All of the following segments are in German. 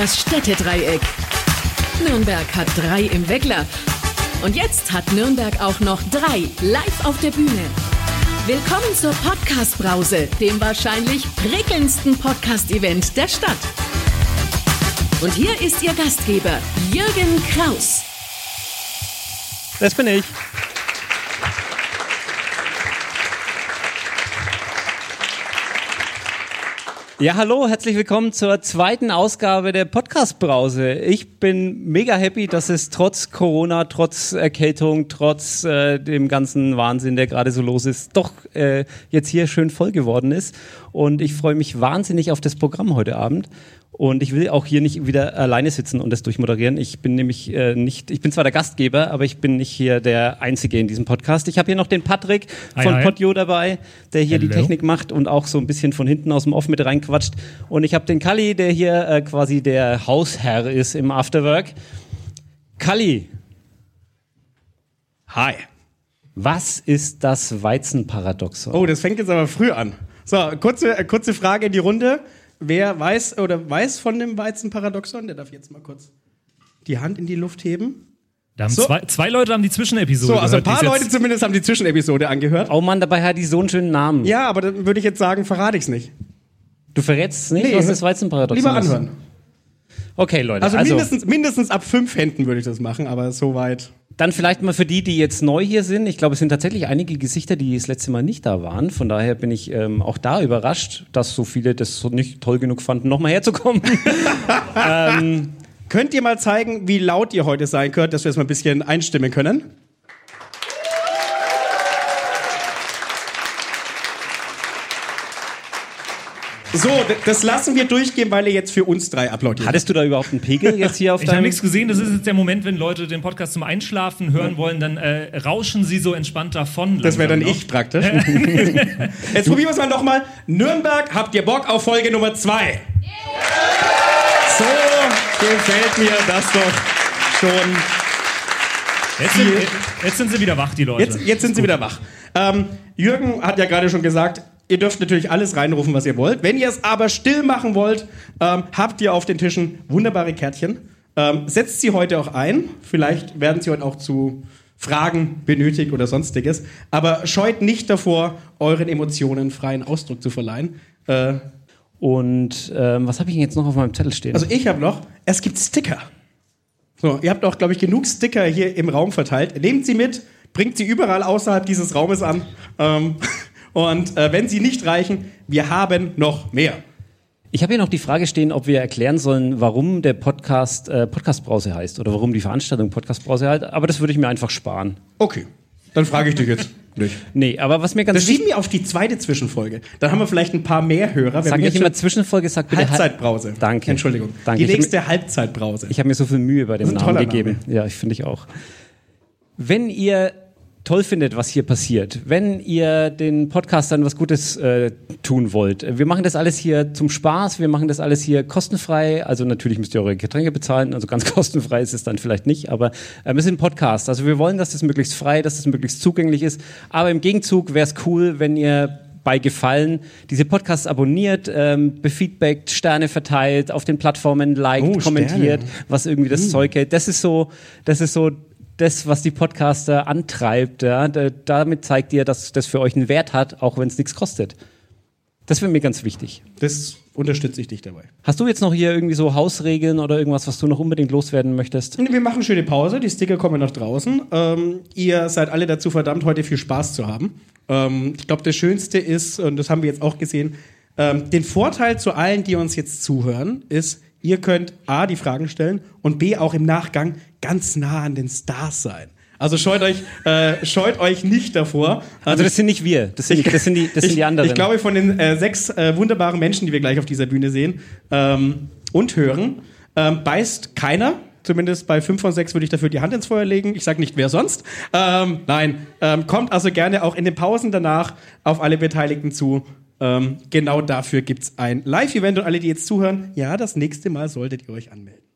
das Städtedreieck. Nürnberg hat drei im Weckler. Und jetzt hat Nürnberg auch noch drei live auf der Bühne. Willkommen zur Podcast-Brause, dem wahrscheinlich prickelndsten Podcast-Event der Stadt. Und hier ist Ihr Gastgeber, Jürgen Kraus. Das bin ich. Ja, hallo, herzlich willkommen zur zweiten Ausgabe der Podcast-Brause. Ich bin mega happy, dass es trotz Corona, trotz Erkältung, trotz äh, dem ganzen Wahnsinn, der gerade so los ist, doch äh, jetzt hier schön voll geworden ist. Und ich freue mich wahnsinnig auf das Programm heute Abend. Und ich will auch hier nicht wieder alleine sitzen und das durchmoderieren. Ich bin nämlich äh, nicht, ich bin zwar der Gastgeber, aber ich bin nicht hier der Einzige in diesem Podcast. Ich habe hier noch den Patrick von hi, Podjo dabei, der hier Hello. die Technik macht und auch so ein bisschen von hinten aus dem Off mit reinquatscht. Und ich habe den Kalli, der hier äh, quasi der Hausherr ist im Afterwork. Kalli. Hi. Was ist das Weizenparadoxon? Oh, das fängt jetzt aber früh an. So, kurze, äh, kurze Frage in die Runde. Wer weiß oder weiß von dem Weizenparadoxon, der darf jetzt mal kurz die Hand in die Luft heben. Da haben so. zwei, zwei Leute haben die Zwischenepisode So, also ein paar Leute zumindest haben die Zwischenepisode angehört. Oh Mann, dabei hat die so einen schönen Namen. Ja, aber dann würde ich jetzt sagen, verrate ich es nicht. Du verrätst es nicht, nee, was das Weizenparadoxon lieber ist? Lieber anhören. Okay, Leute. Also, also mindestens, mindestens ab fünf Händen würde ich das machen, aber soweit. Dann vielleicht mal für die, die jetzt neu hier sind. Ich glaube, es sind tatsächlich einige Gesichter, die das letzte Mal nicht da waren. Von daher bin ich ähm, auch da überrascht, dass so viele das nicht toll genug fanden, nochmal herzukommen. ähm, Könnt ihr mal zeigen, wie laut ihr heute sein könnt, dass wir es mal ein bisschen einstimmen können? So, das lassen wir durchgehen, weil ihr jetzt für uns drei applaudiert. Hattest du da überhaupt einen Pegel jetzt hier auf Ich habe nichts gesehen. Das ist jetzt der Moment, wenn Leute den Podcast zum Einschlafen hören wollen, dann äh, rauschen sie so entspannt davon. Das wäre dann noch. ich praktisch. jetzt probieren wir es mal nochmal. Nürnberg, habt ihr Bock auf Folge Nummer zwei? So gefällt mir das doch schon. Jetzt sind, jetzt sind, sie wieder wach, die Leute. Jetzt, jetzt sind sie wieder wach. Ähm, Jürgen hat ja gerade schon gesagt, Ihr dürft natürlich alles reinrufen, was ihr wollt. Wenn ihr es aber still machen wollt, ähm, habt ihr auf den Tischen wunderbare Kärtchen. Ähm, setzt sie heute auch ein. Vielleicht werden sie heute auch zu Fragen benötigt oder sonstiges. Aber scheut nicht davor, euren Emotionen freien Ausdruck zu verleihen. Äh, und ähm, was habe ich denn jetzt noch auf meinem Zettel stehen? Also ich habe noch, es gibt Sticker. So, ihr habt auch, glaube ich, genug Sticker hier im Raum verteilt. Nehmt sie mit, bringt sie überall außerhalb dieses Raumes an. Ähm, Und äh, wenn sie nicht reichen, wir haben noch mehr. Ich habe hier noch die Frage stehen, ob wir erklären sollen, warum der Podcast äh, Podcast Brause heißt oder warum die Veranstaltung Podcast Brause heißt. Aber das würde ich mir einfach sparen. Okay, dann frage ich dich jetzt nicht. Nee, aber was mir ganz Das schieben wir auf die zweite Zwischenfolge. Dann haben wir vielleicht ein paar mehr Hörer. Sag nicht immer Zwischenfolge, sag bitte Halbzeitbrause. Danke. Entschuldigung. Danke. Die nächste Halbzeitbrause. Ich habe mir so viel Mühe bei dem Namen gegeben. Name. Ja, ich finde ich auch. Wenn ihr toll findet, was hier passiert, wenn ihr den Podcastern was Gutes äh, tun wollt. Wir machen das alles hier zum Spaß, wir machen das alles hier kostenfrei. Also natürlich müsst ihr eure Getränke bezahlen, also ganz kostenfrei ist es dann vielleicht nicht, aber äh, wir sind Podcast. Also wir wollen, dass das möglichst frei, dass das möglichst zugänglich ist. Aber im Gegenzug wäre es cool, wenn ihr bei Gefallen diese Podcasts abonniert, ähm, befeedbackt, Sterne verteilt, auf den Plattformen liked, oh, kommentiert, was irgendwie das hm. Zeug hält. Das ist so, das ist so das, was die Podcaster antreibt. Ja, damit zeigt ihr, dass das für euch einen Wert hat, auch wenn es nichts kostet. Das wäre mir ganz wichtig. Das unterstütze ich dich dabei. Hast du jetzt noch hier irgendwie so Hausregeln oder irgendwas, was du noch unbedingt loswerden möchtest? Wir machen schöne Pause, die Sticker kommen nach draußen. Ähm, ihr seid alle dazu verdammt, heute viel Spaß zu haben. Ähm, ich glaube, das Schönste ist, und das haben wir jetzt auch gesehen, ähm, den Vorteil zu allen, die uns jetzt zuhören, ist, ihr könnt A, die Fragen stellen und B, auch im Nachgang ganz nah an den Stars sein. Also scheut euch, äh, scheut euch nicht davor. Also, das sind nicht wir, das sind, ich, das sind, die, das sind die anderen. Ich glaube, von den äh, sechs äh, wunderbaren Menschen, die wir gleich auf dieser Bühne sehen ähm, und hören, ähm, beißt keiner. Zumindest bei fünf von sechs würde ich dafür die Hand ins Feuer legen. Ich sage nicht, wer sonst. Ähm, nein, ähm, kommt also gerne auch in den Pausen danach auf alle Beteiligten zu ähm, genau dafür gibt es ein Live-Event und alle, die jetzt zuhören, ja, das nächste Mal solltet ihr euch anmelden.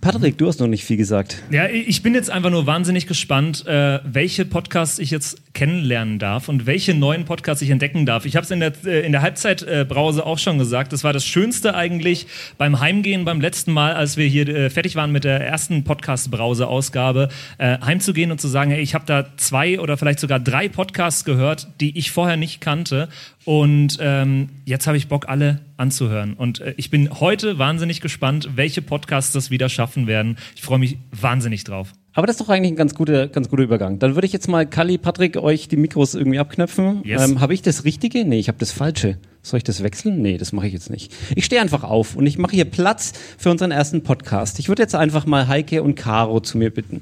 Patrick, du hast noch nicht viel gesagt. Ja, ich bin jetzt einfach nur wahnsinnig gespannt, äh, welche Podcasts ich jetzt kennenlernen darf und welche neuen Podcasts ich entdecken darf. Ich habe es in der, äh, in der Halbzeitbrause auch schon gesagt. Das war das Schönste eigentlich beim Heimgehen beim letzten Mal, als wir hier äh, fertig waren mit der ersten Podcast-Brause-Ausgabe, äh, heimzugehen und zu sagen, hey, ich habe da zwei oder vielleicht sogar drei Podcasts gehört, die ich vorher nicht kannte. Und ähm, jetzt habe ich Bock, alle anzuhören. Und äh, ich bin heute wahnsinnig gespannt, welche Podcasts das wieder schaffen werden. Ich freue mich wahnsinnig drauf. Aber das ist doch eigentlich ein ganz guter, ganz guter Übergang. Dann würde ich jetzt mal, Kali, Patrick, euch die Mikros irgendwie abknöpfen. Yes. Ähm, habe ich das Richtige? Nee, ich habe das Falsche. Soll ich das wechseln? Nee, das mache ich jetzt nicht. Ich stehe einfach auf und ich mache hier Platz für unseren ersten Podcast. Ich würde jetzt einfach mal Heike und Caro zu mir bitten.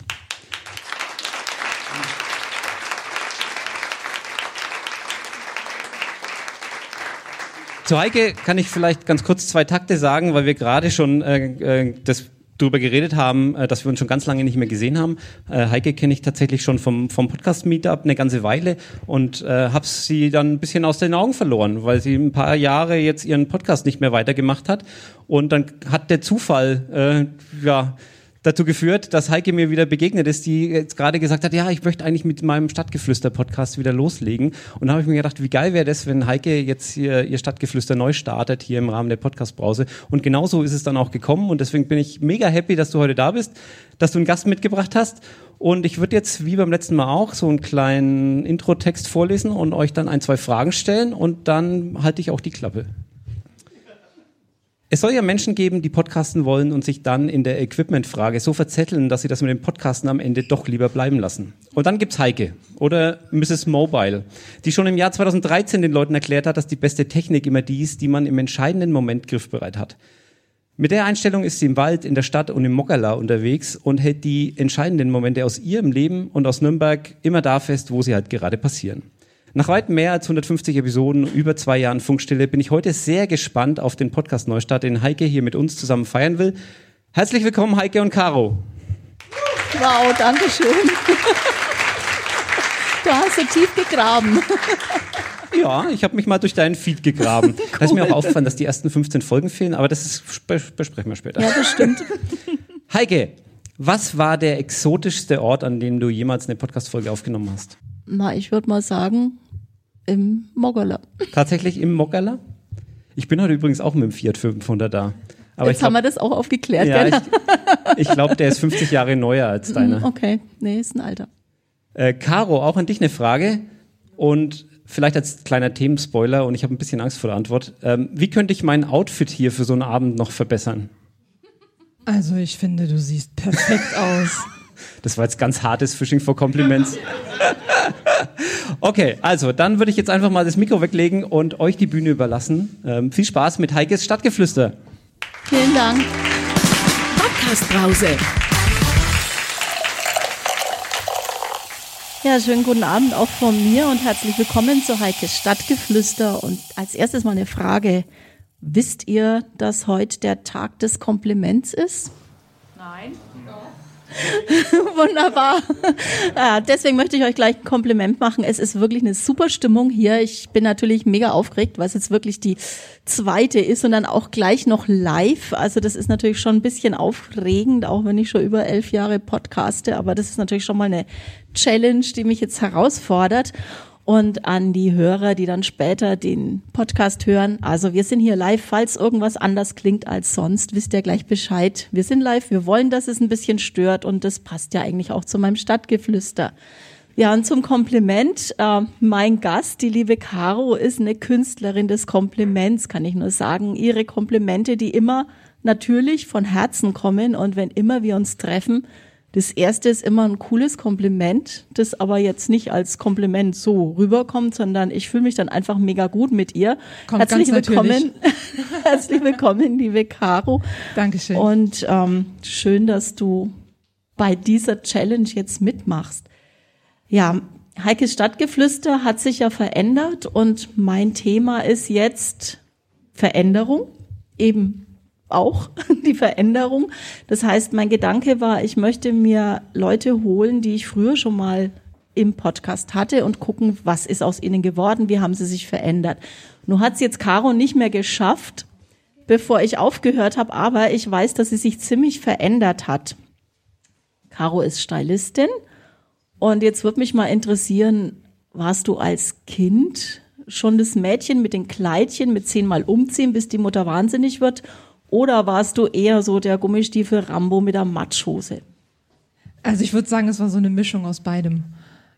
Zu Heike kann ich vielleicht ganz kurz zwei Takte sagen, weil wir gerade schon äh, äh, das darüber geredet haben, äh, dass wir uns schon ganz lange nicht mehr gesehen haben. Äh, Heike kenne ich tatsächlich schon vom, vom Podcast-Meetup eine ganze Weile und äh, habe sie dann ein bisschen aus den Augen verloren, weil sie ein paar Jahre jetzt ihren Podcast nicht mehr weitergemacht hat. Und dann hat der Zufall, äh, ja, dazu geführt, dass Heike mir wieder begegnet ist, die jetzt gerade gesagt hat, ja, ich möchte eigentlich mit meinem Stadtgeflüster-Podcast wieder loslegen. Und da habe ich mir gedacht, wie geil wäre das, wenn Heike jetzt hier ihr Stadtgeflüster neu startet, hier im Rahmen der Podcast-Brause. Und genauso ist es dann auch gekommen. Und deswegen bin ich mega happy, dass du heute da bist, dass du einen Gast mitgebracht hast. Und ich würde jetzt, wie beim letzten Mal auch, so einen kleinen Intro-Text vorlesen und euch dann ein, zwei Fragen stellen. Und dann halte ich auch die Klappe. Es soll ja Menschen geben, die podcasten wollen und sich dann in der Equipment-Frage so verzetteln, dass sie das mit dem Podcasten am Ende doch lieber bleiben lassen. Und dann gibt's Heike oder Mrs. Mobile, die schon im Jahr 2013 den Leuten erklärt hat, dass die beste Technik immer die ist, die man im entscheidenden Moment griffbereit hat. Mit der Einstellung ist sie im Wald, in der Stadt und im Mokala unterwegs und hält die entscheidenden Momente aus ihrem Leben und aus Nürnberg immer da fest, wo sie halt gerade passieren. Nach weit mehr als 150 Episoden, über zwei Jahren Funkstille, bin ich heute sehr gespannt auf den Podcast Neustart, den Heike hier mit uns zusammen feiern will. Herzlich willkommen, Heike und Caro. Wow, danke schön. Du hast so tief gegraben. Ja, ich habe mich mal durch deinen Feed gegraben. cool. Da ist mir auch aufgefallen, dass die ersten 15 Folgen fehlen, aber das ist, besprechen wir später. Ja, das stimmt. Heike, was war der exotischste Ort, an dem du jemals eine Podcast-Folge aufgenommen hast? Na, ich würde mal sagen, im Moggerler. Tatsächlich im Moggerler? Ich bin heute übrigens auch mit dem Fiat 500 da. Aber Jetzt glaub, haben wir das auch aufgeklärt. Ja, ich, ich glaube, der ist 50 Jahre neuer als deiner. Mm, okay, nee, ist ein Alter. Äh, Caro, auch an dich eine Frage und vielleicht als kleiner Themenspoiler und ich habe ein bisschen Angst vor der Antwort. Ähm, wie könnte ich mein Outfit hier für so einen Abend noch verbessern? Also ich finde, du siehst perfekt aus. Das war jetzt ganz hartes Fishing for Compliments. okay, also dann würde ich jetzt einfach mal das Mikro weglegen und euch die Bühne überlassen. Ähm, viel Spaß mit Heikes Stadtgeflüster. Vielen Dank. Podcast Brause. Ja, schönen guten Abend auch von mir und herzlich willkommen zu Heikes Stadtgeflüster. Und als erstes mal eine Frage. Wisst ihr, dass heute der Tag des Kompliments ist? Nein. Wunderbar. Ja, deswegen möchte ich euch gleich ein Kompliment machen. Es ist wirklich eine super Stimmung hier. Ich bin natürlich mega aufgeregt, weil es jetzt wirklich die zweite ist und dann auch gleich noch live. Also das ist natürlich schon ein bisschen aufregend, auch wenn ich schon über elf Jahre podcaste. Aber das ist natürlich schon mal eine Challenge, die mich jetzt herausfordert und an die Hörer, die dann später den Podcast hören. Also wir sind hier live, falls irgendwas anders klingt als sonst, wisst ihr gleich Bescheid. Wir sind live, wir wollen, dass es ein bisschen stört und das passt ja eigentlich auch zu meinem Stadtgeflüster. Ja, und zum Kompliment. Äh, mein Gast, die liebe Caro, ist eine Künstlerin des Kompliments, kann ich nur sagen. Ihre Komplimente, die immer natürlich von Herzen kommen und wenn immer wir uns treffen, das erste ist immer ein cooles Kompliment, das aber jetzt nicht als Kompliment so rüberkommt, sondern ich fühle mich dann einfach mega gut mit ihr. Kommt herzlich willkommen, herzlich willkommen, liebe Caro. Dankeschön. Und ähm, schön, dass du bei dieser Challenge jetzt mitmachst. Ja, Heikes Stadtgeflüster hat sich ja verändert und mein Thema ist jetzt Veränderung, eben auch die Veränderung. Das heißt, mein Gedanke war, ich möchte mir Leute holen, die ich früher schon mal im Podcast hatte und gucken, was ist aus ihnen geworden, wie haben sie sich verändert. Nur hat es jetzt Caro nicht mehr geschafft, bevor ich aufgehört habe, aber ich weiß, dass sie sich ziemlich verändert hat. Caro ist Stylistin und jetzt würde mich mal interessieren, warst du als Kind schon das Mädchen mit den Kleidchen mit zehnmal umziehen, bis die Mutter wahnsinnig wird? Oder warst du eher so der Gummistiefel Rambo mit der Matschhose? Also ich würde sagen, es war so eine Mischung aus beidem.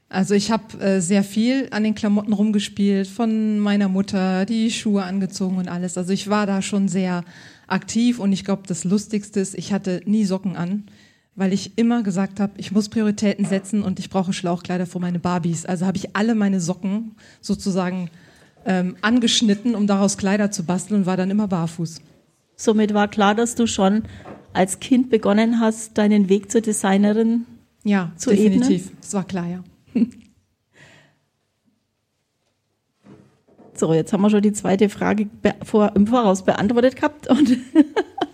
Also ich habe äh, sehr viel an den Klamotten rumgespielt, von meiner Mutter, die Schuhe angezogen und alles. Also ich war da schon sehr aktiv und ich glaube, das Lustigste ist, ich hatte nie Socken an, weil ich immer gesagt habe, ich muss Prioritäten setzen und ich brauche Schlauchkleider für meine Barbies. Also habe ich alle meine Socken sozusagen ähm, angeschnitten, um daraus Kleider zu basteln und war dann immer barfuß. Somit war klar, dass du schon als Kind begonnen hast, deinen Weg zur Designerin ja, zu definitiv. Ebnen? Das war klar, ja. So, jetzt haben wir schon die zweite Frage vor, im Voraus beantwortet gehabt. Und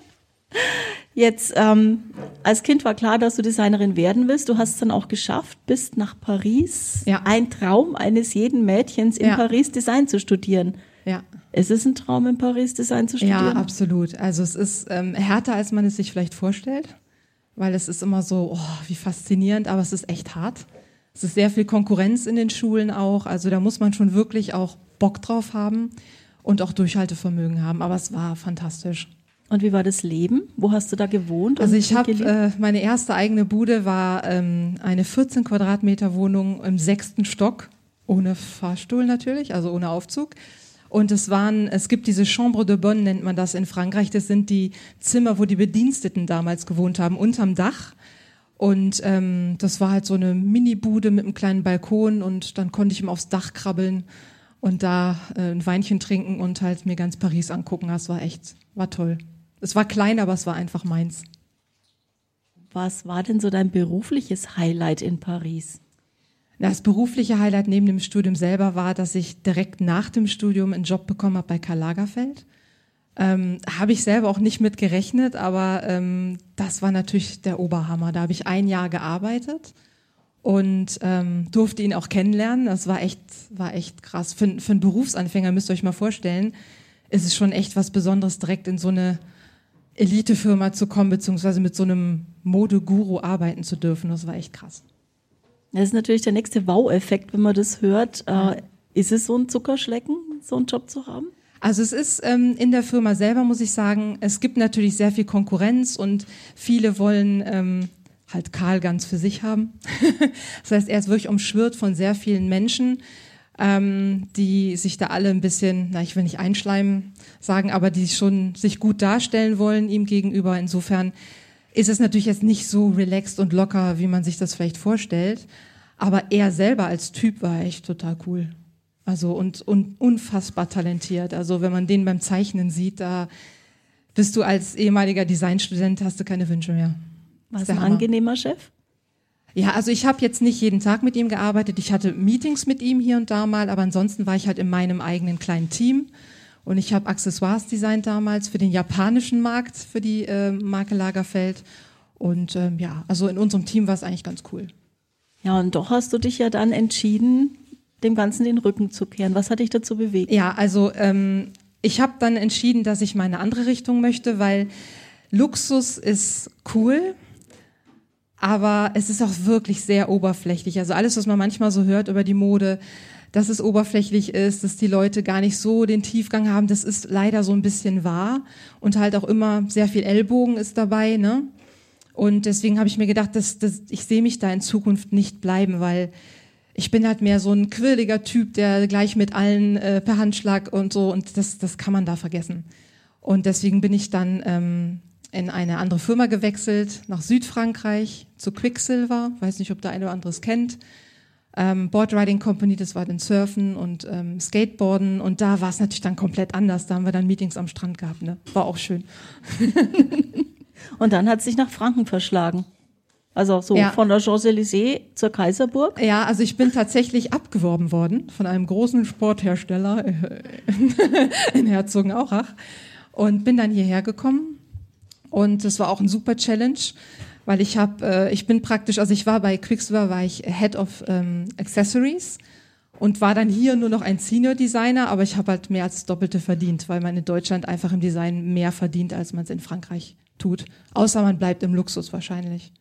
jetzt, ähm, als Kind war klar, dass du Designerin werden willst. Du hast es dann auch geschafft, bist nach Paris. Ja. Ein Traum eines jeden Mädchens, in ja. Paris Design zu studieren. Ist es ein Traum, in Paris Design zu studieren? Ja, absolut. Also es ist ähm, härter, als man es sich vielleicht vorstellt, weil es ist immer so, oh, wie faszinierend, aber es ist echt hart. Es ist sehr viel Konkurrenz in den Schulen auch. Also da muss man schon wirklich auch Bock drauf haben und auch Durchhaltevermögen haben. Aber es war fantastisch. Und wie war das Leben? Wo hast du da gewohnt? Also ich habe äh, meine erste eigene Bude war ähm, eine 14 Quadratmeter Wohnung im sechsten Stock ohne Fahrstuhl natürlich, also ohne Aufzug. Und es waren, es gibt diese Chambre de Bonne, nennt man das in Frankreich. Das sind die Zimmer, wo die Bediensteten damals gewohnt haben, unterm Dach. Und ähm, das war halt so eine Mini-Bude mit einem kleinen Balkon und dann konnte ich ihm aufs Dach krabbeln und da äh, ein Weinchen trinken und halt mir ganz Paris angucken. Das war echt, war toll. Es war klein, aber es war einfach meins. Was war denn so dein berufliches Highlight in Paris? Das berufliche Highlight neben dem Studium selber war, dass ich direkt nach dem Studium einen Job bekommen habe bei Karl Lagerfeld. Ähm, habe ich selber auch nicht mit gerechnet, aber ähm, das war natürlich der Oberhammer. Da habe ich ein Jahr gearbeitet und ähm, durfte ihn auch kennenlernen. Das war echt, war echt krass. Für, für einen Berufsanfänger müsst ihr euch mal vorstellen, ist es schon echt was Besonderes, direkt in so eine Elitefirma zu kommen, beziehungsweise mit so einem Modeguru arbeiten zu dürfen. Das war echt krass. Das ist natürlich der nächste Wow-Effekt, wenn man das hört. Äh, ist es so ein Zuckerschlecken, so einen Job zu haben? Also es ist ähm, in der Firma selber, muss ich sagen, es gibt natürlich sehr viel Konkurrenz und viele wollen ähm, halt Karl ganz für sich haben. das heißt, er ist wirklich umschwirrt von sehr vielen Menschen, ähm, die sich da alle ein bisschen, na, ich will nicht einschleimen sagen, aber die schon sich gut darstellen wollen ihm gegenüber. Insofern ist es natürlich jetzt nicht so relaxed und locker, wie man sich das vielleicht vorstellt. Aber er selber als Typ war echt total cool. Also und, und unfassbar talentiert. Also wenn man den beim Zeichnen sieht, da bist du als ehemaliger Designstudent, hast du keine Wünsche mehr. War es ein Hammer. angenehmer Chef? Ja, also ich habe jetzt nicht jeden Tag mit ihm gearbeitet. Ich hatte Meetings mit ihm hier und da mal, aber ansonsten war ich halt in meinem eigenen kleinen Team. Und ich habe Accessoires designt damals für den japanischen Markt, für die äh, Marke Lagerfeld. Und ähm, ja, also in unserem Team war es eigentlich ganz cool. Ja, und doch hast du dich ja dann entschieden, dem Ganzen den Rücken zu kehren. Was hat dich dazu bewegt? Ja, also ähm, ich habe dann entschieden, dass ich meine andere Richtung möchte, weil Luxus ist cool, aber es ist auch wirklich sehr oberflächlich. Also alles, was man manchmal so hört über die Mode, dass es oberflächlich ist, dass die Leute gar nicht so den Tiefgang haben, das ist leider so ein bisschen wahr und halt auch immer sehr viel Ellbogen ist dabei, ne? Und deswegen habe ich mir gedacht, dass, dass ich sehe mich da in Zukunft nicht bleiben, weil ich bin halt mehr so ein quirliger Typ, der gleich mit allen äh, per Handschlag und so und das, das kann man da vergessen. Und deswegen bin ich dann ähm, in eine andere Firma gewechselt, nach Südfrankreich, zu Quicksilver, weiß nicht, ob der eine oder andere es kennt. Ähm, Boardriding Company, das war dann Surfen und ähm, Skateboarden und da war es natürlich dann komplett anders. Da haben wir dann Meetings am Strand gehabt, ne? War auch schön. und dann hat es sich nach Franken verschlagen. Also so ja. von der Champs-Élysées zur Kaiserburg? Ja, also ich bin tatsächlich abgeworben worden von einem großen Sporthersteller in Herzogenaurach und bin dann hierher gekommen und das war auch ein super Challenge, weil ich habe, äh, ich bin praktisch, also ich war bei Quicksilver, war ich Head of ähm, Accessories und war dann hier nur noch ein Senior Designer, aber ich habe halt mehr als Doppelte verdient, weil man in Deutschland einfach im Design mehr verdient, als man es in Frankreich tut. Außer man bleibt im Luxus wahrscheinlich.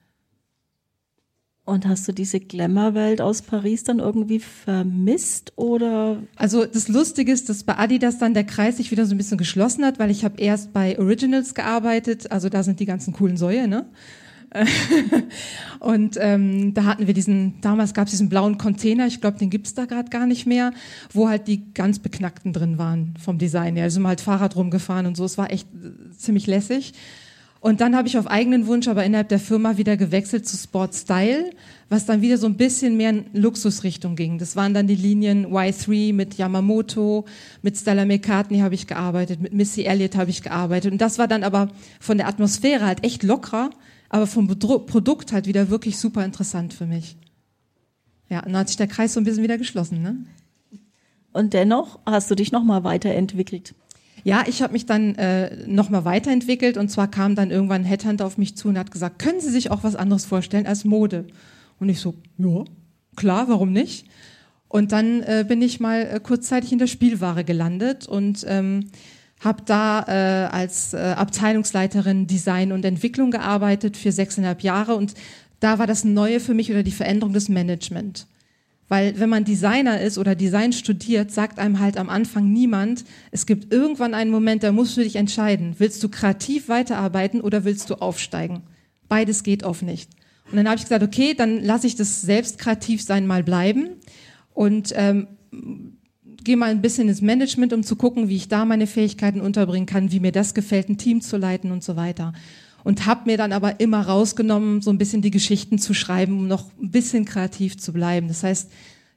Und hast du diese Glamour-Welt aus Paris dann irgendwie vermisst oder? Also das Lustige ist, dass bei Adidas dann der Kreis sich wieder so ein bisschen geschlossen hat, weil ich habe erst bei Originals gearbeitet, also da sind die ganzen coolen Säue, ne? und ähm, da hatten wir diesen, damals gab es diesen blauen Container, ich glaube, den gibt's da gerade gar nicht mehr, wo halt die ganz Beknackten drin waren vom Design her. Also sind halt Fahrrad rumgefahren und so, es war echt äh, ziemlich lässig. Und dann habe ich auf eigenen Wunsch aber innerhalb der Firma wieder gewechselt zu Sport Style, was dann wieder so ein bisschen mehr in Luxusrichtung ging. Das waren dann die Linien Y3 mit Yamamoto, mit Stella McCartney habe ich gearbeitet, mit Missy Elliott habe ich gearbeitet. Und das war dann aber von der Atmosphäre halt echt lockerer, aber vom Produkt halt wieder wirklich super interessant für mich. Ja, und dann hat sich der Kreis so ein bisschen wieder geschlossen. Ne? Und dennoch hast du dich nochmal weiterentwickelt. Ja, ich habe mich dann äh, nochmal weiterentwickelt und zwar kam dann irgendwann ein Headhunter auf mich zu und hat gesagt, können Sie sich auch was anderes vorstellen als Mode? Und ich so, ja, klar, warum nicht? Und dann äh, bin ich mal äh, kurzzeitig in der Spielware gelandet und ähm, habe da äh, als äh, Abteilungsleiterin Design und Entwicklung gearbeitet für sechseinhalb Jahre und da war das Neue für mich oder die Veränderung des Management. Weil wenn man Designer ist oder Design studiert, sagt einem halt am Anfang niemand, es gibt irgendwann einen Moment, da musst du dich entscheiden, willst du kreativ weiterarbeiten oder willst du aufsteigen? Beides geht oft nicht. Und dann habe ich gesagt, okay, dann lasse ich das selbst kreativ sein mal bleiben und ähm, gehe mal ein bisschen ins Management, um zu gucken, wie ich da meine Fähigkeiten unterbringen kann, wie mir das gefällt, ein Team zu leiten und so weiter und habe mir dann aber immer rausgenommen, so ein bisschen die Geschichten zu schreiben, um noch ein bisschen kreativ zu bleiben. Das heißt,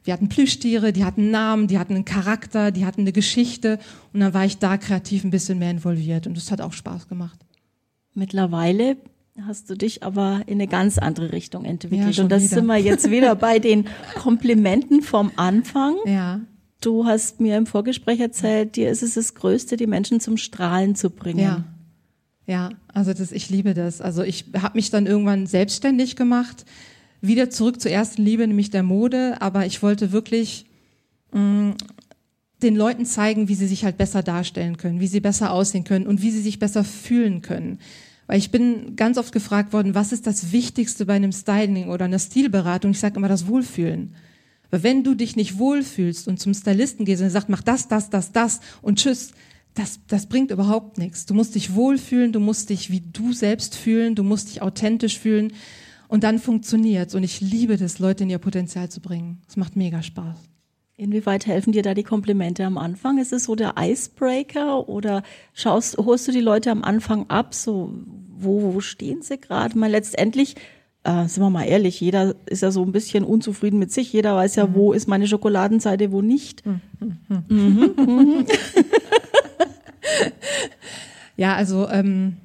wir hatten Plüschtiere, die hatten Namen, die hatten einen Charakter, die hatten eine Geschichte und dann war ich da kreativ ein bisschen mehr involviert und das hat auch Spaß gemacht. Mittlerweile hast du dich aber in eine ganz andere Richtung entwickelt. Ja, und das wieder. sind wir jetzt wieder bei den Komplimenten vom Anfang. Ja. Du hast mir im Vorgespräch erzählt, dir ist es das Größte, die Menschen zum Strahlen zu bringen. Ja. Ja, also das, ich liebe das. Also ich habe mich dann irgendwann selbstständig gemacht, wieder zurück zur ersten Liebe, nämlich der Mode. Aber ich wollte wirklich mh, mm, den Leuten zeigen, wie sie sich halt besser darstellen können, wie sie besser aussehen können und wie sie sich besser fühlen können. Weil ich bin ganz oft gefragt worden, was ist das Wichtigste bei einem Styling oder einer Stilberatung? Ich sage immer das Wohlfühlen. Weil wenn du dich nicht wohlfühlst und zum Stylisten gehst und sagst, mach das, das, das, das und tschüss, das, das bringt überhaupt nichts. Du musst dich wohlfühlen, du musst dich wie du selbst fühlen, du musst dich authentisch fühlen und dann funktioniert's. Und ich liebe das, Leute in ihr Potenzial zu bringen. Es macht mega Spaß. Inwieweit helfen dir da die Komplimente am Anfang? Ist es so der Icebreaker oder schaust, holst du die Leute am Anfang ab? So, wo, wo stehen sie gerade? Mal letztendlich, äh, sind wir mal ehrlich, jeder ist ja so ein bisschen unzufrieden mit sich. Jeder weiß ja, mhm. wo ist meine Schokoladenseite, wo nicht. Mhm. Mhm. mhm. ja, also ähm,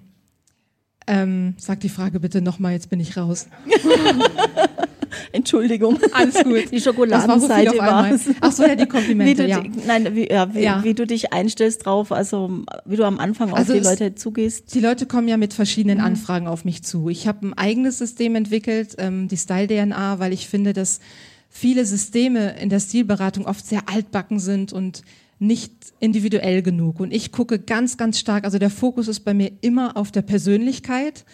ähm, sag die Frage bitte nochmal, jetzt bin ich raus. Entschuldigung. Alles gut. Die Schokoladenseite war es. Ach so, ja, die Komplimente, wie ja. Nein, wie, ja, wie, ja. wie, du dich einstellst drauf, also wie du am Anfang also auf die Leute zugehst. Die Leute kommen ja mit verschiedenen mhm. Anfragen auf mich zu. Ich habe ein eigenes System entwickelt, ähm, die Style-DNA, weil ich finde, dass viele Systeme in der Stilberatung oft sehr altbacken sind und nicht individuell genug. Und ich gucke ganz, ganz stark, also der Fokus ist bei mir immer auf der Persönlichkeit,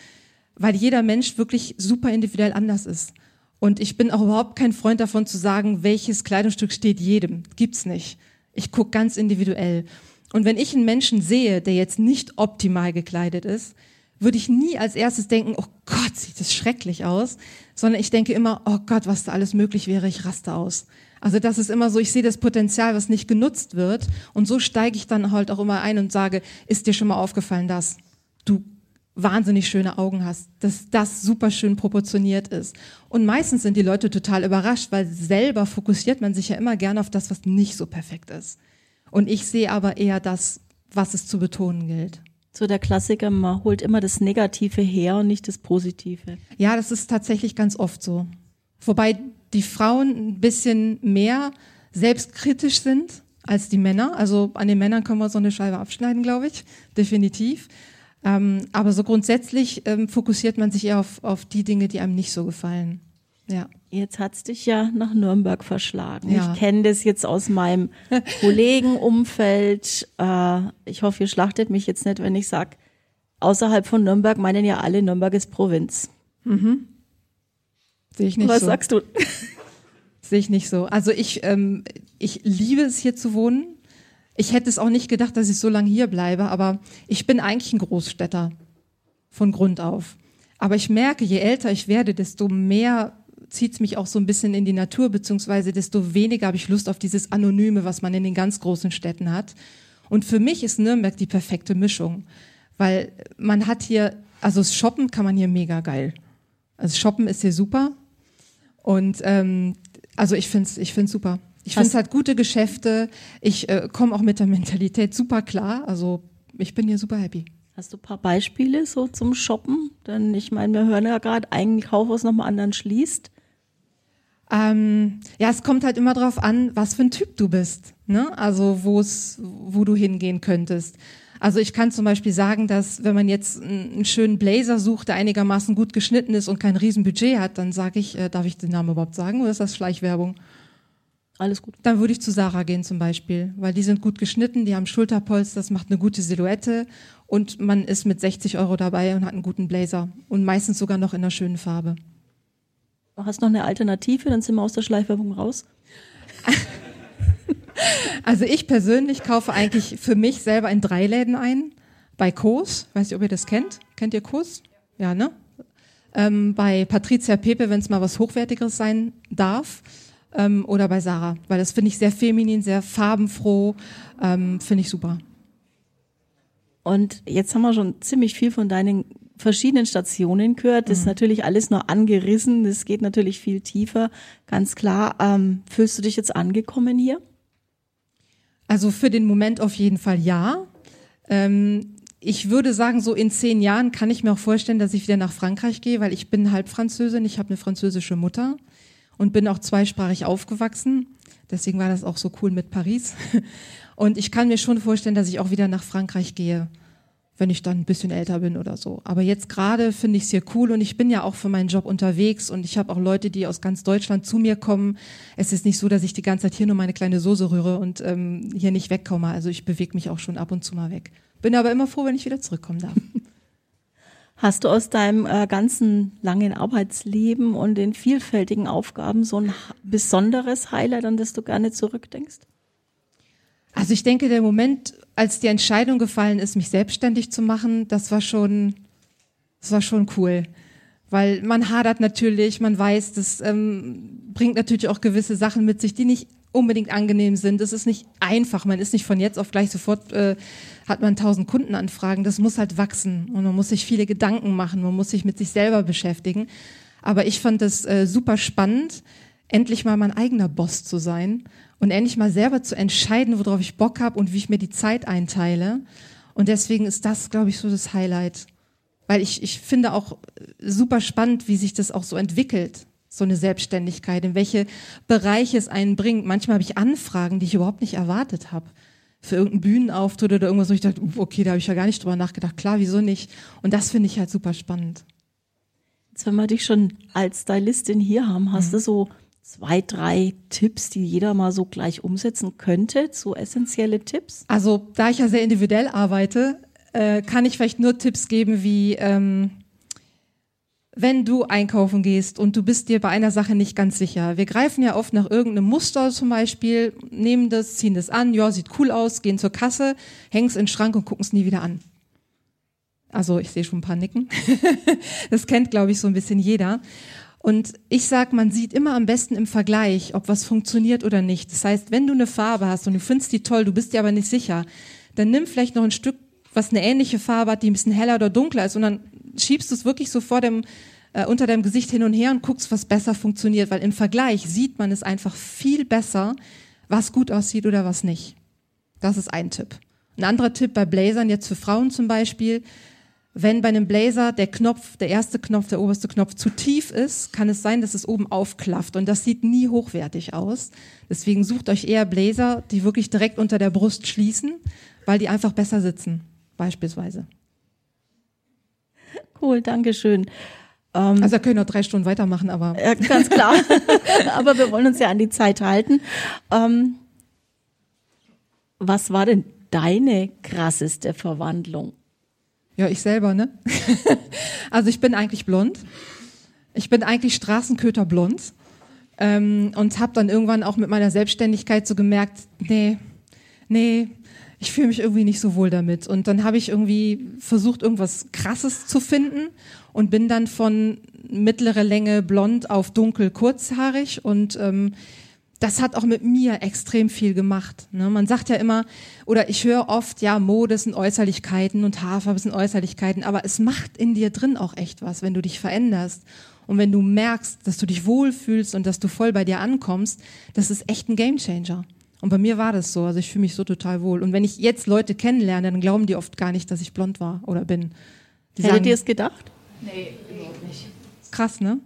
weil jeder Mensch wirklich super individuell anders ist. Und ich bin auch überhaupt kein Freund davon zu sagen, welches Kleidungsstück steht jedem. Gibt's nicht. Ich gucke ganz individuell. Und wenn ich einen Menschen sehe, der jetzt nicht optimal gekleidet ist, würde ich nie als erstes denken, oh Gott, sieht das schrecklich aus, sondern ich denke immer, oh Gott, was da alles möglich wäre, ich raste aus. Also das ist immer so, ich sehe das Potenzial, was nicht genutzt wird und so steige ich dann halt auch immer ein und sage, ist dir schon mal aufgefallen, dass du wahnsinnig schöne Augen hast, dass das super schön proportioniert ist. Und meistens sind die Leute total überrascht, weil selber fokussiert man sich ja immer gerne auf das, was nicht so perfekt ist. Und ich sehe aber eher das, was es zu betonen gilt. So der Klassiker, man holt immer das Negative her und nicht das Positive. Ja, das ist tatsächlich ganz oft so. Wobei die Frauen ein bisschen mehr selbstkritisch sind als die Männer. Also an den Männern können wir so eine Scheibe abschneiden, glaube ich, definitiv. Ähm, aber so grundsätzlich ähm, fokussiert man sich eher auf, auf die Dinge, die einem nicht so gefallen. Ja. Jetzt hat's dich ja nach Nürnberg verschlagen. Ja. Ich kenne das jetzt aus meinem Kollegenumfeld. Äh, ich hoffe, ihr schlachtet mich jetzt nicht, wenn ich sage, außerhalb von Nürnberg meinen ja alle, Nürnberg ist Provinz. Mhm. Sehe ich nicht Was so. Was sagst du? Sehe ich nicht so. Also ich, ähm, ich liebe es hier zu wohnen. Ich hätte es auch nicht gedacht, dass ich so lange hier bleibe, aber ich bin eigentlich ein Großstädter von Grund auf. Aber ich merke, je älter ich werde, desto mehr zieht es mich auch so ein bisschen in die Natur, beziehungsweise desto weniger habe ich Lust auf dieses Anonyme, was man in den ganz großen Städten hat. Und für mich ist Nürnberg die perfekte Mischung, weil man hat hier, also Shoppen kann man hier mega geil. Also Shoppen ist hier super. Und ähm, also ich finde es ich find's super. Ich finde es halt gute Geschäfte. Ich äh, komme auch mit der Mentalität super klar. Also ich bin hier super happy. Hast du ein paar Beispiele so zum Shoppen? Denn ich meine, wir hören ja gerade, ein Kaufhaus nochmal anderen schließt. Ähm, ja, es kommt halt immer drauf an, was für ein Typ du bist. Ne? Also wo es, wo du hingehen könntest. Also ich kann zum Beispiel sagen, dass wenn man jetzt einen schönen Blazer sucht, der einigermaßen gut geschnitten ist und kein Riesenbudget hat, dann sage ich, äh, darf ich den Namen überhaupt sagen oder ist das Schleichwerbung? Alles gut. Dann würde ich zu Sarah gehen zum Beispiel, weil die sind gut geschnitten, die haben Schulterpolster, das macht eine gute Silhouette und man ist mit 60 Euro dabei und hat einen guten Blazer und meistens sogar noch in einer schönen Farbe. Du hast noch eine Alternative, dann sind wir aus der Schleichwerbung raus. Also ich persönlich kaufe eigentlich für mich selber in drei Läden ein. Bei Kos, weiß nicht, ob ihr das kennt. Kennt ihr Kos? Ja, ne? Ähm, bei Patricia Pepe, wenn es mal was Hochwertigeres sein darf. Ähm, oder bei Sarah, weil das finde ich sehr feminin, sehr farbenfroh, ähm, finde ich super. Und jetzt haben wir schon ziemlich viel von deinen verschiedenen Stationen gehört. Das mhm. ist natürlich alles nur angerissen. Das geht natürlich viel tiefer. Ganz klar. Ähm, fühlst du dich jetzt angekommen hier? Also für den Moment auf jeden Fall ja. Ähm, ich würde sagen, so in zehn Jahren kann ich mir auch vorstellen, dass ich wieder nach Frankreich gehe, weil ich bin halb Französin, ich habe eine französische Mutter und bin auch zweisprachig aufgewachsen. Deswegen war das auch so cool mit Paris. Und ich kann mir schon vorstellen, dass ich auch wieder nach Frankreich gehe wenn ich dann ein bisschen älter bin oder so. Aber jetzt gerade finde ich es hier cool und ich bin ja auch für meinen Job unterwegs und ich habe auch Leute, die aus ganz Deutschland zu mir kommen. Es ist nicht so, dass ich die ganze Zeit hier nur meine kleine Soße rühre und ähm, hier nicht wegkomme. Also ich bewege mich auch schon ab und zu mal weg. Bin aber immer froh, wenn ich wieder zurückkommen darf. Hast du aus deinem äh, ganzen langen Arbeitsleben und den vielfältigen Aufgaben so ein besonderes Highlight, an das du gerne zurückdenkst? Also ich denke, der Moment, als die Entscheidung gefallen ist, mich selbstständig zu machen, das war schon, das war schon cool. Weil man hadert natürlich, man weiß, das ähm, bringt natürlich auch gewisse Sachen mit sich, die nicht unbedingt angenehm sind. Es ist nicht einfach. Man ist nicht von jetzt auf gleich sofort, äh, hat man tausend Kundenanfragen. Das muss halt wachsen und man muss sich viele Gedanken machen. Man muss sich mit sich selber beschäftigen. Aber ich fand das äh, super spannend, endlich mal mein eigener Boss zu sein und endlich mal selber zu entscheiden, worauf ich Bock habe und wie ich mir die Zeit einteile. Und deswegen ist das, glaube ich, so das Highlight. Weil ich, ich finde auch super spannend, wie sich das auch so entwickelt, so eine Selbstständigkeit, in welche Bereiche es einen bringt. Manchmal habe ich Anfragen, die ich überhaupt nicht erwartet habe. Für irgendeinen Bühnenauftritt oder irgendwas, wo ich dachte, okay, da habe ich ja gar nicht drüber nachgedacht. Klar, wieso nicht? Und das finde ich halt super spannend. Jetzt, wenn wir dich schon als Stylistin hier haben, hast mhm. du so zwei, drei Tipps, die jeder mal so gleich umsetzen könnte, so essentielle Tipps? Also, da ich ja sehr individuell arbeite, äh, kann ich vielleicht nur Tipps geben wie, ähm, wenn du einkaufen gehst und du bist dir bei einer Sache nicht ganz sicher. Wir greifen ja oft nach irgendeinem Muster zum Beispiel, nehmen das, ziehen das an, ja, sieht cool aus, gehen zur Kasse, hängen es in den Schrank und gucken es nie wieder an. Also ich sehe schon ein paar Nicken. das kennt, glaube ich, so ein bisschen jeder. Und ich sag, man sieht immer am besten im Vergleich, ob was funktioniert oder nicht. Das heißt, wenn du eine Farbe hast und du findest die toll, du bist dir aber nicht sicher, dann nimm vielleicht noch ein Stück, was eine ähnliche Farbe hat, die ein bisschen heller oder dunkler ist und dann schiebst du es wirklich so vor dem, äh, unter deinem Gesicht hin und her und guckst, was besser funktioniert, weil im Vergleich sieht man es einfach viel besser, was gut aussieht oder was nicht. Das ist ein Tipp. Ein anderer Tipp bei Blazern, jetzt für Frauen zum Beispiel, wenn bei einem Blazer der Knopf, der erste Knopf, der oberste Knopf zu tief ist, kann es sein, dass es oben aufklafft und das sieht nie hochwertig aus. Deswegen sucht euch eher Blazer, die wirklich direkt unter der Brust schließen, weil die einfach besser sitzen, beispielsweise. Cool, danke schön. Ähm, also da können wir noch drei Stunden weitermachen, aber. Ja, ganz klar. aber wir wollen uns ja an die Zeit halten. Ähm, was war denn deine krasseste Verwandlung? Ja, ich selber, ne? also ich bin eigentlich blond. Ich bin eigentlich Straßenköter blond. Ähm, und habe dann irgendwann auch mit meiner Selbstständigkeit so gemerkt, nee, nee, ich fühle mich irgendwie nicht so wohl damit. Und dann habe ich irgendwie versucht, irgendwas Krasses zu finden und bin dann von mittlere Länge blond auf dunkel kurzhaarig und ähm, das hat auch mit mir extrem viel gemacht. Ne? Man sagt ja immer, oder ich höre oft, ja, Mode sind Äußerlichkeiten und Haarfarbe sind Äußerlichkeiten, aber es macht in dir drin auch echt was, wenn du dich veränderst. Und wenn du merkst, dass du dich wohlfühlst und dass du voll bei dir ankommst, das ist echt ein Gamechanger. Und bei mir war das so, also ich fühle mich so total wohl. Und wenn ich jetzt Leute kennenlerne, dann glauben die oft gar nicht, dass ich blond war oder bin. Die Hättet ihr es gedacht? Nee, überhaupt nicht. Krass, ne?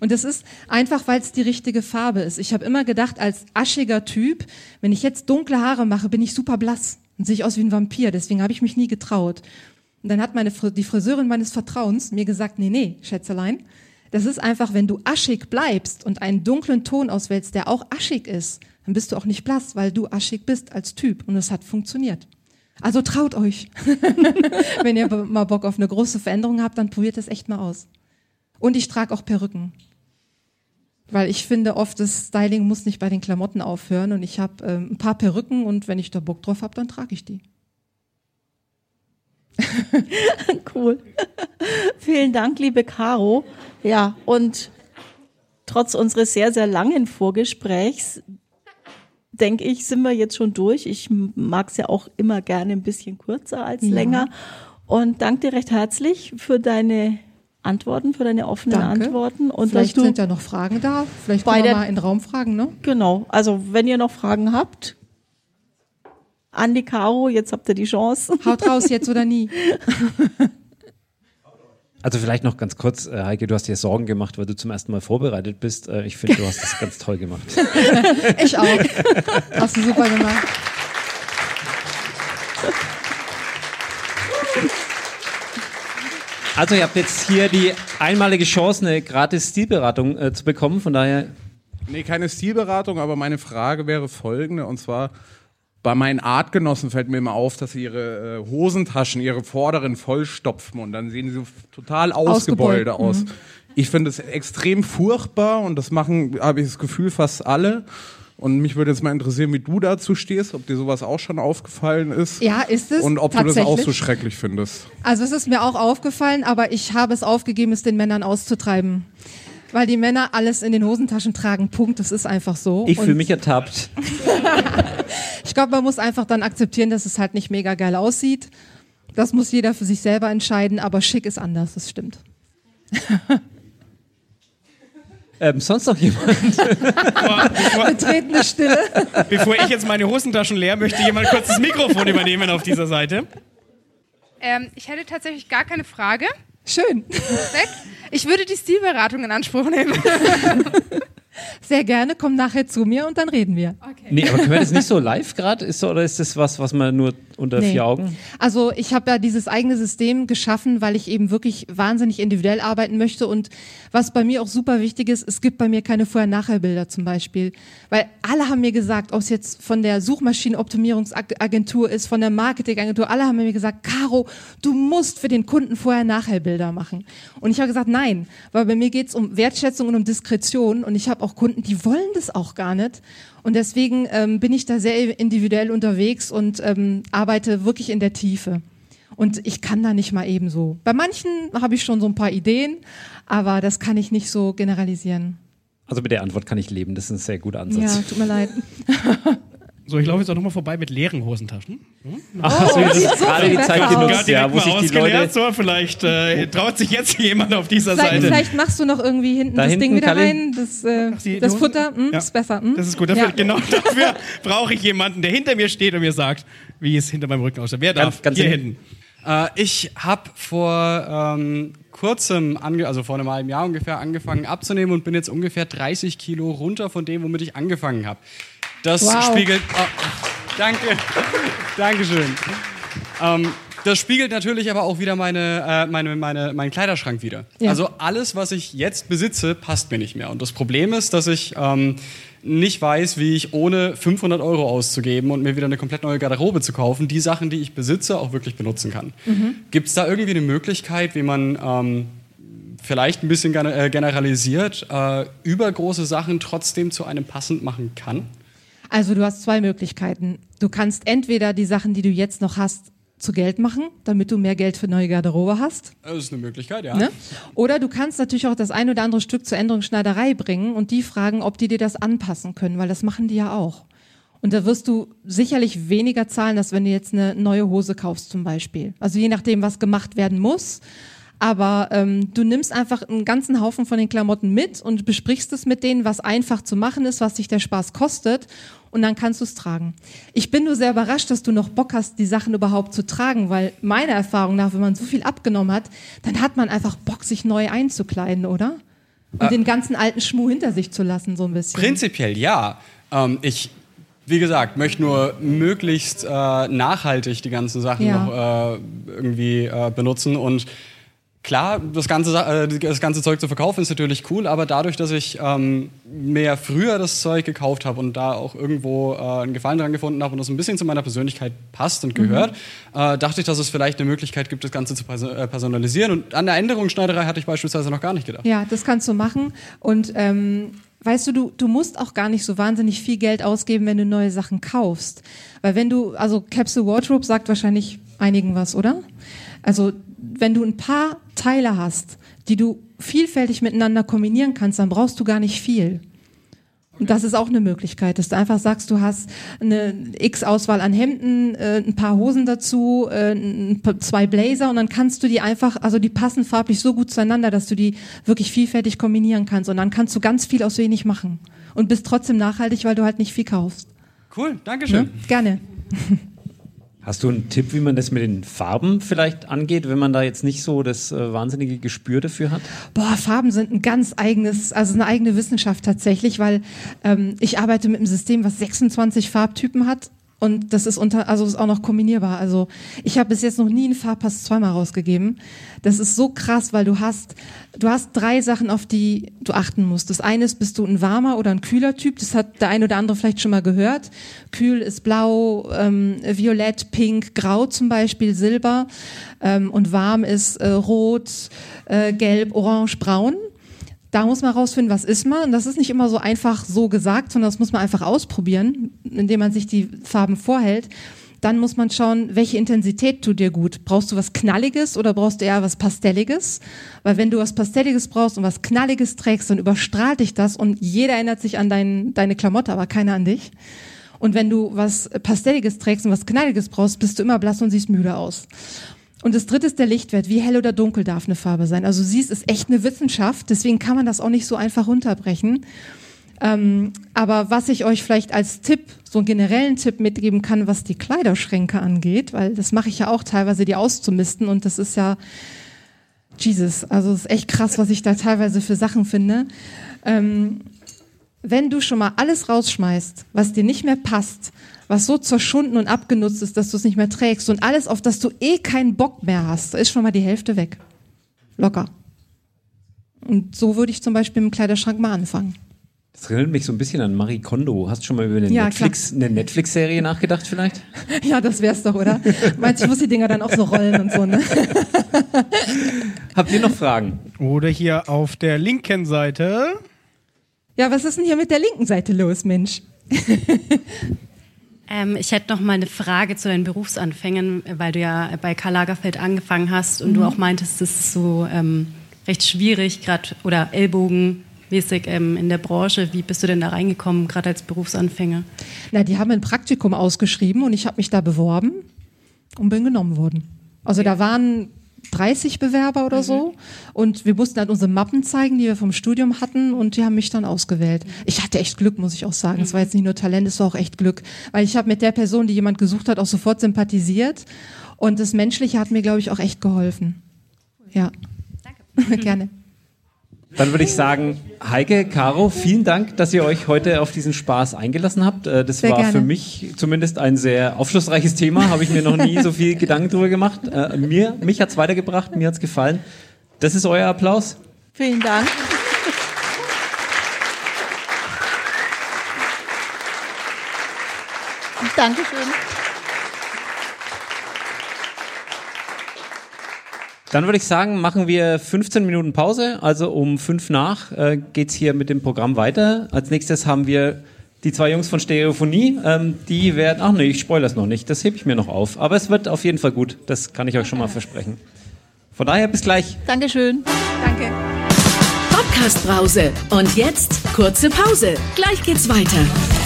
Und das ist einfach, weil es die richtige Farbe ist. Ich habe immer gedacht, als aschiger Typ, wenn ich jetzt dunkle Haare mache, bin ich super blass und sehe ich aus wie ein Vampir. Deswegen habe ich mich nie getraut. Und dann hat meine die Friseurin meines Vertrauens mir gesagt, nee, nee, Schätzelein, das ist einfach, wenn du aschig bleibst und einen dunklen Ton auswählst, der auch aschig ist, dann bist du auch nicht blass, weil du aschig bist als Typ. Und es hat funktioniert. Also traut euch. wenn ihr mal Bock auf eine große Veränderung habt, dann probiert es echt mal aus. Und ich trage auch Perücken. Weil ich finde, oft das Styling muss nicht bei den Klamotten aufhören und ich habe ähm, ein paar Perücken und wenn ich da Bock drauf habe, dann trage ich die. cool. Vielen Dank, liebe Caro. Ja, und trotz unseres sehr, sehr langen Vorgesprächs, denke ich, sind wir jetzt schon durch. Ich mag es ja auch immer gerne ein bisschen kürzer als ja. länger. Und danke dir recht herzlich für deine Antworten, für deine offenen Danke. Antworten. Und Vielleicht sind ja noch Fragen da. Vielleicht können wir mal in den Raum fragen, ne? Genau. Also, wenn ihr noch Fragen habt, Andi Caro, jetzt habt ihr die Chance. Haut raus, jetzt oder nie. Also vielleicht noch ganz kurz, äh, Heike, du hast dir Sorgen gemacht, weil du zum ersten Mal vorbereitet bist. Äh, ich finde, du hast das ganz toll gemacht. ich auch. Hast du super gemacht. Also ihr habt jetzt hier die einmalige Chance, eine gratis Stilberatung äh, zu bekommen, von daher... Nee, keine Stilberatung, aber meine Frage wäre folgende, und zwar bei meinen Artgenossen fällt mir immer auf, dass sie ihre äh, Hosentaschen, ihre vorderen vollstopfen und dann sehen sie so total ausgebeult aus. Mhm. Ich finde es extrem furchtbar und das machen, habe ich das Gefühl, fast alle. Und mich würde jetzt mal interessieren, wie du dazu stehst, ob dir sowas auch schon aufgefallen ist. Ja, ist es. Und ob du das auch so schrecklich findest. Also es ist mir auch aufgefallen, aber ich habe es aufgegeben, es den Männern auszutreiben. Weil die Männer alles in den Hosentaschen tragen. Punkt. Das ist einfach so. Ich fühle mich ertappt. ich glaube, man muss einfach dann akzeptieren, dass es halt nicht mega geil aussieht. Das muss jeder für sich selber entscheiden, aber schick ist anders, das stimmt. Ähm, sonst noch jemand? Betretene Stille. Bevor ich jetzt meine Hosentaschen leer, möchte jemand kurz das Mikrofon übernehmen auf dieser Seite. Ähm, ich hätte tatsächlich gar keine Frage. Schön. Perfekt. Ich würde die Stilberatung in Anspruch nehmen. Sehr gerne, komm nachher zu mir und dann reden wir. Okay. Nee, aber können wir das nicht so live gerade? Ist oder ist das was, was man nur unter nee. vier Augen? Also ich habe ja dieses eigene System geschaffen, weil ich eben wirklich wahnsinnig individuell arbeiten möchte und was bei mir auch super wichtig ist, es gibt bei mir keine Vorher-Nachher-Bilder zum Beispiel, weil alle haben mir gesagt, ob es jetzt von der Suchmaschinenoptimierungsagentur ist, von der Marketingagentur, alle haben mir gesagt, Caro, du musst für den Kunden Vorher-Nachher-Bilder machen. Und ich habe gesagt, nein, weil bei mir geht es um Wertschätzung und um Diskretion und ich habe auch Kunden, die wollen das auch gar nicht. Und deswegen ähm, bin ich da sehr individuell unterwegs und ähm, arbeite wirklich in der Tiefe. Und ich kann da nicht mal ebenso. Bei manchen habe ich schon so ein paar Ideen, aber das kann ich nicht so generalisieren. Also mit der Antwort kann ich leben, das ist ein sehr guter Ansatz. Ja, tut mir leid. So, ich laufe jetzt auch nochmal vorbei mit leeren Hosentaschen. Hm? Ach, so, das ist gerade die Zeit genutzt, ja, wo sich die Leute... So, vielleicht äh, traut sich jetzt jemand auf dieser vielleicht, Seite. Vielleicht machst du noch irgendwie hinten da das hinten Ding wieder rein, das, äh, Ach, die, das die Futter, hm, ja. ist besser. Hm? Das ist gut, dafür, ja. genau dafür brauche ich jemanden, der hinter mir steht und mir sagt, wie es hinter meinem Rücken aussieht. Wer darf? Ganz, ganz Hier hinten. Äh, ich habe vor ähm, kurzem, also vor einem halben Jahr ungefähr, angefangen abzunehmen und bin jetzt ungefähr 30 Kilo runter von dem, womit ich angefangen habe. Das wow. spiegelt. Oh, danke. Dankeschön. Ähm, das spiegelt natürlich aber auch wieder meine, äh, meine, meine, meinen Kleiderschrank wieder. Ja. Also alles, was ich jetzt besitze, passt mir nicht mehr. Und das Problem ist, dass ich ähm, nicht weiß, wie ich ohne 500 Euro auszugeben und mir wieder eine komplett neue Garderobe zu kaufen, die Sachen, die ich besitze, auch wirklich benutzen kann. Mhm. Gibt es da irgendwie eine Möglichkeit, wie man ähm, vielleicht ein bisschen äh, generalisiert äh, übergroße Sachen trotzdem zu einem passend machen kann? Also du hast zwei Möglichkeiten. Du kannst entweder die Sachen, die du jetzt noch hast, zu Geld machen, damit du mehr Geld für neue Garderobe hast. Das ist eine Möglichkeit, ja. Ne? Oder du kannst natürlich auch das ein oder andere Stück zur Änderungsschneiderei bringen und die fragen, ob die dir das anpassen können, weil das machen die ja auch. Und da wirst du sicherlich weniger zahlen, als wenn du jetzt eine neue Hose kaufst zum Beispiel. Also je nachdem, was gemacht werden muss. Aber ähm, du nimmst einfach einen ganzen Haufen von den Klamotten mit und besprichst es mit denen, was einfach zu machen ist, was sich der Spaß kostet und dann kannst du es tragen. Ich bin nur sehr überrascht, dass du noch Bock hast, die Sachen überhaupt zu tragen, weil meiner Erfahrung nach, wenn man so viel abgenommen hat, dann hat man einfach Bock, sich neu einzukleiden, oder? Und äh, den ganzen alten Schmuh hinter sich zu lassen, so ein bisschen. Prinzipiell ja. Ähm, ich wie gesagt, möchte nur möglichst äh, nachhaltig die ganzen Sachen ja. noch äh, irgendwie äh, benutzen und Klar, das ganze, äh, das ganze Zeug zu verkaufen ist natürlich cool, aber dadurch, dass ich ähm, mehr früher das Zeug gekauft habe und da auch irgendwo äh, einen Gefallen dran gefunden habe und das ein bisschen zu meiner Persönlichkeit passt und gehört, mhm. äh, dachte ich, dass es vielleicht eine Möglichkeit gibt, das Ganze zu äh, personalisieren. Und an der Änderungsschneiderei hatte ich beispielsweise noch gar nicht gedacht. Ja, das kannst du machen. Und ähm, weißt du, du, du musst auch gar nicht so wahnsinnig viel Geld ausgeben, wenn du neue Sachen kaufst. Weil wenn du, also Capsule Wardrobe sagt wahrscheinlich einigen was, oder? Also wenn du ein paar Teile hast, die du vielfältig miteinander kombinieren kannst, dann brauchst du gar nicht viel. Und das ist auch eine Möglichkeit, dass du einfach sagst, du hast eine X-Auswahl an Hemden, äh, ein paar Hosen dazu, äh, zwei Blazer und dann kannst du die einfach, also die passen farblich so gut zueinander, dass du die wirklich vielfältig kombinieren kannst und dann kannst du ganz viel aus wenig machen und bist trotzdem nachhaltig, weil du halt nicht viel kaufst. Cool, danke schön. Ja? Gerne. Hast du einen Tipp, wie man das mit den Farben vielleicht angeht, wenn man da jetzt nicht so das äh, wahnsinnige Gespür dafür hat? Boah, Farben sind ein ganz eigenes, also eine eigene Wissenschaft tatsächlich, weil ähm, ich arbeite mit einem System, was 26 Farbtypen hat und das ist unter, also ist auch noch kombinierbar. Also ich habe bis jetzt noch nie einen Farbpass zweimal rausgegeben. Das ist so krass, weil du hast, du hast drei Sachen, auf die du achten musst. Das eine ist, bist du ein warmer oder ein kühler Typ. Das hat der eine oder andere vielleicht schon mal gehört. Kühl ist blau, ähm, violett, pink, grau zum Beispiel, silber. Ähm, und warm ist äh, rot, äh, gelb, orange, braun. Da muss man rausfinden, was ist man. Und das ist nicht immer so einfach so gesagt, sondern das muss man einfach ausprobieren, indem man sich die Farben vorhält. Dann muss man schauen, welche Intensität tut dir gut. Brauchst du was Knalliges oder brauchst du eher was Pastelliges? Weil wenn du was Pastelliges brauchst und was Knalliges trägst, dann überstrahlt dich das und jeder erinnert sich an dein, deine Klamotte, aber keiner an dich. Und wenn du was Pastelliges trägst und was Knalliges brauchst, bist du immer blass und siehst müde aus. Und das dritte ist der Lichtwert. Wie hell oder dunkel darf eine Farbe sein? Also siehst, ist echt eine Wissenschaft. Deswegen kann man das auch nicht so einfach runterbrechen. Ähm, aber was ich euch vielleicht als Tipp, so einen generellen Tipp mitgeben kann, was die Kleiderschränke angeht, weil das mache ich ja auch teilweise, die auszumisten. Und das ist ja, Jesus, also es ist echt krass, was ich da teilweise für Sachen finde. Ähm, wenn du schon mal alles rausschmeißt, was dir nicht mehr passt, was so zerschunden und abgenutzt ist, dass du es nicht mehr trägst und alles, auf das du eh keinen Bock mehr hast, da ist schon mal die Hälfte weg. Locker. Und so würde ich zum Beispiel im Kleiderschrank mal anfangen. Das erinnert mich so ein bisschen an Marie Kondo. Hast du schon mal über eine ja, Netflix, eine Netflix-Serie nachgedacht vielleicht? Ja, das wär's doch, oder? Meinst du, ich muss die Dinger dann auch so rollen und so, ne? Habt ihr noch Fragen? Oder hier auf der linken Seite. Ja, was ist denn hier mit der linken Seite los, Mensch? Ähm, ich hätte noch mal eine Frage zu deinen Berufsanfängen, weil du ja bei Karl Lagerfeld angefangen hast und mhm. du auch meintest, es ist so ähm, recht schwierig, gerade oder ellbogenmäßig ähm, in der Branche. Wie bist du denn da reingekommen, gerade als Berufsanfänger? Na, die haben ein Praktikum ausgeschrieben und ich habe mich da beworben und bin genommen worden. Also okay. da waren 30 Bewerber oder mhm. so. Und wir mussten halt unsere Mappen zeigen, die wir vom Studium hatten, und die haben mich dann ausgewählt. Ich hatte echt Glück, muss ich auch sagen. Es war jetzt nicht nur Talent, es war auch echt Glück. Weil ich habe mit der Person, die jemand gesucht hat, auch sofort sympathisiert. Und das Menschliche hat mir, glaube ich, auch echt geholfen. Ja. Danke. Gerne. Dann würde ich sagen, Heike, Caro, vielen Dank, dass ihr euch heute auf diesen Spaß eingelassen habt. Äh, das Sehr war gerne. für mich zumindest ein sehr aufschlussreiches Thema. Habe ich mir noch nie so viel Gedanken drüber gemacht. Äh, mir, mich hat's weitergebracht, mir hat's gefallen. Das ist euer Applaus. Vielen Dank. Dankeschön. Dann würde ich sagen, machen wir 15 Minuten Pause. Also um fünf nach äh, geht's hier mit dem Programm weiter. Als nächstes haben wir die zwei Jungs von Stereophonie. Ähm, die werden, ach nee, ich spoilere es noch nicht. Das hebe ich mir noch auf. Aber es wird auf jeden Fall gut. Das kann ich euch schon mal versprechen. Von daher bis gleich. Dankeschön. Danke. Podcast Brause. Und jetzt kurze Pause. Gleich geht's weiter.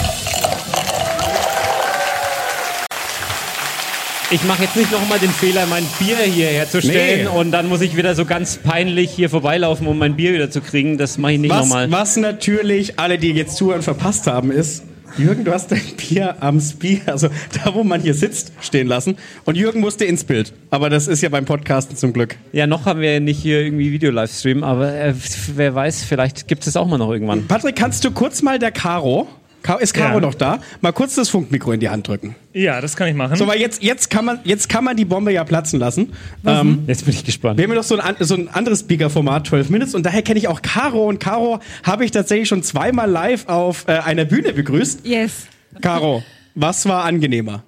Ich mache jetzt nicht nochmal den Fehler, mein Bier hier herzustellen Nee. und dann muss ich wieder so ganz peinlich hier vorbeilaufen, um mein Bier wieder zu kriegen. Das mache ich nicht nochmal. was natürlich alle, die jetzt zuhören, verpasst haben, ist, Jürgen, du hast dein Bier am Spiel, also da, wo man hier sitzt, stehen lassen. Und Jürgen musste ins Bild. Aber das ist ja beim Podcasten zum Glück. Ja, noch haben wir nicht hier irgendwie Video-Livestream, aber äh, wer weiß, vielleicht gibt es auch mal noch irgendwann. Patrick, kannst du kurz mal der Caro, ist Caro Ja. noch da, mal kurz das Funkmikro in die Hand drücken? Ja, das kann ich machen. So, weil jetzt, jetzt, kann man, jetzt kann man die Bombe ja platzen lassen. Ähm, Jetzt bin ich gespannt. wir haben ja noch so ein, so ein anderes Speaker-Format, 12 Minutes, und daher kenne ich auch Caro. Und Caro habe ich tatsächlich schon zweimal live auf äh, einer Bühne begrüßt. Yes. Caro, was war angenehmer?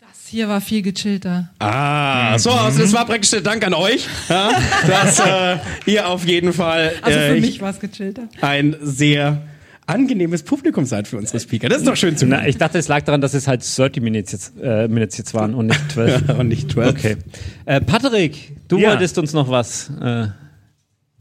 Das hier war viel gechillter. Ah, so, also das war praktisch der Dank an euch, ja, dass äh, ihr auf jeden Fall Also für äh, mich war es gechillter. ein sehr angenehmes Publikum seid für unsere Speaker. Das ist doch schön zu Na, ich dachte, es lag daran, dass es halt 30 Minutes jetzt, äh, Minutes jetzt waren und nicht 12. hören. Und nicht 12. Okay. Äh, Patrick, du Ja. wolltest uns noch was. Äh,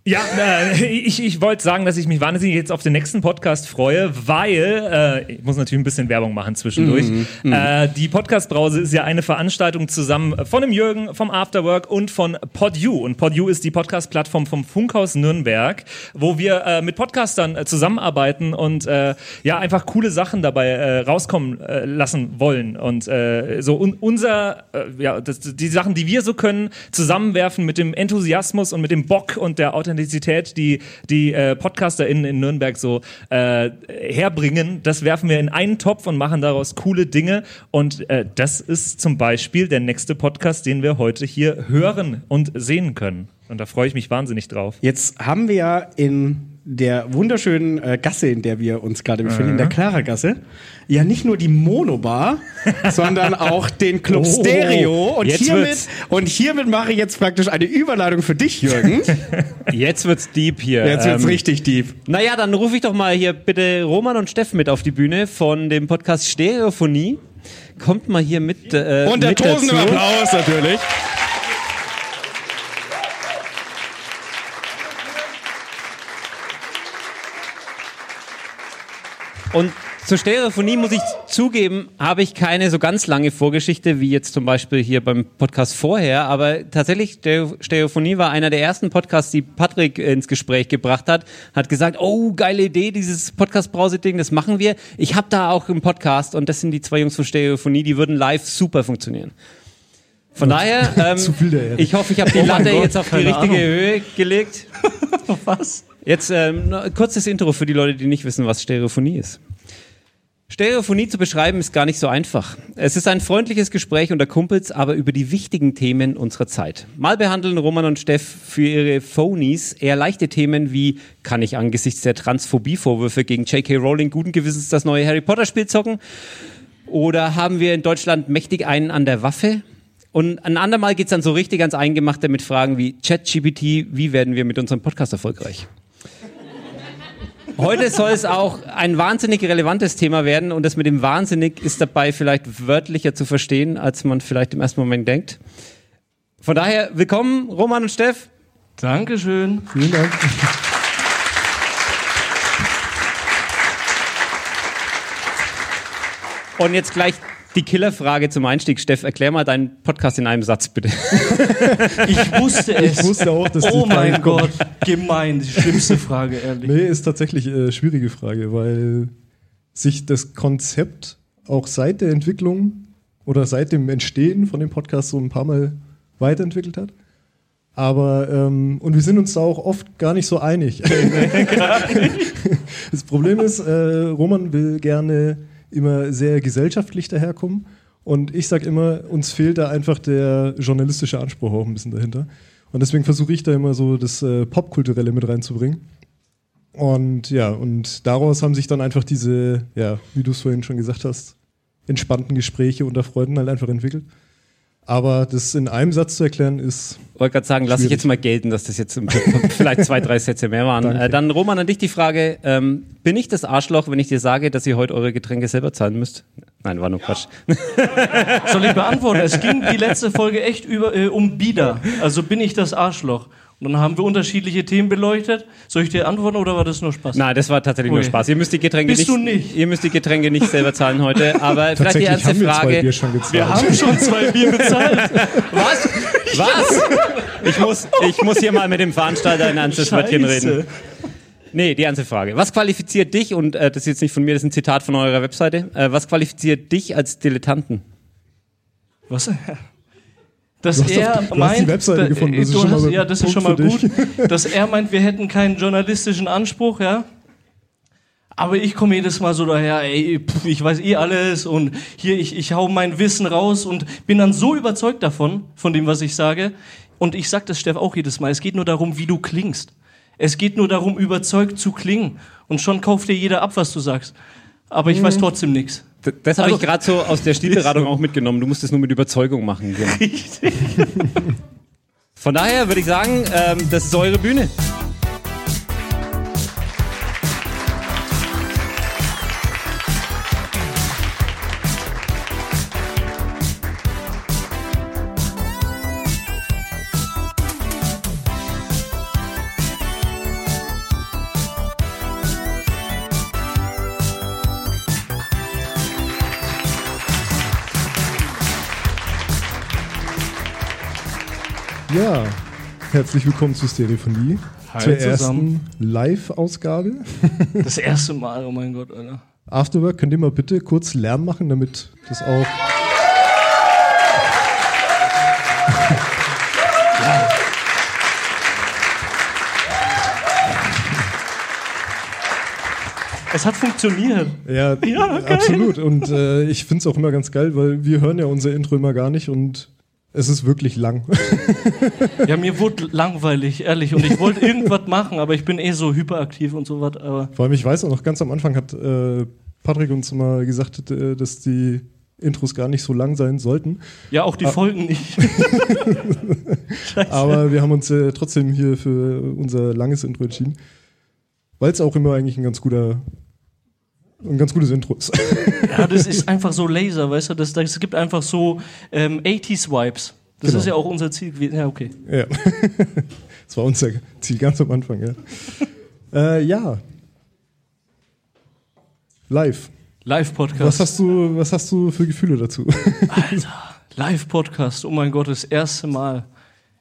Ja, äh, ich, ich wollte sagen, dass ich mich wahnsinnig jetzt auf den nächsten Podcast freue, weil, äh, ich muss natürlich ein bisschen Werbung machen zwischendurch. Äh, die Podcast-Brause ist ja eine Veranstaltung zusammen von dem Jürgen, vom Afterwork und von PodU. Und PodU ist die Podcast-Plattform vom Funkhaus Nürnberg, wo wir äh, mit Podcastern äh, zusammenarbeiten und äh, ja, einfach coole Sachen dabei äh, rauskommen äh, lassen wollen. Und äh, so un unser, äh, ja, das, die Sachen, die wir so können, zusammenwerfen mit dem Enthusiasmus und mit dem Bock und der Authentizität, die die äh, PodcasterInnen in Nürnberg so äh, herbringen, das werfen wir in einen Topf und machen daraus coole Dinge. Und äh, das ist zum Beispiel der nächste Podcast, den wir heute hier hören und sehen können. Und da freue ich mich wahnsinnig drauf. Jetzt haben wir ja in der wunderschönen äh, Gasse, in der wir uns gerade befinden, in der Clara-Gasse, ja nicht nur die Monobar, sondern auch den Club Oh, Stereo. Und hiermit, wird's. und hiermit mache ich jetzt praktisch eine Überleitung für dich, Jürgen. jetzt wird's deep hier. Jetzt wird's Ähm, richtig deep. Naja, dann rufe ich doch mal hier bitte Roman und Steff mit auf die Bühne von dem Podcast Stereophonie. Kommt mal hier mit. Äh, Und der mit tosende dazu. Applaus natürlich. Und zur Stereophonie muss ich zugeben, habe ich keine so ganz lange Vorgeschichte, wie jetzt zum Beispiel hier beim Podcast vorher. Aber tatsächlich, Stereo- Stereophonie war einer der ersten Podcasts, die Patrick ins Gespräch gebracht hat. Hat gesagt, oh, geile Idee, dieses Podcast-Brause-Ding, das machen wir. Ich habe da auch einen Podcast und das sind die zwei Jungs von Stereophonie, die würden live super funktionieren. Von daher, ähm, ich hoffe, ich habe die Oh Latte Gott, jetzt auf die richtige Ahnung. Höhe gelegt. Was? Jetzt ähm, kurzes Intro für die Leute, die nicht wissen, was Stereophonie ist. Stereophonie zu beschreiben ist gar nicht so einfach. Es ist ein freundliches Gespräch unter Kumpels, aber über die wichtigen Themen unserer Zeit. Mal behandeln Roman und Steff für ihre Phonies eher leichte Themen wie, kann ich angesichts der Transphobie-Vorwürfe gegen J.K. Rowling guten Gewissens das neue Harry Potter-Spiel zocken? Oder haben wir in Deutschland mächtig einen an der Waffe? Und ein andermal geht's dann so richtig ans Eingemachte mit Fragen wie ChatGPT, wie werden wir mit unserem Podcast erfolgreich? Heute soll es auch ein wahnsinnig relevantes Thema werden und das mit dem wahnsinnig ist dabei vielleicht wörtlicher zu verstehen, als man vielleicht im ersten Moment denkt. Von daher willkommen Roman und Steff. Dankeschön. Vielen Dank. Und jetzt gleich die Killerfrage zum Einstieg. Steff, erklär mal deinen Podcast in einem Satz bitte. Ich wusste es. Ich wusste auch, dass Oh die Frage mein kommt. Gott, gemein. Die schlimmste Frage, ehrlich. Nee, ist tatsächlich eine schwierige Frage, weil sich das Konzept auch seit der Entwicklung oder seit dem Entstehen von dem Podcast so ein paar Mal weiterentwickelt hat. Aber, ähm, und wir sind uns da auch oft gar nicht so einig. das Problem ist, äh, Roman will gerne immer sehr gesellschaftlich daherkommen. Und ich sage immer, uns fehlt da einfach der journalistische Anspruch auch ein bisschen dahinter. Und deswegen versuche ich da immer so das äh, Popkulturelle mit reinzubringen. Und ja, und daraus haben sich dann einfach diese, ja, wie du es vorhin schon gesagt hast, entspannten Gespräche unter Freunden halt einfach entwickelt. Aber das in einem Satz zu erklären ist. Ich wollte gerade sagen, lass ich jetzt mal gelten, dass das jetzt vielleicht zwei, drei Sätze mehr waren. Äh, dann, Roman, an dich die Frage: ähm, Bin ich das Arschloch, wenn ich dir sage, dass ihr heute eure Getränke selber zahlen müsst? Nein, war nur ja. Quatsch. Soll ich beantworten? Es ging die letzte Folge echt über, äh, um Bieder. Also bin ich das Arschloch? Und dann haben wir unterschiedliche Themen beleuchtet. Soll ich dir antworten oder war das nur Spaß? Nein, das war tatsächlich okay. nur Spaß. Ihr müsst die Getränke Bist nicht, du nicht. Ihr müsst die Getränke nicht selber zahlen heute. Aber vielleicht die ernste haben Frage. Wir, zwei Bier schon gezahlt. wir haben schon zwei Bier bezahlt. Was? Was? Ich muss, ich muss hier mal mit dem Veranstalter ein ernstes Wörtchen reden. Nee, die ernste Frage. Was qualifiziert dich, und äh, das ist jetzt nicht von mir, das ist ein Zitat von eurer Webseite, äh, was qualifiziert dich als Dilettanten? Was? Dass er doch, meint. Das du hast, ja, das ist schon mal gut, dass er meint, wir hätten keinen journalistischen Anspruch, ja. Aber ich komme jedes Mal so daher, ey, pff, ich weiß eh alles und hier, ich, ich hau mein Wissen raus und bin dann so überzeugt davon, von dem, was ich sage. Und ich sag das Steff auch jedes Mal, es geht nur darum, wie du klingst. Es geht nur darum, überzeugt zu klingen. Und schon kauft dir jeder ab, was du sagst. Aber ich mhm. weiß trotzdem nichts. Das habe also, ich gerade so aus der Stilberatung auch mitgenommen. Du musst es nur mit Überzeugung machen. Genau. Richtig. Von daher würde ich sagen, ähm, das ist eure Bühne. Herzlich willkommen zu Stereophonie. Hi zur zusammen. ersten Live-Ausgabe. Das erste Mal, oh mein Gott, Alter. Afterwork, könnt ihr mal bitte kurz Lärm machen, damit das auch. Es hat funktioniert. Ja, ja absolut. Und äh, ich finde es auch immer ganz geil, weil wir hören ja unser Intro immer gar nicht und es ist wirklich lang. ja, mir wurde langweilig, ehrlich. Und ich wollte irgendwas machen, aber ich bin eh so hyperaktiv und so was. Vor allem, ich weiß auch noch, ganz am Anfang hat äh, Patrick uns mal gesagt, äh, dass die Intros gar nicht so lang sein sollten. Ja, auch die ah. Folgen nicht. aber wir haben uns äh, trotzdem hier für unser langes Intro entschieden. Weil es auch immer eigentlich ein ganz guter ein ganz gutes Intro ist. Ja, das ist einfach so Laser, weißt du? Das, das gibt einfach so ähm, 80s-Vibes. Das genau. ist ja auch unser Ziel gewesen. Ja, okay. Ja. Das war unser Ziel ganz am Anfang, ja. äh, ja. Live. Live-Podcast. Was hast du, was hast du für Gefühle dazu? Alter, Live-Podcast, oh mein Gott, das erste Mal.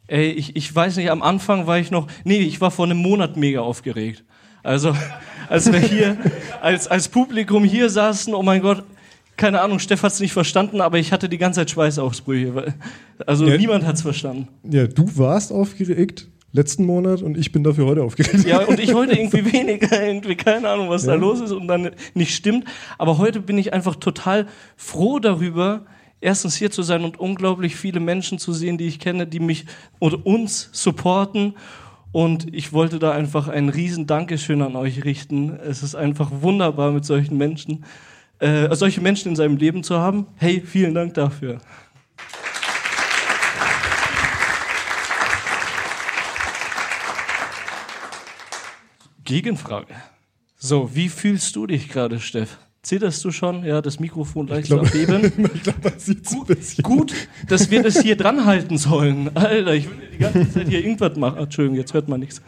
Ey, ich, ich weiß nicht, am Anfang war ich noch, nee, ich war vor einem Monat mega aufgeregt. Also, als wir hier als, als Publikum hier saßen, oh mein Gott, keine Ahnung, Steff hat es nicht verstanden, aber ich hatte die ganze Zeit Schweißausbrüche. Also ja, niemand hat es verstanden. Ja, du warst aufgeregt letzten Monat und ich bin dafür heute aufgeregt. Ja, und ich heute irgendwie weniger, irgendwie keine Ahnung, was ja. da los ist und dann nicht stimmt. Aber heute bin ich einfach total froh darüber, erstens hier zu sein und unglaublich viele Menschen zu sehen, die ich kenne, die mich und uns supporten und ich wollte da einfach ein riesen Dankeschön an euch richten. Es ist einfach wunderbar, mit solchen Menschen, äh, solche Menschen in seinem Leben zu haben. Hey, vielen Dank dafür. Gegenfrage. So, wie fühlst du dich gerade, Steff? Zitterst du schon? Ja, das Mikrofon leicht zu abheben. ich glaube, man sieht ein bisschen. Gut, dass wir das hier dran halten sollen. Alter, ich will die ganze Zeit hier irgendwas machen. Entschuldigung, jetzt hört man nichts.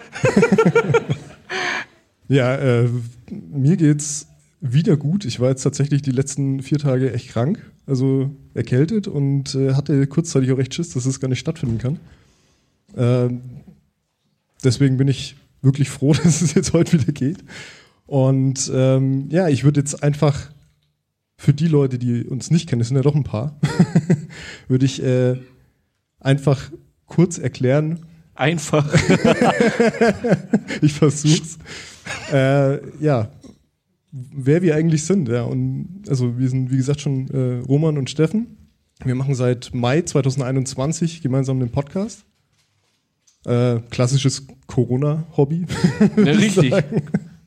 ja, äh, mir geht's wieder gut. Ich war jetzt tatsächlich die letzten vier Tage echt krank, also erkältet und äh, hatte kurzzeitig auch recht Schiss, dass es gar nicht stattfinden kann. Äh, deswegen bin ich wirklich froh, dass es jetzt heute wieder geht. Und ähm, ja, ich würde jetzt einfach für die Leute, die uns nicht kennen, es sind ja doch ein paar, würde ich äh, einfach kurz erklären, Einfach. ich versuch's. äh, ja, wer wir eigentlich sind. Ja. Und also wir sind, wie gesagt, schon äh, Roman und Steffen. Wir machen seit Mai 2021 gemeinsam den Podcast. Äh, klassisches Corona-Hobby. Ja, richtig.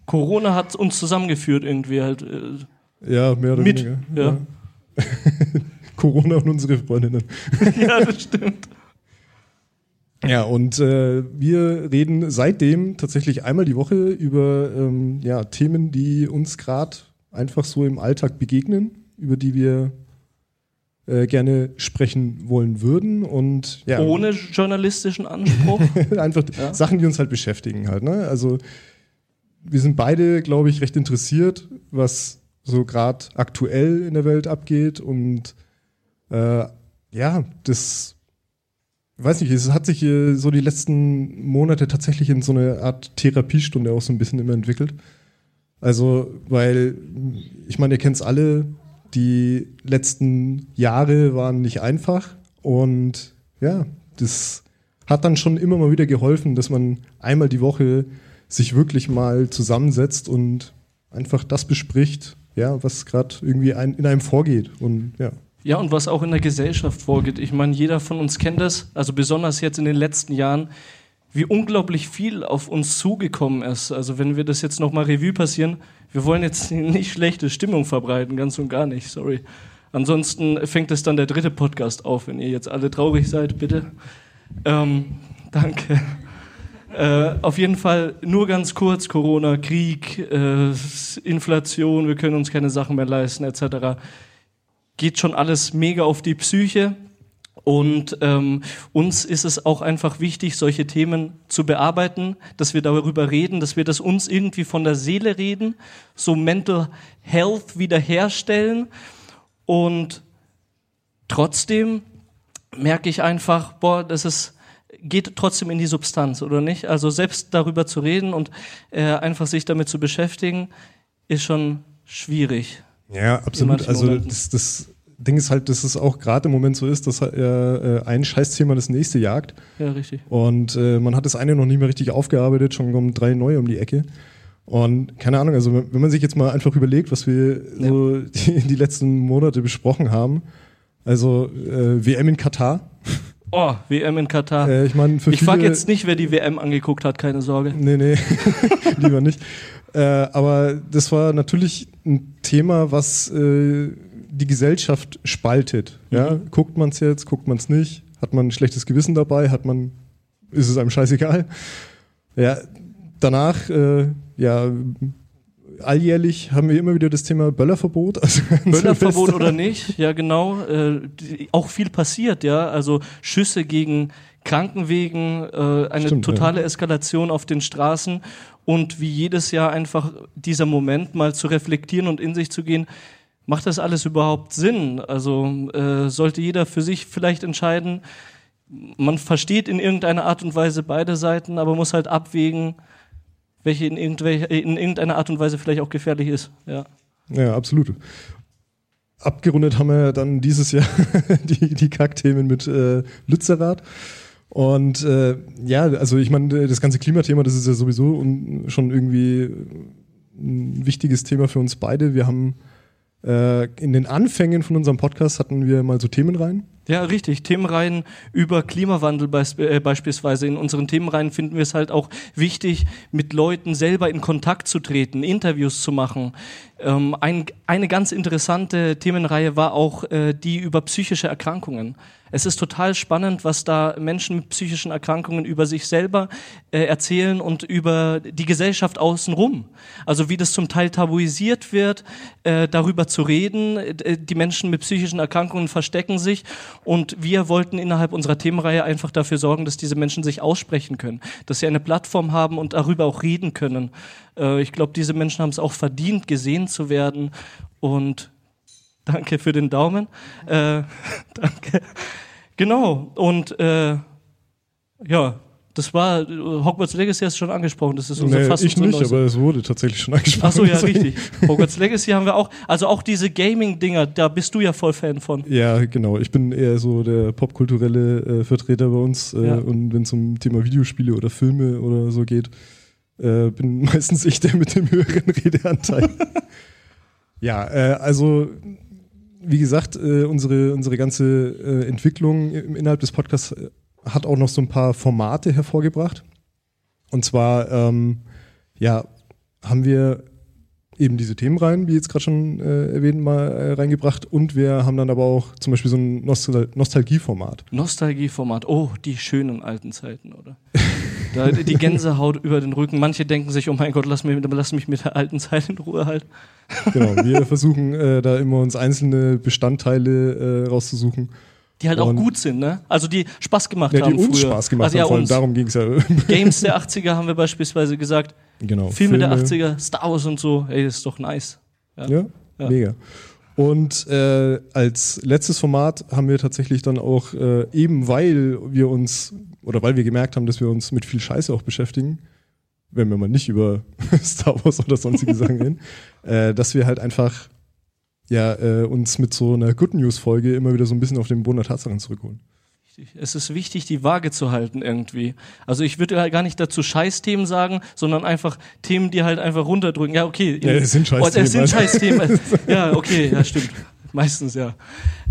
Corona hat uns zusammengeführt irgendwie halt. Äh, ja, mehr oder mit, weniger. Ja. ja. Corona und unsere Freundinnen. ja, das stimmt. Ja, und äh, wir reden seitdem tatsächlich einmal die Woche über ähm, ja, Themen, die uns gerade einfach so im Alltag begegnen, über die wir äh, gerne sprechen wollen würden und ja, ohne journalistischen Anspruch einfach ja. Sachen, die uns halt beschäftigen halt. Ne? Also wir sind beide, glaube ich, recht interessiert, was so gerade aktuell in der Welt abgeht und äh, ja, das weiß nicht, es hat sich so die letzten Monate tatsächlich in so eine Art Therapiestunde auch so ein bisschen immer entwickelt. Also, weil, ich meine, ihr kennt es alle, die letzten Jahre waren nicht einfach und ja, das hat dann schon immer mal wieder geholfen, dass man einmal die Woche sich wirklich mal zusammensetzt und einfach das bespricht, ja, was gerade irgendwie ein, in einem vorgeht und ja. Ja, und was auch in der Gesellschaft vorgeht. Ich meine, jeder von uns kennt das, also besonders jetzt in den letzten Jahren, wie unglaublich viel auf uns zugekommen ist. Also wenn wir das jetzt nochmal Revue passieren, wir wollen jetzt nicht schlechte Stimmung verbreiten, ganz und gar nicht, sorry. Ansonsten fängt es dann der dritte Podcast auf, wenn ihr jetzt alle traurig seid, bitte. Ähm, danke. Äh, auf jeden Fall nur ganz kurz, Corona, Krieg, äh, Inflation, wir können uns keine Sachen mehr leisten, etc geht schon alles mega auf die Psyche. Und ähm, uns ist es auch einfach wichtig, solche Themen zu bearbeiten, dass wir darüber reden, dass wir das uns irgendwie von der Seele reden, so Mental Health wiederherstellen. Und trotzdem merke ich einfach, boah, das ist geht trotzdem in die Substanz, oder nicht? Also selbst darüber zu reden und äh, einfach sich damit zu beschäftigen, ist schon schwierig. Ja, absolut. Also das, das Ding ist halt, dass es auch gerade im Moment so ist, dass äh, ein Scheißthema das nächste jagt. Ja, richtig. Und äh, man hat das eine noch nicht mehr richtig aufgearbeitet, schon kommen drei neue um die Ecke. Und keine Ahnung, also wenn man sich jetzt mal einfach überlegt, was wir ja. so die, die, letzten Monate besprochen haben, also äh, WM in Katar. Oh, WM in Katar. Äh, ich meine, Ich frage jetzt nicht, wer die WM angeguckt hat, keine Sorge. Nee, nee, lieber nicht. Äh, aber das war natürlich ein Thema, was äh, die Gesellschaft spaltet. Mhm. Ja? Guckt man es jetzt, guckt man es nicht? Hat man ein schlechtes Gewissen dabei? Hat man, ist es einem scheißegal? Ja, danach, äh, ja, alljährlich haben wir immer wieder das Thema Böllerverbot. Also Böllerverbot oder nicht, ja genau. Äh, die, auch viel passiert, ja. Also Schüsse gegen Krankenwegen, äh, eine Stimmt, totale ja. Eskalation auf den Straßen und wie jedes Jahr einfach dieser Moment mal zu reflektieren und in sich zu gehen, macht das alles überhaupt Sinn? Also äh, sollte jeder für sich vielleicht entscheiden, man versteht in irgendeiner Art und Weise beide Seiten, aber muss halt abwägen, welche in, in irgendeiner Art und Weise vielleicht auch gefährlich ist. Ja, ja absolut. Abgerundet haben wir dann dieses Jahr die, die Kackthemen mit äh, Lützerath. Und äh, ja, also ich meine, das ganze Klimathema, das ist ja sowieso schon irgendwie ein wichtiges Thema für uns beide. Wir haben äh, in den Anfängen von unserem Podcast hatten wir mal so Themenreihen. Ja, richtig. Themenreihen über Klimawandel äh, beispielsweise. In unseren Themenreihen finden wir es halt auch wichtig, mit Leuten selber in Kontakt zu treten, Interviews zu machen. Ähm, ein, eine ganz interessante Themenreihe war auch äh, die über psychische Erkrankungen. Es ist total spannend, was da Menschen mit psychischen Erkrankungen über sich selber äh, erzählen und über die Gesellschaft außenrum. Also wie das zum Teil tabuisiert wird, äh, darüber zu reden. Äh, die Menschen mit psychischen Erkrankungen verstecken sich und wir wollten innerhalb unserer Themenreihe einfach dafür sorgen, dass diese Menschen sich aussprechen können, dass sie eine Plattform haben und darüber auch reden können. Äh, ich glaube, diese Menschen haben es auch verdient, gesehen zu werden und Danke für den Daumen. Äh, danke. Genau. Und äh, ja, Das war, Hogwarts Legacy hast du schon angesprochen, das ist unser Nee, fast ich nicht, aber es wurde tatsächlich schon angesprochen. Ach so, ja, richtig. Hogwarts Legacy haben wir auch. Also auch diese Gaming-Dinger, da bist du ja voll Fan von. Ja, genau. Ich bin eher so der popkulturelle äh, Vertreter bei uns. Äh, Ja. Und wenn es um Thema Videospiele oder Filme oder so geht, äh, bin meistens ich der mit dem höheren Redeanteil. ja, äh, also wie gesagt, äh, unsere, unsere ganze äh, Entwicklung im, innerhalb des Podcasts äh, hat auch noch so ein paar Formate hervorgebracht. Und zwar, ähm, ja, haben wir eben diese Themenreihen, wie jetzt gerade schon äh, erwähnt, mal äh, reingebracht. Und wir haben dann aber auch zum Beispiel so ein Nostal Nostalgieformat. Nostalgieformat. Oh, die schönen alten Zeiten, oder? Da, die Gänsehaut über den Rücken. Manche denken sich, oh mein Gott, lass mich, lass mich mit der alten Zeit in Ruhe halt. Genau, wir versuchen äh, da immer uns einzelne Bestandteile äh, rauszusuchen. Die halt auch Und- gut sind, ne? Also die Spaß gemacht Ja, die haben uns früher. Spaß gemacht also, ja, haben, vor allem uns. darum ging es ja. Games der 80er haben wir beispielsweise gesagt. Genau, Filme, der Filme. 80er, Star Wars und so. Ey, das ist doch nice. Ja, mega. Und äh, als letztes Format haben wir tatsächlich dann auch, äh, eben weil wir uns, oder weil wir gemerkt haben, dass wir uns mit viel Scheiße auch beschäftigen, wenn wir mal nicht über Star Wars oder sonstige Sachen reden, äh, dass wir halt einfach ja, äh, uns mit so einer Good News-Folge immer wieder so ein bisschen auf den Boden der Tatsachen zurückholen. Es ist wichtig, die Waage zu halten irgendwie. Also ich würde halt gar nicht dazu Scheißthemen sagen, sondern einfach Themen, die halt einfach runterdrücken. Ja, okay. Ja, es sind Scheißthemen, Oh, es sind also. Scheißthemen. ja, okay, ja, stimmt. Meistens ja.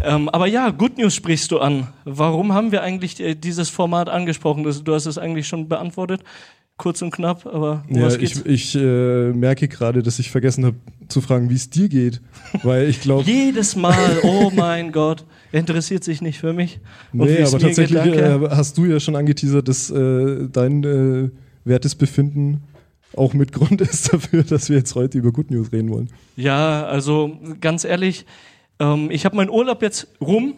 Ähm, aber ja, Good News sprichst du an. Warum haben wir eigentlich äh, dieses Format angesprochen? Du hast es eigentlich schon beantwortet. Kurz und knapp, aber um Ja, was geht's? ich, ich äh, merke gerade, dass ich vergessen habe zu fragen, wie es dir geht, weil ich glaube, Jedes Mal, oh mein Gott, er interessiert sich nicht für mich. Und nee, aber geht, tatsächlich danke. äh, hast du ja schon angeteasert, dass äh, dein äh, wertes Befinden auch mit Grund ist dafür, dass wir jetzt heute über Good News reden wollen. Ja, also ganz ehrlich, ähm, ich habe meinen Urlaub jetzt rum.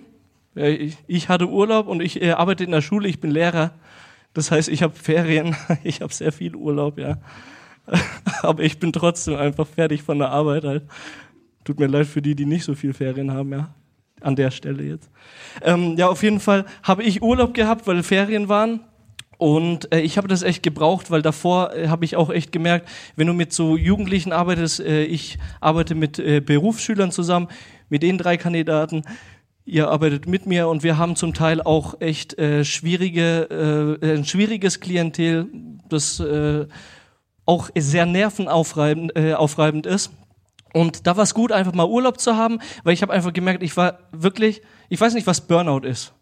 Äh, ich, hatte Urlaub und ich äh, arbeite in der Schule, ich bin Lehrer. Das heißt, ich habe Ferien, ich habe sehr viel Urlaub, ja. Aber ich bin trotzdem einfach fertig von der Arbeit halt. Tut mir leid für die, die nicht so viel Ferien haben, ja. An der Stelle jetzt. Ähm, ja, auf jeden Fall habe ich Urlaub gehabt, weil Ferien waren. Und äh, ich habe das echt gebraucht, weil davor äh, habe ich auch echt gemerkt, wenn du mit so Jugendlichen arbeitest, äh, ich arbeite mit äh, Berufsschülern zusammen, mit den drei Kandidaten, ihr arbeitet mit mir und wir haben zum Teil auch echt äh, schwierige, äh, ein schwieriges Klientel, das äh, auch sehr nervenaufreibend äh, aufreibend ist. Und da war es gut, einfach mal Urlaub zu haben, weil ich habe einfach gemerkt, ich war wirklich, ich weiß nicht, was Burnout ist.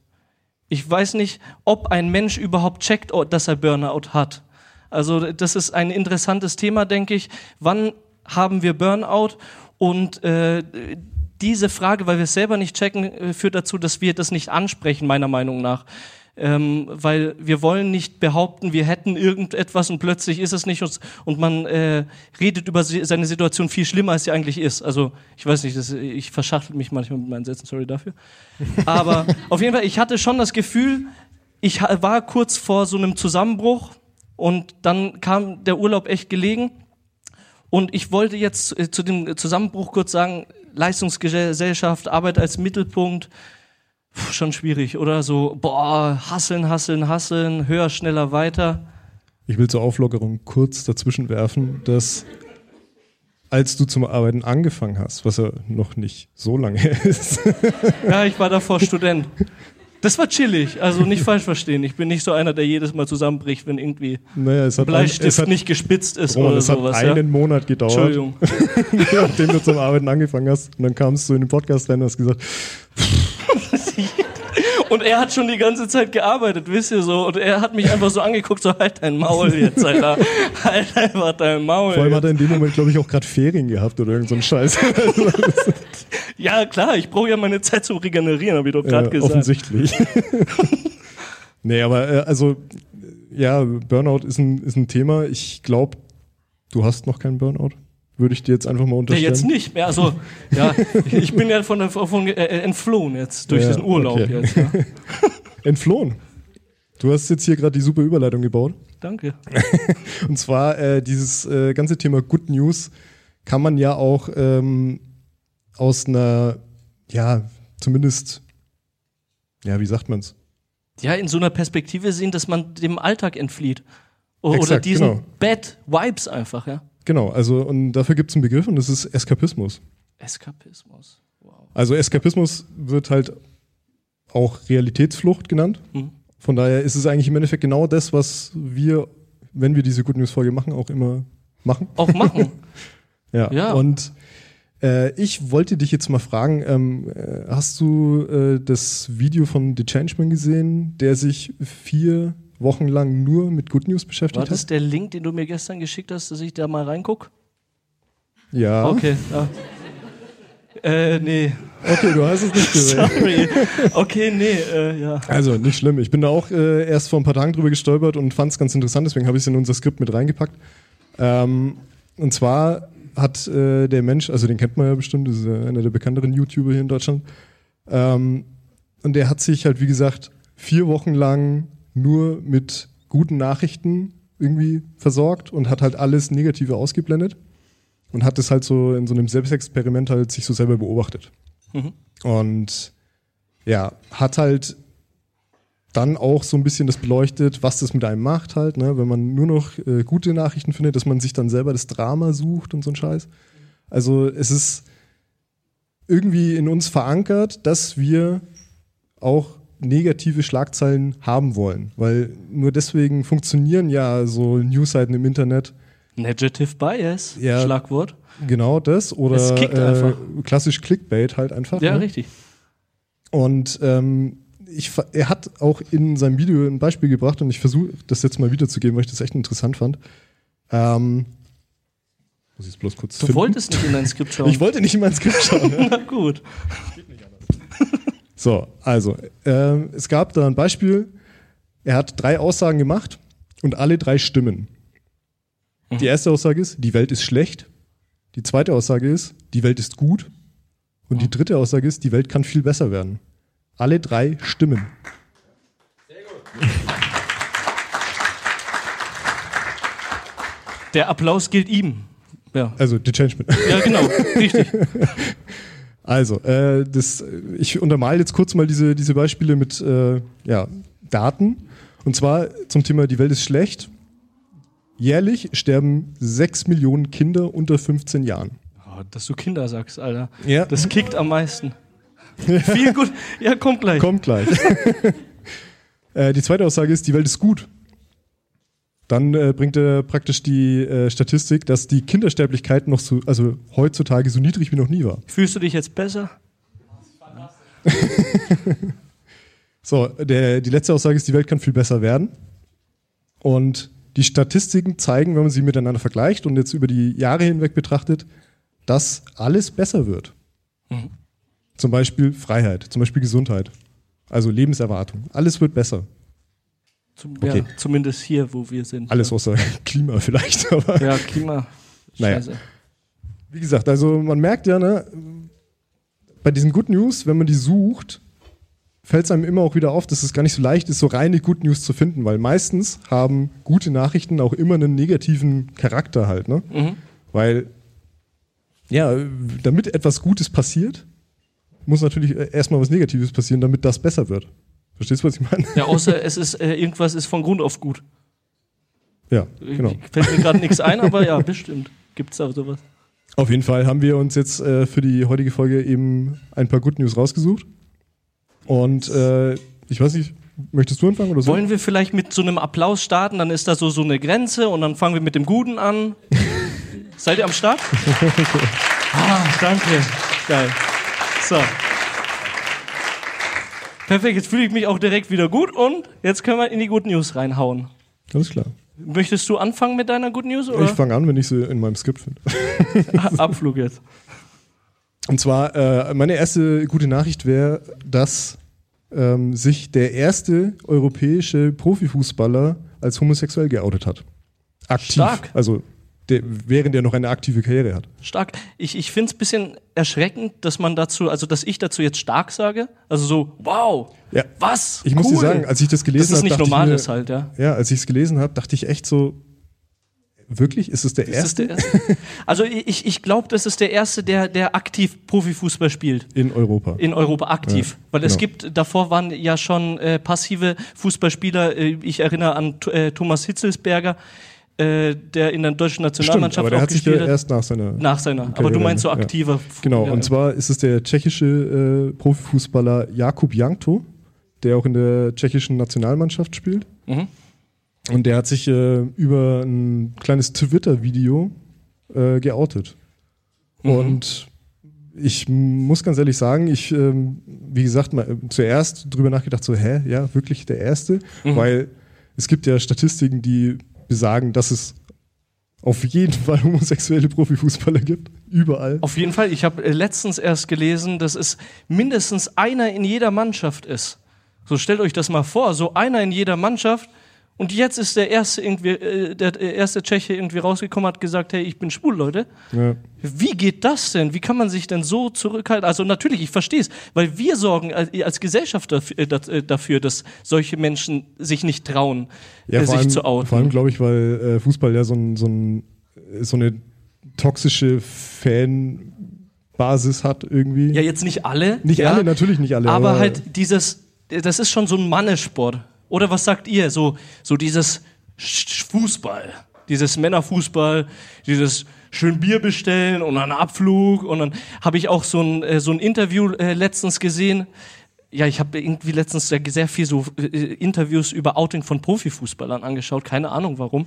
Ich weiß nicht, ob ein Mensch überhaupt checkt, oh, dass er Burnout hat. Also das ist ein interessantes Thema, denke ich. Wann haben wir Burnout? Und äh, diese Frage, weil wir es selber nicht checken, äh, führt dazu, dass wir das nicht ansprechen, meiner Meinung nach. Ähm, weil wir wollen nicht behaupten, wir hätten irgendetwas und plötzlich ist es nicht und, und man äh, redet über seine Situation viel schlimmer, als sie eigentlich ist. Also ich weiß nicht, das, ich verschachtel mich manchmal mit meinen Sätzen, sorry dafür. Aber auf jeden Fall, ich hatte schon das Gefühl, ich war kurz vor so einem Zusammenbruch und dann kam der Urlaub echt gelegen. Und ich wollte jetzt äh, zu dem Zusammenbruch kurz sagen, Leistungsgesellschaft, Arbeit als Mittelpunkt, Puh, schon schwierig, oder? So, boah, hasseln, hasseln, hasseln, höher, schneller, weiter. Ich will zur Auflockerung kurz dazwischen werfen, dass als du zum Arbeiten angefangen hast, was ja noch nicht so lange ist, Ja, ich war davor Student. Das war chillig, also nicht falsch verstehen. Ich bin nicht so einer, der jedes Mal zusammenbricht, wenn irgendwie Naja, es ein hat ein- Bleistift es hat- nicht gespitzt ist Roman, oder es hat sowas. einen ja? Monat gedauert, Entschuldigung. nachdem du zum Arbeiten angefangen hast. Und dann kamst du in den Podcast rein und hast gesagt, Und er hat schon die ganze Zeit gearbeitet, wisst ihr so. Und er hat mich einfach so angeguckt, so halt dein Maul jetzt, Alter. halt einfach dein Maul. vor allem hat er in dem Moment, glaube ich, auch gerade Ferien gehabt oder irgend so ein Scheiß. Ja, klar, ich brauche ja meine Zeit zum Regenerieren, habe ich doch gerade Ja, gesagt. Offensichtlich. nee, aber äh, also, ja, Burnout ist ein, ist ein Thema. Ich glaube, du hast noch keinen Burnout. Würde ich dir jetzt einfach mal Ja, unterstellen. jetzt nicht mehr. Also, ja, ich bin ja von, der- von äh, entflohen jetzt durch Ja, diesen Urlaub okay. jetzt. Ja. Entflohen. Du hast jetzt hier gerade die super Überleitung gebaut. Danke. Und zwar äh, dieses äh, ganze Thema Good News kann man ja auch ähm, aus einer, ja, zumindest, ja, wie sagt man's? ja, in so einer Perspektive sehen, dass man dem Alltag entflieht. O oder Exakt, diesen genau. Bad Vibes einfach, ja. Genau, also und dafür gibt es einen Begriff und das ist Eskapismus. Eskapismus. Also Eskapismus wird halt auch Realitätsflucht genannt. Mhm. Von daher ist es eigentlich im Endeffekt genau das, was wir, wenn wir diese Good News Folge machen, auch immer machen. Auch machen. ja. Ja. Und äh, ich wollte dich jetzt mal fragen, ähm, äh, hast du äh, das Video von The Changeman gesehen, der sich vier Wochen lang nur mit Good News beschäftigt War das der Link, den du mir gestern geschickt hast, dass ich da mal reinguck? Ja. Okay. Ja. Äh, nee. Okay, du hast es nicht gesehen. Sorry. Okay, nee, äh, ja. Also nicht schlimm. Ich bin da auch äh, erst vor ein paar Tagen drüber gestolpert und fand es ganz interessant, deswegen habe ich es in unser Skript mit reingepackt. Ähm, und zwar hat äh, der Mensch, also den kennt man ja bestimmt, das ist ja einer der bekannteren YouTuber hier in Deutschland. Ähm, und der hat sich halt, wie gesagt, vier Wochen lang nur mit guten Nachrichten irgendwie versorgt und hat halt alles Negative ausgeblendet und hat es halt so in so einem Selbstexperiment halt sich so selber beobachtet. Mhm. Und ja, hat halt dann auch so ein bisschen das beleuchtet, was das mit einem macht halt, ne? wenn man nur noch äh, gute Nachrichten findet, dass man sich dann selber das Drama sucht und so ein Scheiß. Also es ist irgendwie in uns verankert, dass wir auch negative Schlagzeilen haben wollen, weil nur deswegen funktionieren ja so Newsseiten im Internet. Negative Bias, Ja. Schlagwort. Genau das oder Es kickt äh, einfach. klassisch Clickbait halt einfach. Ja, ne? richtig. Und ähm, ich, er hat auch in seinem Video ein Beispiel gebracht und ich versuche das jetzt mal wiederzugeben, weil ich das echt interessant fand. Ähm, muss ich es bloß kurz Du finden? wolltest nicht in dein Skript schauen. Ich wollte nicht in mein Skript schauen. ne? Na gut. So, also, ähm, es gab da ein Beispiel. Er hat drei Aussagen gemacht und alle drei stimmen. Die erste Aussage ist, die Welt ist schlecht. Die zweite Aussage ist, die Welt ist gut. Und die dritte Aussage ist, die Welt kann viel besser werden. Alle drei stimmen. Der Applaus gilt ihm. Ja. Also, The Changeman. Ja, genau, richtig. Also, äh, das, ich untermale jetzt kurz mal diese, diese Beispiele mit äh, ja, Daten. Und zwar zum Thema Die Welt ist schlecht. Jährlich sterben 6 Millionen Kinder unter 15 Jahren. Oh, dass du Kinder sagst, Alter. Ja. Das kickt am meisten. Viel gut. Ja, kommt gleich. Kommt gleich. äh, die zweite Aussage ist, die Welt ist gut. Dann äh, bringt er praktisch die äh, Statistik, dass die Kindersterblichkeit noch so, also heutzutage so niedrig wie noch nie war. Fühlst du dich jetzt besser? So, der, die letzte Aussage ist, die Welt kann viel besser werden. Und die Statistiken zeigen, wenn man sie miteinander vergleicht und jetzt über die Jahre hinweg betrachtet, dass alles besser wird. Mhm. Zum Beispiel Freiheit, zum Beispiel Gesundheit, also Lebenserwartung. Alles wird besser. Zum, Okay. ja, zumindest hier, wo wir sind. Alles außer Klima vielleicht. Aber Ja, Klima. Naja. Wie gesagt, also man merkt ja, ne, bei diesen Good News, wenn man die sucht, fällt es einem immer auch wieder auf, dass es gar nicht so leicht ist, so reine Good News zu finden, weil meistens haben gute Nachrichten auch immer einen negativen Charakter halt, ne? Mhm. Weil, ja, damit etwas Gutes passiert, muss natürlich erstmal was Negatives passieren, damit das besser wird. Verstehst du, was ich meine? Ja, außer es ist, äh, irgendwas ist von Grund auf gut. Ja, genau. Fällt mir gerade nichts ein, aber ja, bestimmt. Gibt's da sowas. Auf jeden Fall haben wir uns jetzt äh, für die heutige Folge eben ein paar Good News rausgesucht. Und äh, ich weiß nicht, möchtest du anfangen oder so? Wollen wir vielleicht mit so einem Applaus starten? Dann ist da so, so eine Grenze und dann fangen wir mit dem Guten an. Seid ihr am Start? ah, danke. Geil. So. Perfekt, jetzt fühle ich mich auch direkt wieder gut und jetzt können wir in die Good News reinhauen. Alles klar. Möchtest du anfangen mit deiner Good News? Oder? Ich fange an, wenn ich sie in meinem Skript finde. Abflug jetzt. Und zwar, äh, meine erste gute Nachricht wäre, dass ähm, sich der erste europäische Profifußballer als homosexuell geoutet hat. Aktiv. Stark. Also der, während er noch eine aktive Karriere hat. Stark. Ich, ich finde es ein bisschen erschreckend, dass man dazu, also dass ich dazu jetzt stark sage. Also so, wow, Ja. was? Ich muss cool. dir sagen, als ich das gelesen habe, es nicht dachte normal ich mir, ist halt, ja. Ja, als ich es gelesen habe, dachte ich echt so, Wirklich? Ist es der Ist erste? der erste? Also ich, ich glaube, das ist der erste, der, der aktiv Profifußball spielt. In Europa. In Europa aktiv. Ja, Weil es genau. gibt, davor waren ja schon äh, passive Fußballspieler. Äh, ich erinnere an äh, Thomas Hitzelsberger, äh, der in der deutschen Nationalmannschaft Stimmt, aber der hat sich ja erst nach seiner. Nach seiner. Aber du Karriere, meinst so ja. aktiver Genau, ja. und zwar ist es der tschechische äh, Profifußballer Jakub Jankto, der auch in der tschechischen Nationalmannschaft spielt. Mhm. Und der hat sich äh, über ein kleines Twitter-Video äh, geoutet. Mhm. Und ich muss ganz ehrlich sagen, ich, ähm, wie gesagt, mal, äh, zuerst drüber nachgedacht, so, hä, ja, wirklich der Erste? Mhm. Weil es gibt ja Statistiken, die besagen, dass es auf jeden Fall homosexuelle Profifußballer gibt. Überall. Auf jeden Fall. Ich habe äh, letztens erst gelesen, dass es mindestens einer in jeder Mannschaft ist. So stellt euch das mal vor, so einer in jeder Mannschaft. Und jetzt ist der erste irgendwie, äh, der erste Tscheche irgendwie rausgekommen, hat gesagt, hey, ich bin schwul, Leute. Ja. Wie geht das denn? Wie kann man sich denn so zurückhalten? Also natürlich, ich verstehe es, weil wir sorgen als, als Gesellschaft dafür, äh, äh, dass solche Menschen sich nicht trauen, Ja, äh, sich allem, zu outen. Vor allem, glaube ich, weil äh, Fußball ja so, ein, so, ein, so eine toxische Fanbasis hat irgendwie. Ja, jetzt nicht alle. Nicht ja, alle, natürlich nicht alle. Aber, halt dieses, das ist schon so ein Mannesport. Oder was sagt ihr? So, so dieses Fußball, dieses Männerfußball, dieses schön Bier bestellen und einen Abflug. Und dann habe ich auch so ein, äh, so ein Interview äh, letztens gesehen. Ja, ich habe irgendwie letztens sehr, sehr viel so äh, Interviews über Outing von Profifußballern angeschaut. Keine Ahnung warum.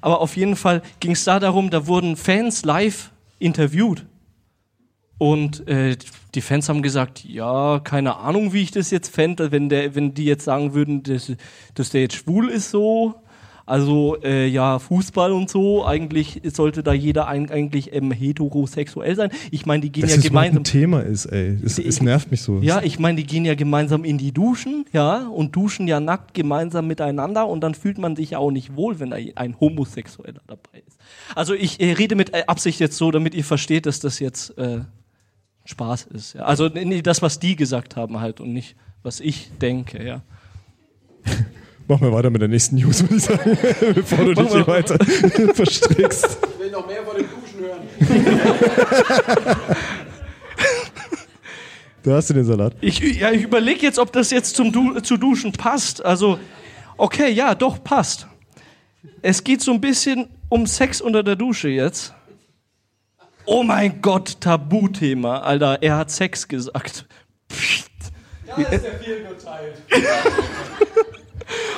Aber auf jeden Fall ging es da darum, da wurden Fans live interviewt. Und äh, die Fans haben gesagt, ja, keine Ahnung, wie ich das jetzt fände, wenn, der, wenn die jetzt sagen würden, dass, dass der jetzt schwul ist so. Also äh, ja, Fußball und so, eigentlich sollte da jeder ein, eigentlich ähm, heterosexuell sein. Ich meine, die gehen dass ja das überhaupt gemeinsam. ein Thema ist, ey. Es, es nervt mich so. Ja, ich meine, die gehen ja gemeinsam in die Duschen, ja, und duschen ja nackt gemeinsam miteinander und dann fühlt man sich ja auch nicht wohl, wenn da ein Homosexueller dabei ist. Also ich äh, rede mit äh, Absicht jetzt so, damit ihr versteht, dass das jetzt äh, Spaß ist. Ja. Also das, was die gesagt haben halt und nicht, was ich denke, ja. Mach mal weiter mit der nächsten News, würde ich sagen, bevor du dich hier weiter verstrickst. Ich will noch mehr von den Duschen hören. Da hast du den Salat. Ich, ja, ich überlege jetzt, ob das jetzt zum du zu Duschen passt. Also, okay, ja, doch, passt. Es geht so ein bisschen um Sex unter der Dusche jetzt. Oh mein Gott, Tabuthema, Alter, er hat Sex gesagt. Da ist der Fehlurteil.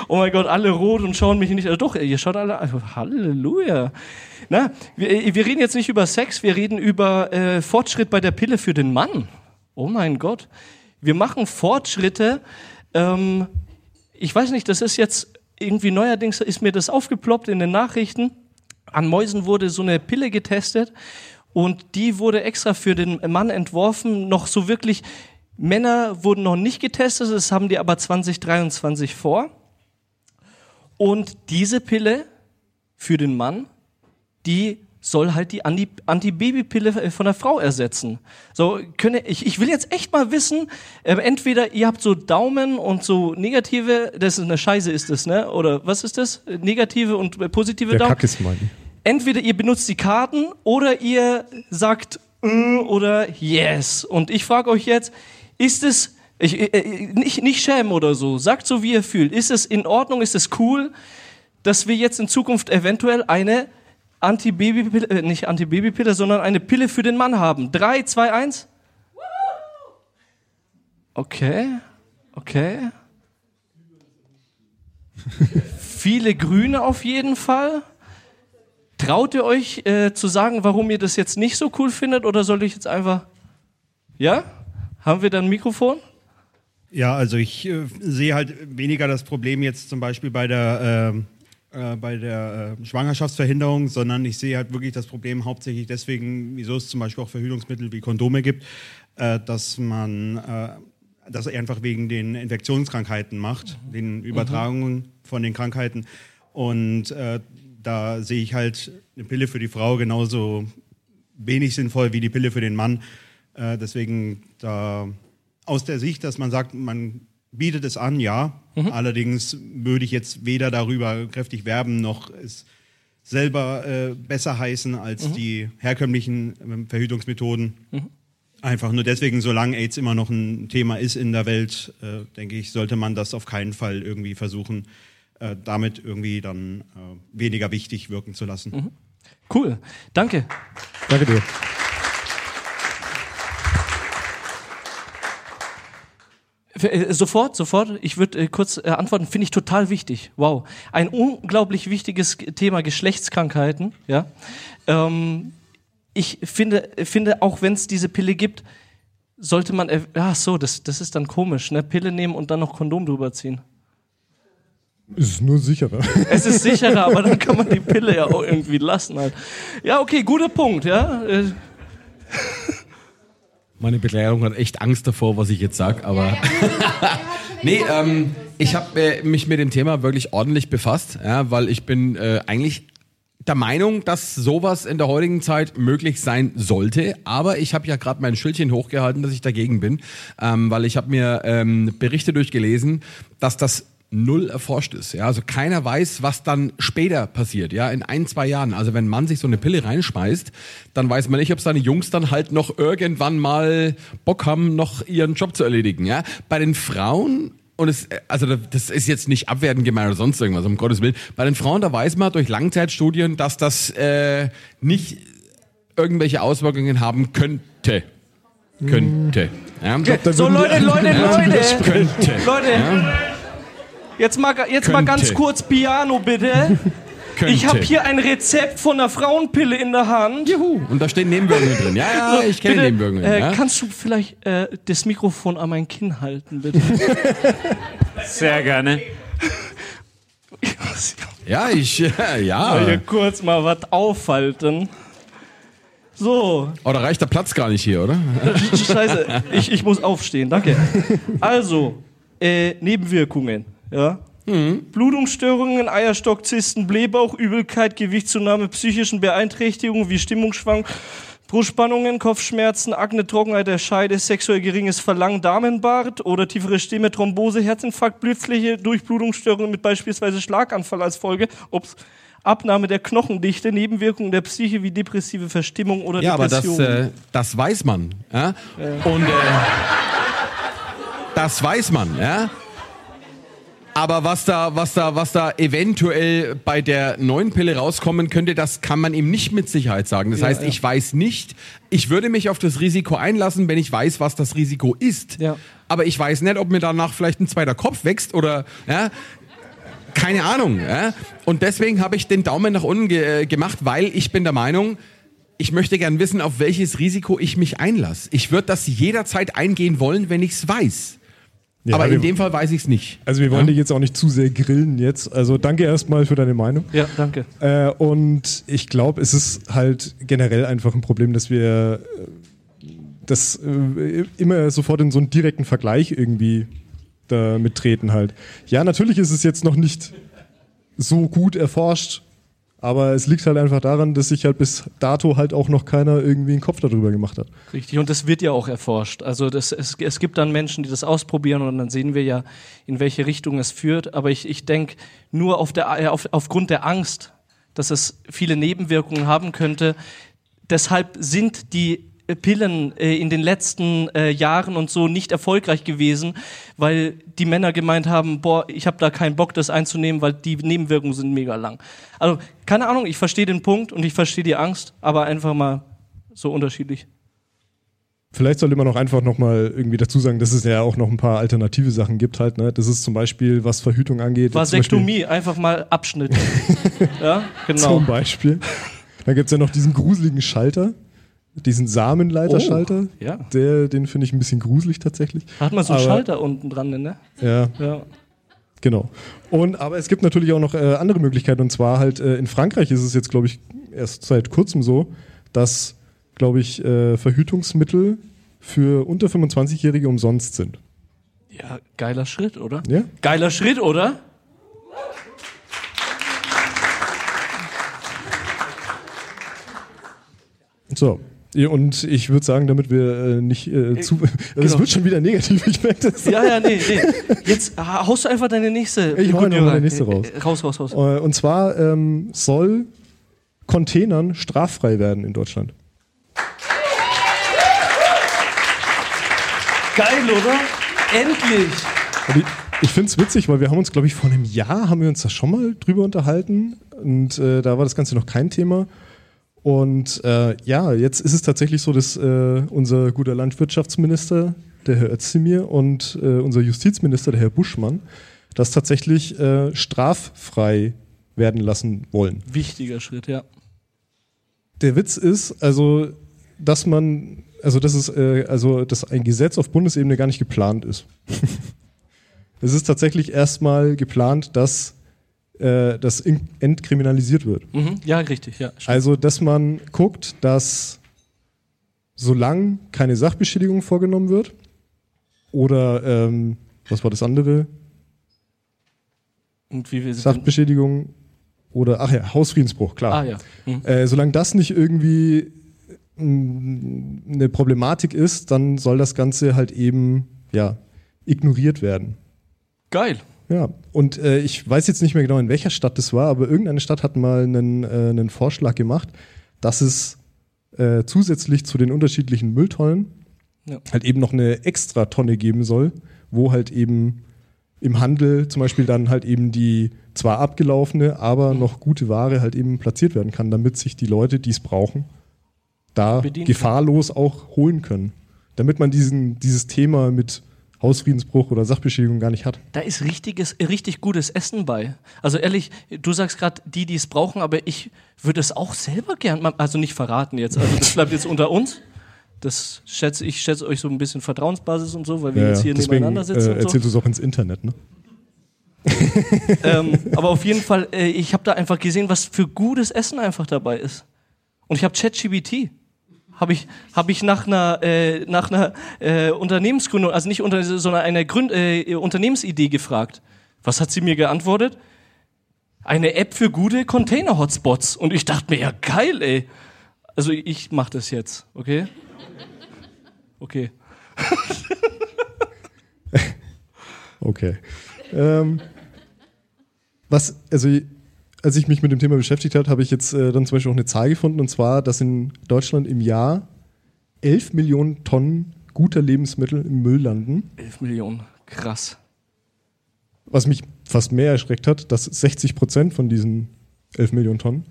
Oh mein Gott, alle rot und schauen mich nicht. Also doch, ihr schaut alle. Halleluja. Na, wir, wir reden jetzt nicht über Sex, wir reden über äh, Fortschritt bei der Pille für den Mann. Oh mein Gott. Wir machen Fortschritte. Ähm, ich weiß nicht, das ist jetzt irgendwie neuerdings ist mir das aufgeploppt in den Nachrichten. An Mäusen wurde so eine Pille getestet und die wurde extra für den Mann entworfen. Noch so wirklich, Männer wurden noch nicht getestet, das haben die aber 2023 vor. Und diese Pille für den Mann, die soll halt die Anti- Antibabypille von der Frau ersetzen. So, könne, ich, ich will jetzt echt mal wissen, äh, entweder ihr habt so Daumen und so negative, das ist eine Scheiße ist das, ne? Oder was ist das? Negative und äh, positive Der Daumen. Kack ist mein. Entweder ihr benutzt die Karten oder ihr sagt mm, oder yes. Und ich frage euch jetzt, ist es ich, äh, nicht, nicht schämen oder so, sagt so, wie ihr fühlt. Ist es in Ordnung, ist es cool, dass wir jetzt in Zukunft eventuell eine Antibabypille, äh, nicht Antibabypille, sondern eine Pille für den Mann haben? Drei, zwei, eins. Okay, okay. Viele Grüne auf jeden Fall. Traut ihr euch äh, zu sagen, warum ihr das jetzt nicht so cool findet oder soll ich jetzt einfach. Ja? Haben wir dann ein Mikrofon? Ja, also ich äh, sehe halt weniger das Problem jetzt zum Beispiel bei der, äh, äh, bei der äh, Schwangerschaftsverhinderung, sondern ich sehe halt wirklich das Problem hauptsächlich deswegen, wieso es zum Beispiel auch Verhütungsmittel wie Kondome gibt, äh, dass man äh, das einfach wegen den Infektionskrankheiten macht, den Übertragungen von den Krankheiten. Und da sehe ich halt eine Pille für die Frau genauso wenig sinnvoll wie die Pille für den Mann. Äh, deswegen da aus der Sicht, dass man sagt, man bietet es an, ja. Mhm. Allerdings würde ich jetzt weder darüber kräftig werben, noch es selber äh, besser heißen als Mhm. die herkömmlichen ähm, Verhütungsmethoden. Mhm. Einfach nur deswegen, solange AIDS immer noch ein Thema ist in der Welt, äh, denke ich, sollte man das auf keinen Fall irgendwie versuchen, äh, damit irgendwie dann äh, weniger wichtig wirken zu lassen. Mhm. Cool, danke. Danke dir. Äh, Sofort, sofort. Ich würde äh, kurz äh, antworten. Finde ich total wichtig. Wow, ein unglaublich wichtiges Thema Geschlechtskrankheiten. Ja, ähm, ich finde, finde auch wenn es diese Pille gibt, sollte man. Äh, ach so, das, das ist dann komisch. Ne, Pille nehmen und dann noch Kondom drüber ziehen. Es ist nur sicherer. Es ist sicherer, aber dann kann man die Pille ja auch irgendwie lassen. Halt. Ja, okay, guter Punkt. Ja. Äh, Meine Bekleidung hat echt Angst davor, was ich jetzt sage, aber. nee, ähm, ich habe äh, mich mit dem Thema wirklich ordentlich befasst, ja, weil ich bin äh, eigentlich der Meinung, dass sowas in der heutigen Zeit möglich sein sollte. Aber ich habe ja gerade mein Schildchen hochgehalten, dass ich dagegen bin, ähm, weil ich habe mir ähm, Berichte durchgelesen, dass das null erforscht ist. Ja, also keiner weiß, was dann später passiert. Ja, in ein, zwei Jahren. Also wenn man sich so eine Pille reinschmeißt, dann weiß man nicht, ob seine Jungs dann halt noch irgendwann mal Bock haben, noch ihren Job zu erledigen. Ja, bei den Frauen und es, also das ist jetzt nicht abwertend gemeint oder sonst irgendwas, um Gottes Willen. Bei den Frauen, da weiß man durch Langzeitstudien, dass das äh, nicht irgendwelche Auswirkungen haben könnte. Könnte. Ja. so Leute, Leute, Ja. Leute, Könnte. Leute. Ja. Jetzt mal, jetzt mal ganz kurz Piano bitte. Könnte. Ich habe hier ein Rezept von einer Frauenpille in der Hand. Juhu. Und da stehen Nebenwirkungen drin. Ja, ja, ich kenne Nebenwirkungen. Äh, ja. Kannst du vielleicht äh, das Mikrofon an mein Kinn halten, bitte? Sehr gerne. Ja, ich, ja, Mal ja. hier kurz mal was aufhalten. So. Oh, da reicht der Platz gar nicht hier, oder? Scheiße, ich, ich muss aufstehen, danke. Also, äh, Nebenwirkungen, ja. Blutungsstörungen, Eierstockzysten, Blähbauch, Übelkeit, Gewichtszunahme, psychischen Beeinträchtigungen wie Stimmungsschwank, Brustspannungen, Kopfschmerzen, Akne, Trockenheit der Scheide, sexuell geringes Verlangen, Damenbart oder tiefere Stimme, Thrombose, Herzinfarkt, plötzliche Durchblutungsstörungen mit beispielsweise Schlaganfall als Folge, Ups, Abnahme der Knochendichte, Nebenwirkungen der Psyche wie depressive Verstimmung oder Ja, aber das, äh, das weiß man. Ja? Und äh, das weiß man, ja. Aber was da, was da, was da eventuell bei der neuen Pille rauskommen könnte, das kann man ihm nicht mit Sicherheit sagen. Das Ja, heißt, ja. ich weiß nicht, ich würde mich auf das Risiko einlassen, wenn ich weiß, was das Risiko ist. Aber ich weiß nicht, ob mir danach vielleicht ein zweiter Kopf wächst oder, ja. Keine Ahnung. Ja? Und deswegen habe ich den Daumen nach unten ge äh, gemacht, weil ich bin der Meinung, ich möchte gern wissen, auf welches Risiko ich mich einlasse. Ich würde das jederzeit eingehen wollen, wenn ich es weiß. Ja, Aber in dem Fall weiß ich es nicht. Also wir wollen dich jetzt auch nicht zu sehr grillen jetzt. Also danke erstmal für deine Meinung. Ja, danke. Äh, und ich glaube, es ist halt generell einfach ein Problem, dass wir äh, das äh, immer sofort in so einen direkten Vergleich irgendwie damit treten halt. Ja, natürlich ist es jetzt noch nicht so gut erforscht, aber es liegt halt einfach daran, dass sich halt bis dato halt auch noch keiner irgendwie einen Kopf darüber gemacht hat. Richtig, und das wird ja auch erforscht. Also das, es, es gibt dann Menschen, die das ausprobieren und dann sehen wir ja, in welche Richtung es führt. Aber ich, ich denke, nur auf der, äh, auf, aufgrund der Angst, dass es viele Nebenwirkungen haben könnte, deshalb sind die Pillen äh, in den letzten äh, Jahren und so nicht erfolgreich gewesen, weil die Männer gemeint haben, boah, ich habe da keinen Bock, das einzunehmen, weil die Nebenwirkungen sind mega lang. Also keine Ahnung, ich verstehe den Punkt und ich verstehe die Angst, aber einfach mal so unterschiedlich. Vielleicht sollte man auch einfach nochmal irgendwie dazu sagen, dass es ja auch noch ein paar alternative Sachen gibt halt. Ne? Das ist zum Beispiel, was Verhütung angeht. Vasektomie, einfach mal Abschnitt. ja, genau. Zum Beispiel. Dann gibt es ja noch diesen gruseligen Schalter, diesen Samenleiterschalter. Oh, ja. Der, den finde ich ein bisschen gruselig tatsächlich. Hat man so einen Aber- Schalter unten dran, ne? Ja. Ja. Genau. Und aber es gibt natürlich auch noch äh, andere Möglichkeiten und zwar halt äh, in Frankreich ist es jetzt glaube ich erst seit kurzem so, dass glaube ich äh, Verhütungsmittel für unter 25-Jährige umsonst sind. Ja, geiler Schritt, oder? Ja? Geiler Schritt, oder? So. Und ich würde sagen, damit wir äh, nicht äh, zu. Es genau. wird schon wieder negativ, ich merke das. Ja, ja, nee, nee. Jetzt ha- haust du einfach deine nächste. Ich hau einfach die nächste raus. Äh, Raus, raus, raus. Äh, Und zwar ähm, soll Containern straffrei werden in Deutschland. Geil, oder? Endlich! Und ich ich finde es witzig, weil wir haben uns, glaube ich, vor einem Jahr haben wir uns da schon mal drüber unterhalten und äh, da war das Ganze noch kein Thema. Und äh, ja, jetzt ist es tatsächlich so, dass äh, unser guter Landwirtschaftsminister, der Herr Özdemir, und äh, unser Justizminister, der Herr Buschmann, das tatsächlich äh, straffrei werden lassen wollen. Wichtiger Schritt, ja. Der Witz ist, also, dass man, also, dass es, äh, also, dass ein Gesetz auf Bundesebene gar nicht geplant ist. es ist tatsächlich erstmal geplant, dass äh, das in- entkriminalisiert wird. Mhm. Ja, richtig, ja. Also, dass man guckt, dass solange keine Sachbeschädigung vorgenommen wird oder ähm, was war das andere? Und wie wir Sachbeschädigung oder ach ja, Hausfriedensbruch, klar. Ah, ja. Mhm. Äh, solange das nicht irgendwie mh, eine Problematik ist, dann soll das Ganze halt eben ja ignoriert werden. Geil. Ja, und äh, ich weiß jetzt nicht mehr genau, in welcher Stadt das war, aber irgendeine Stadt hat mal einen, äh, einen Vorschlag gemacht, dass es äh, zusätzlich zu den unterschiedlichen Mülltonnen Ja. halt eben noch eine extra Tonne geben soll, wo halt eben im Handel zum Beispiel dann halt eben die zwar abgelaufene, aber noch gute Ware halt eben platziert werden kann, damit sich die Leute, die es brauchen, da Bedient gefahrlos auch holen können. Damit man diesen, dieses Thema mit Hausfriedensbruch oder Sachbeschädigung gar nicht hat. Da ist richtiges, richtig gutes Essen bei. Also ehrlich, du sagst gerade, die, die es brauchen, aber ich würde es auch selber gern, mal- also nicht verraten jetzt. Also das bleibt jetzt unter uns. Das schätze ich schätze euch so ein bisschen Vertrauensbasis und so, weil wir Ja, jetzt hier Deswegen nebeneinander sitzen äh, und so. erzählst du es auch ins Internet, ne? ähm, aber auf jeden Fall, äh, ich habe da einfach gesehen, was für gutes Essen einfach dabei ist. Und ich habe ChatGBT. Habe ich, hab ich nach einer, äh, nach einer äh, Unternehmensgründung, also nicht unter, sondern einer Gründ, äh, Unternehmensidee gefragt. Was hat sie mir geantwortet? Eine App für gute Container-Hotspots. Und ich dachte mir, ja geil, ey. Also ich mache das jetzt, okay? Okay. Okay. ähm, was, also als ich mich mit dem Thema beschäftigt habe, habe ich jetzt äh, dann zum Beispiel auch eine Zahl gefunden, und zwar, dass in Deutschland im Jahr 11 Millionen Tonnen guter Lebensmittel im Müll landen. 11 Millionen, krass. Was mich fast mehr erschreckt hat, dass 60 Prozent von diesen 11 Millionen Tonnen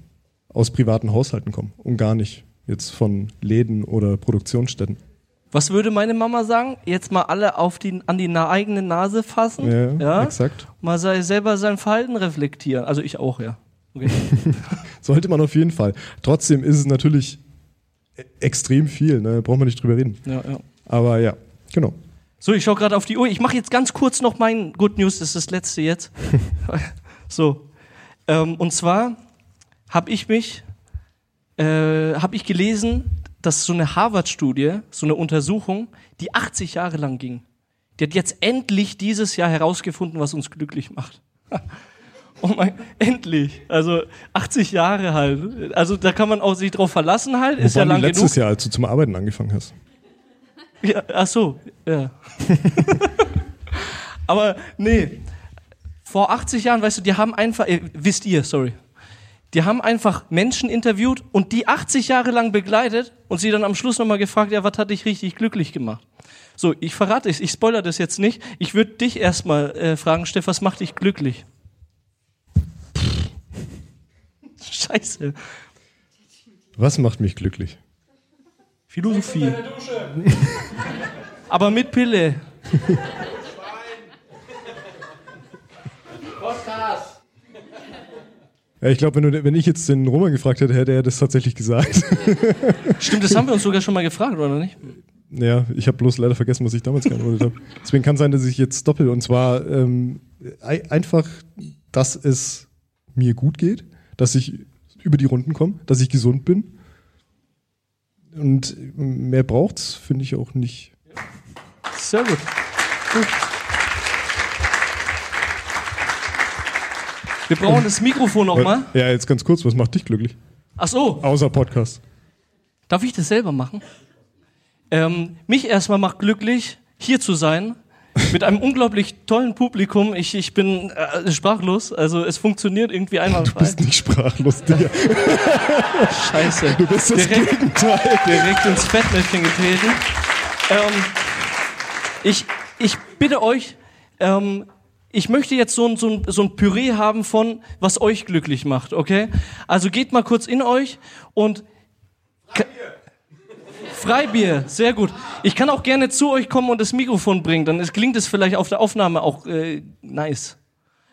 aus privaten Haushalten kommen und gar nicht jetzt von Läden oder Produktionsstätten. Was würde meine Mama sagen? Jetzt mal alle auf die, an die eigene Nase fassen. Ja, exakt. Mal sei, selber sein Verhalten reflektieren. Also ich auch, ja. Okay. Sollte man auf jeden Fall. Trotzdem ist es natürlich e- extrem viel, ne? braucht man nicht drüber reden. Ja, ja. Aber ja, genau. So, ich schaue gerade auf die Uhr. Ich mache jetzt ganz kurz noch mein Good News, das ist das letzte jetzt. so. Ähm, und zwar habe ich mich, äh, habe ich gelesen, dass so eine Harvard-Studie, so eine Untersuchung, die 80 Jahre lang ging, die hat jetzt endlich dieses Jahr herausgefunden, was uns glücklich macht. Oh mein, endlich. Also 80 Jahre halt. Also da kann man auch sich drauf verlassen halt. Ist Wo ja waren die lang letztes genug. Jahr, als du zum Arbeiten angefangen hast? Ja, ach so, ja. Aber nee, vor 80 Jahren, weißt du, die haben einfach, äh, wisst ihr, sorry, die haben einfach Menschen interviewt und die 80 Jahre lang begleitet und sie dann am Schluss nochmal gefragt, ja, was hat dich richtig glücklich gemacht? So, ich verrate es, ich spoiler das jetzt nicht. Ich würde dich erstmal äh, fragen, Steff, was macht dich glücklich? Scheiße. Was macht mich glücklich? Philosophie. Aber mit Pille. Podcast. Ja, ich glaube, wenn, du- wenn ich jetzt den Roman gefragt hätte, hätte er das tatsächlich gesagt. Stimmt, das haben wir uns sogar schon mal gefragt, oder nicht? ja, ich habe bloß leider vergessen, was ich damals geantwortet habe. Deswegen kann sein, dass ich jetzt doppel. Und zwar ähm, ei- einfach, dass es mir gut geht, dass ich über die Runden komme, dass ich gesund bin. Und mehr braucht's, finde ich auch nicht. Sehr gut. gut. Wir brauchen das Mikrofon nochmal. Ja, jetzt ganz kurz, was macht dich glücklich? Ach so. Außer Podcast. Darf ich das selber machen? Ähm, mich erstmal macht glücklich, hier zu sein mit einem unglaublich tollen Publikum. Ich, ich bin äh, sprachlos, also es funktioniert irgendwie einmal. Du bist nicht sprachlos, Digga. Scheiße. Du bist das direkt, Gegenteil. direkt ins Fettnäpfchen getreten. Ähm, ich, ich bitte euch, ähm, ich möchte jetzt so ein, so, ein, so ein Püree haben von, was euch glücklich macht, okay? Also geht mal kurz in euch und... Freibier. Freibier, sehr gut. Ich kann auch gerne zu euch kommen und das Mikrofon bringen, dann ist, klingt es vielleicht auf der Aufnahme auch äh, nice.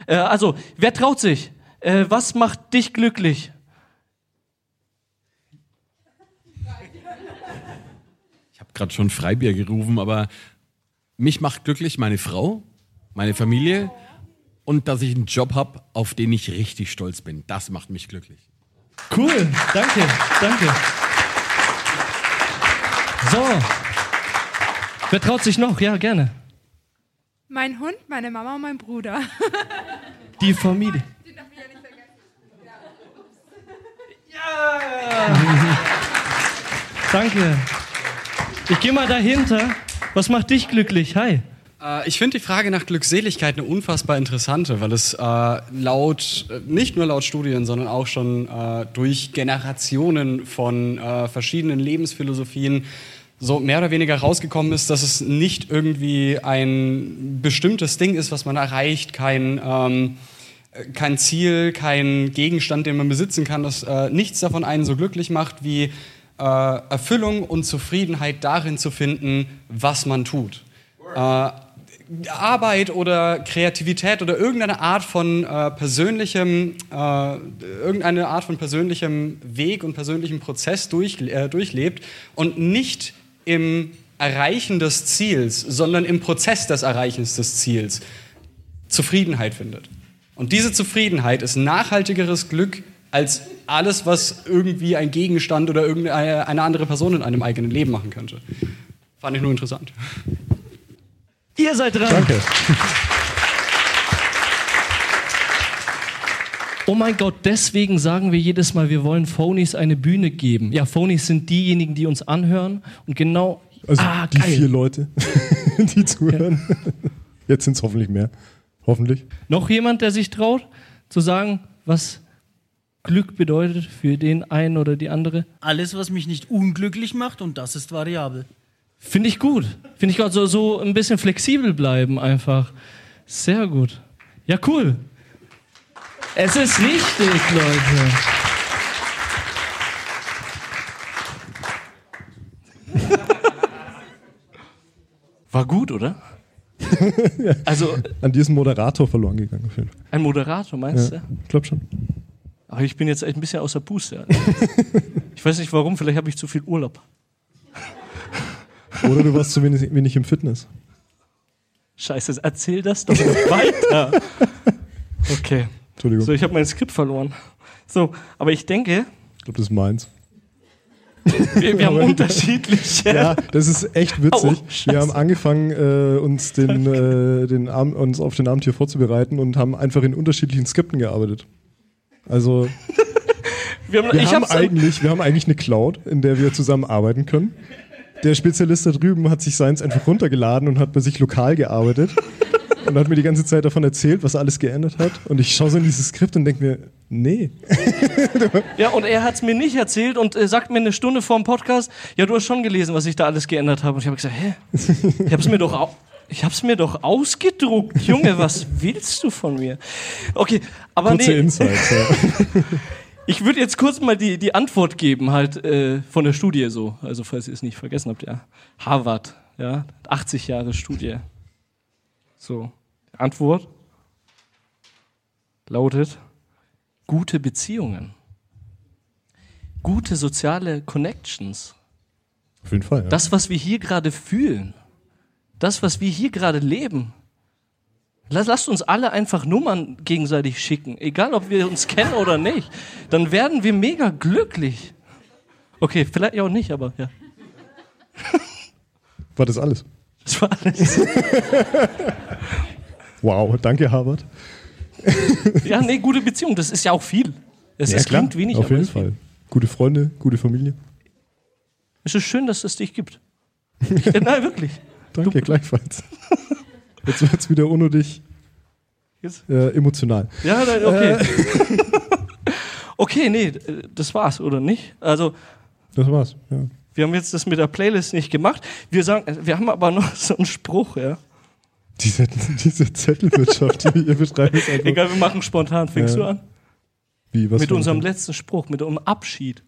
Äh, also, wer traut sich? Äh, was macht dich glücklich? Ich habe gerade schon Freibier gerufen, aber mich macht glücklich meine Frau, meine Familie und dass ich einen Job habe, auf den ich richtig stolz bin. Das macht mich glücklich. Cool, danke, danke. So, wer traut sich noch? Ja, gerne. Mein Hund, meine Mama und mein Bruder. Die Familie. Danke. Ich gehe mal dahinter. Was macht dich glücklich? Hi. Äh, Ich finde die Frage nach Glückseligkeit eine unfassbar interessante, weil es äh, laut, äh, nicht nur laut Studien, sondern auch schon äh, durch Generationen von äh, verschiedenen Lebensphilosophien so mehr oder weniger rausgekommen ist, dass es nicht irgendwie ein bestimmtes Ding ist, was man erreicht, kein, ähm, äh, kein Ziel, kein Gegenstand, den man besitzen kann, dass äh, nichts davon einen so glücklich macht, wie Erfüllung und Zufriedenheit darin zu finden, was man tut. Äh, Arbeit oder Kreativität oder irgendeine Art von äh, persönlichem, äh, irgendeine Art von persönlichem Weg und persönlichem Prozess durch, äh, durchlebt und nicht im Erreichen des Ziels, sondern im Prozess des Erreichens des Ziels Zufriedenheit findet. Und diese Zufriedenheit ist nachhaltigeres Glück als alles, was irgendwie ein Gegenstand oder irgendeine eine andere Person in einem eigenen Leben machen könnte. Fand ich nur interessant. Ihr seid dran. Danke. Oh mein Gott, deswegen sagen wir jedes Mal, wir wollen Phonies eine Bühne geben. Ja, Phonies sind diejenigen, die uns anhören und genau. Also ah, die geil. vier Leute, die zuhören. Jetzt sind es hoffentlich mehr. Hoffentlich. Noch jemand, der sich traut, zu sagen, was Glück bedeutet für den einen oder die andere? Alles, was mich nicht unglücklich macht, und das ist variabel. Finde ich gut. Finde ich gut. So, so ein bisschen flexibel bleiben einfach. Sehr gut. Ja, cool. Es ist richtig, Leute. War gut, oder? Also An dir ist ein Moderator verloren gegangen. Auf jeden Fall. ein Moderator, meinst Ja, du? ich glaube schon. Aber ich bin jetzt echt ein bisschen außer Puste. ich weiß nicht warum, vielleicht habe ich zu viel Urlaub. Oder du warst zu wenig, wenig im Fitness. Scheiße, erzähl das doch noch weiter. Okay. Entschuldigung. So, ich habe mein Skript verloren. So, aber ich denke, Ich glaube, das ist meins. wir, wir haben unterschiedliche. Ja, das ist echt witzig. Scheiße. wir haben angefangen, äh, uns, den, äh, den Abend, uns auf den Abend hier vorzubereiten und haben einfach in unterschiedlichen Skripten gearbeitet. Also Wir haben, wir, haben eigentlich, wir haben eigentlich eine Cloud, in der wir zusammen arbeiten können. Der Spezialist da drüben hat sich seins einfach runtergeladen und hat bei sich lokal gearbeitet und hat mir die ganze Zeit davon erzählt, was er alles geändert hat. Und ich schaue so in dieses Skript und denke mir, nee. Ja, und er hat es mir nicht erzählt und äh, sagt mir eine Stunde vor dem Podcast, ja, du hast schon gelesen, was ich da alles geändert habe. Und ich habe gesagt, hä? Ich hab's mir doch au ich hab's mir doch ausgedruckt. Junge, was willst du von mir? Okay, aber Kurze nee. Insights. Ja. Ich würde jetzt kurz mal die, die Antwort geben, halt äh, von der Studie so. Also, falls ihr es nicht vergessen habt, ja. Harvard, ja. 80 Jahre Studie. So. Die Antwort lautet: gute Beziehungen. Gute soziale Connections. Auf jeden Fall. Ja. Das, was wir hier gerade fühlen. Das, was wir hier gerade leben. Lass- Lasst uns alle einfach Nummern gegenseitig schicken, egal ob wir uns kennen oder nicht. Dann werden wir mega glücklich. Okay, vielleicht auch nicht, aber ja. War das alles? Das war alles. Wow, danke Harvard. Ja, nee, gute Beziehung, das ist ja auch viel. Es, ja, es klar, klingt wenig, auf aber jeden. Fall. Gute Freunde, gute Familie. Es ist schön, dass es dich gibt. Nein, wirklich. Danke, gleichfalls. Jetzt wird es wieder unnötig äh, emotional. Ja, okay. Äh, okay, nee, das war's, oder nicht? Also. Das war's, ja. Wir haben jetzt das mit der Playlist nicht gemacht. Wir sagen, wir haben aber noch so einen Spruch, ja. Diese, diese Zettelwirtschaft, die ihr betreibt, ist einfach. Egal, wir machen spontan. Fängst Ja. du an? Wie, was mit unserem letzten Spruch, mit unserem Abschied.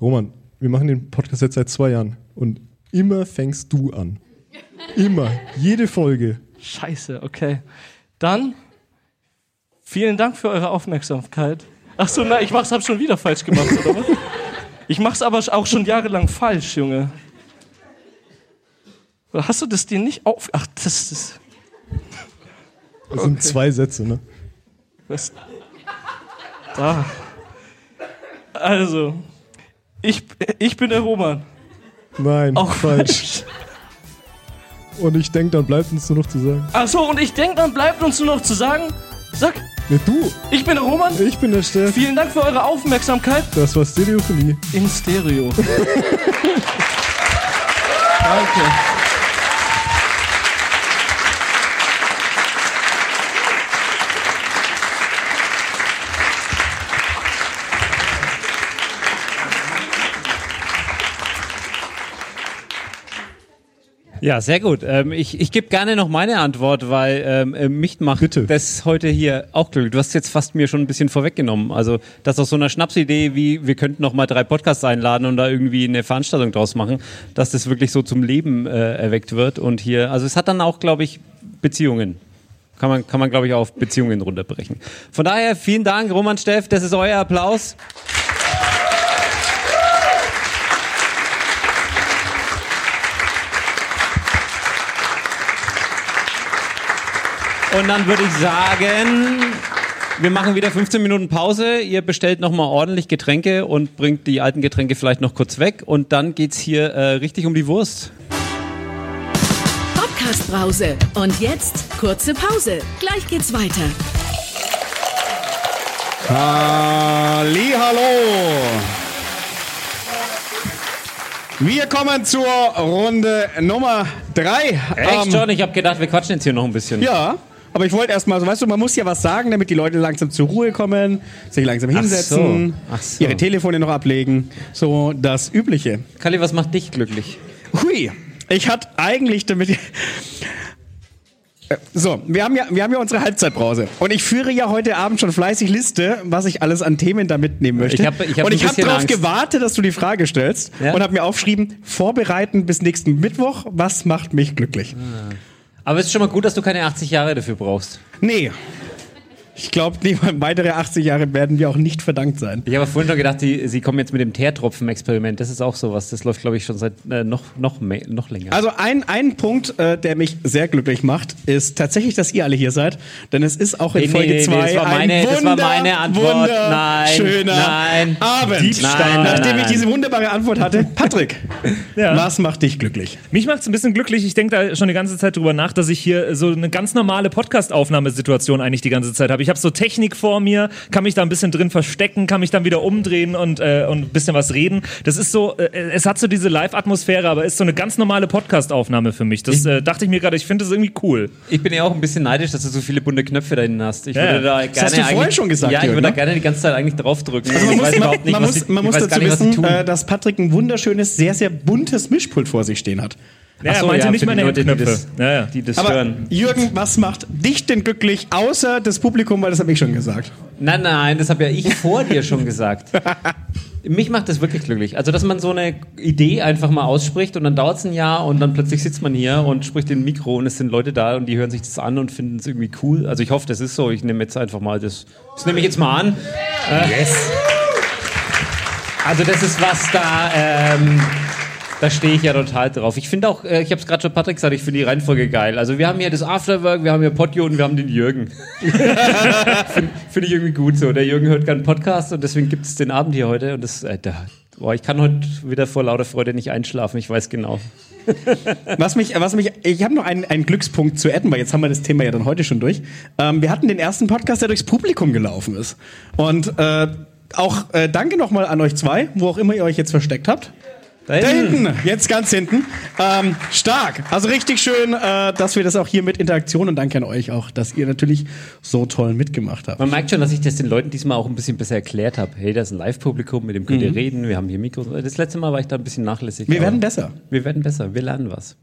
Roman, wir machen den Podcast jetzt seit zwei Jahren und immer fängst du an. Immer. Jede Folge. Scheiße, okay. Dann vielen Dank für eure Aufmerksamkeit. Ach so, nein, ich mach's, hab schon wieder falsch gemacht, oder was? Ich mach's aber auch schon jahrelang falsch, Junge. Oder hast du das dir nicht auf... Ach, das ist... Das sind zwei Sätze, ne? Was? Da. Also, ich, ich bin der Roman. Nein, Auch falsch. Und ich denke, dann bleibt uns nur noch zu sagen. Ach so, und ich denke, dann bleibt uns nur noch zu sagen, sag, Ne, du, ich bin der Roman. ich bin der Steff. Vielen Dank für eure Aufmerksamkeit. Das war Stereophonie. In Stereo. Danke. Ja, sehr gut. Ähm, ich ich gebe gerne noch meine Antwort, weil ähm, äh, mich macht das heute hier auch glücklich. Du hast jetzt fast mir schon ein bisschen vorweggenommen. Also das aus so einer Schnapsidee wie wir könnten noch mal drei Podcasts einladen und da irgendwie eine Veranstaltung draus machen, dass das wirklich so zum Leben äh, erweckt wird und hier. Also es hat dann auch, glaube ich, Beziehungen. Kann man, kann man glaube ich, auf Beziehungen runterbrechen. Von daher vielen Dank, Roman Steff. Das ist euer Applaus. Und dann würde ich sagen, wir machen wieder 15 Minuten Pause. Ihr bestellt nochmal ordentlich Getränke und bringt die alten Getränke vielleicht noch kurz weg. Und dann geht's hier äh, richtig um die Wurst. Podcast-Brause. Und jetzt kurze Pause. Gleich geht's weiter. Hallo. Wir kommen zur Runde Nummer drei. Echt Ähm, schon? Ich habe gedacht, wir quatschen jetzt hier noch ein bisschen. Ja, aber ich wollte erstmal, so, weißt du, man muss ja was sagen, damit die Leute langsam zur Ruhe kommen, sich langsam Ach hinsetzen, so. Ach so. ihre Telefone noch ablegen. So das Übliche. Kali, was macht dich glücklich? Hui, ich hatte eigentlich damit. Äh, So, wir haben, ja, wir haben ja unsere Halbzeitbrause. Und ich führe ja heute Abend schon fleißig Liste, was ich alles an Themen da mitnehmen möchte. Ich hab- ich hab und ich habe darauf gewartet, dass du die Frage stellst. Ja? Und habe mir aufgeschrieben, vorbereiten bis nächsten Mittwoch. Was macht mich glücklich? Aber es ist schon mal gut, dass du keine 80 Jahre dafür brauchst. Nee. Ich glaube, weitere 80 Jahre werden wir auch nicht verdankt sein. Ich habe vorhin schon gedacht, die, sie kommen jetzt mit dem Teertropfen-Experiment. Das ist auch sowas. Das läuft, glaube ich, schon seit äh, noch, noch, mehr, noch länger. Also ein, ein Punkt, äh, der mich sehr glücklich macht, ist tatsächlich, dass ihr alle hier seid. Denn es ist auch in Nee, nee, Folge nee, 2 das war meine- ein das wunder, war meine Antwort. Nein, schöner nein. Abend. Diebstahl. Nein, Nachdem nein, ich nein. diese wunderbare Antwort hatte. Patrick, Ja. was macht dich glücklich? Mich macht es ein bisschen glücklich. Ich denke da schon die ganze Zeit drüber nach, dass ich hier so eine ganz normale Podcast-Aufnahmesituation eigentlich die ganze Zeit habe. Ich habe so Technik vor mir, kann mich da ein bisschen drin verstecken, kann mich dann wieder umdrehen und, äh, und ein bisschen was reden. Das ist so, äh, es hat so diese Live-Atmosphäre, aber ist so eine ganz normale Podcast-Aufnahme für mich. Das äh, dachte ich mir gerade, ich finde das irgendwie cool. Ich bin ja auch ein bisschen neidisch, dass du so viele bunte Knöpfe da hinten hast. Ich Ja, würde da Das gerne hast du vorhin schon gesagt, Ja, ich würde da ne? gerne die ganze Zeit eigentlich draufdrücken. Also man muss, man, überhaupt nicht, man muss, man dazu nicht, wissen, äh, dass Patrick ein wunderschönes, sehr, sehr buntes Mischpult vor sich stehen hat. Ja, Ach so, meinte ja, nicht die meine die Knöpfe. das- ja, ja. die das Aber hören. Jürgen, was macht dich denn glücklich, außer das Publikum, weil das habe ich schon gesagt. Nein, nein, das habe ja ich vor dir schon gesagt. Mich macht das wirklich glücklich. Also, dass man so eine Idee einfach mal ausspricht und dann dauert es ein Jahr und dann plötzlich sitzt man hier und spricht in Mikro und es sind Leute da und die hören sich das an und finden es irgendwie cool. Also, ich hoffe, das ist so. Ich nehme jetzt einfach mal das. Das nehme ich jetzt mal an. Äh, Yes. Also, das ist was da. Ähm, da stehe ich ja total drauf. Ich finde auch, äh, ich habe es gerade schon Patrick gesagt, ich finde die Reihenfolge geil. Also wir haben hier das Afterwork, wir haben hier Podjo und wir haben den Jürgen. finde find ich irgendwie gut so. Der Jürgen hört keinen Podcast und deswegen gibt es den Abend hier heute. Und das, äh, da, boah, ich kann heute wieder vor lauter Freude nicht einschlafen, ich weiß genau. Was mich, was mich, ich habe noch einen, einen Glückspunkt zu weil jetzt haben wir das Thema ja dann heute schon durch. Ähm, wir hatten den ersten Podcast, der durchs Publikum gelaufen ist. Und äh, auch äh, danke nochmal an euch zwei, wo auch immer ihr euch jetzt versteckt habt. Da hinten, jetzt ganz hinten. Ähm, stark. Also richtig schön, äh, dass wir das auch hier mit Interaktion und danke an euch auch, dass ihr natürlich so toll mitgemacht habt. Man merkt schon, dass ich das den Leuten diesmal auch ein bisschen besser erklärt habe. Hey, das ist ein Live-Publikum, mit dem könnt ihr Mhm. reden, wir haben hier Mikros. Das letzte Mal war ich da ein bisschen nachlässig. Wir werden besser. Wir werden besser, wir lernen was.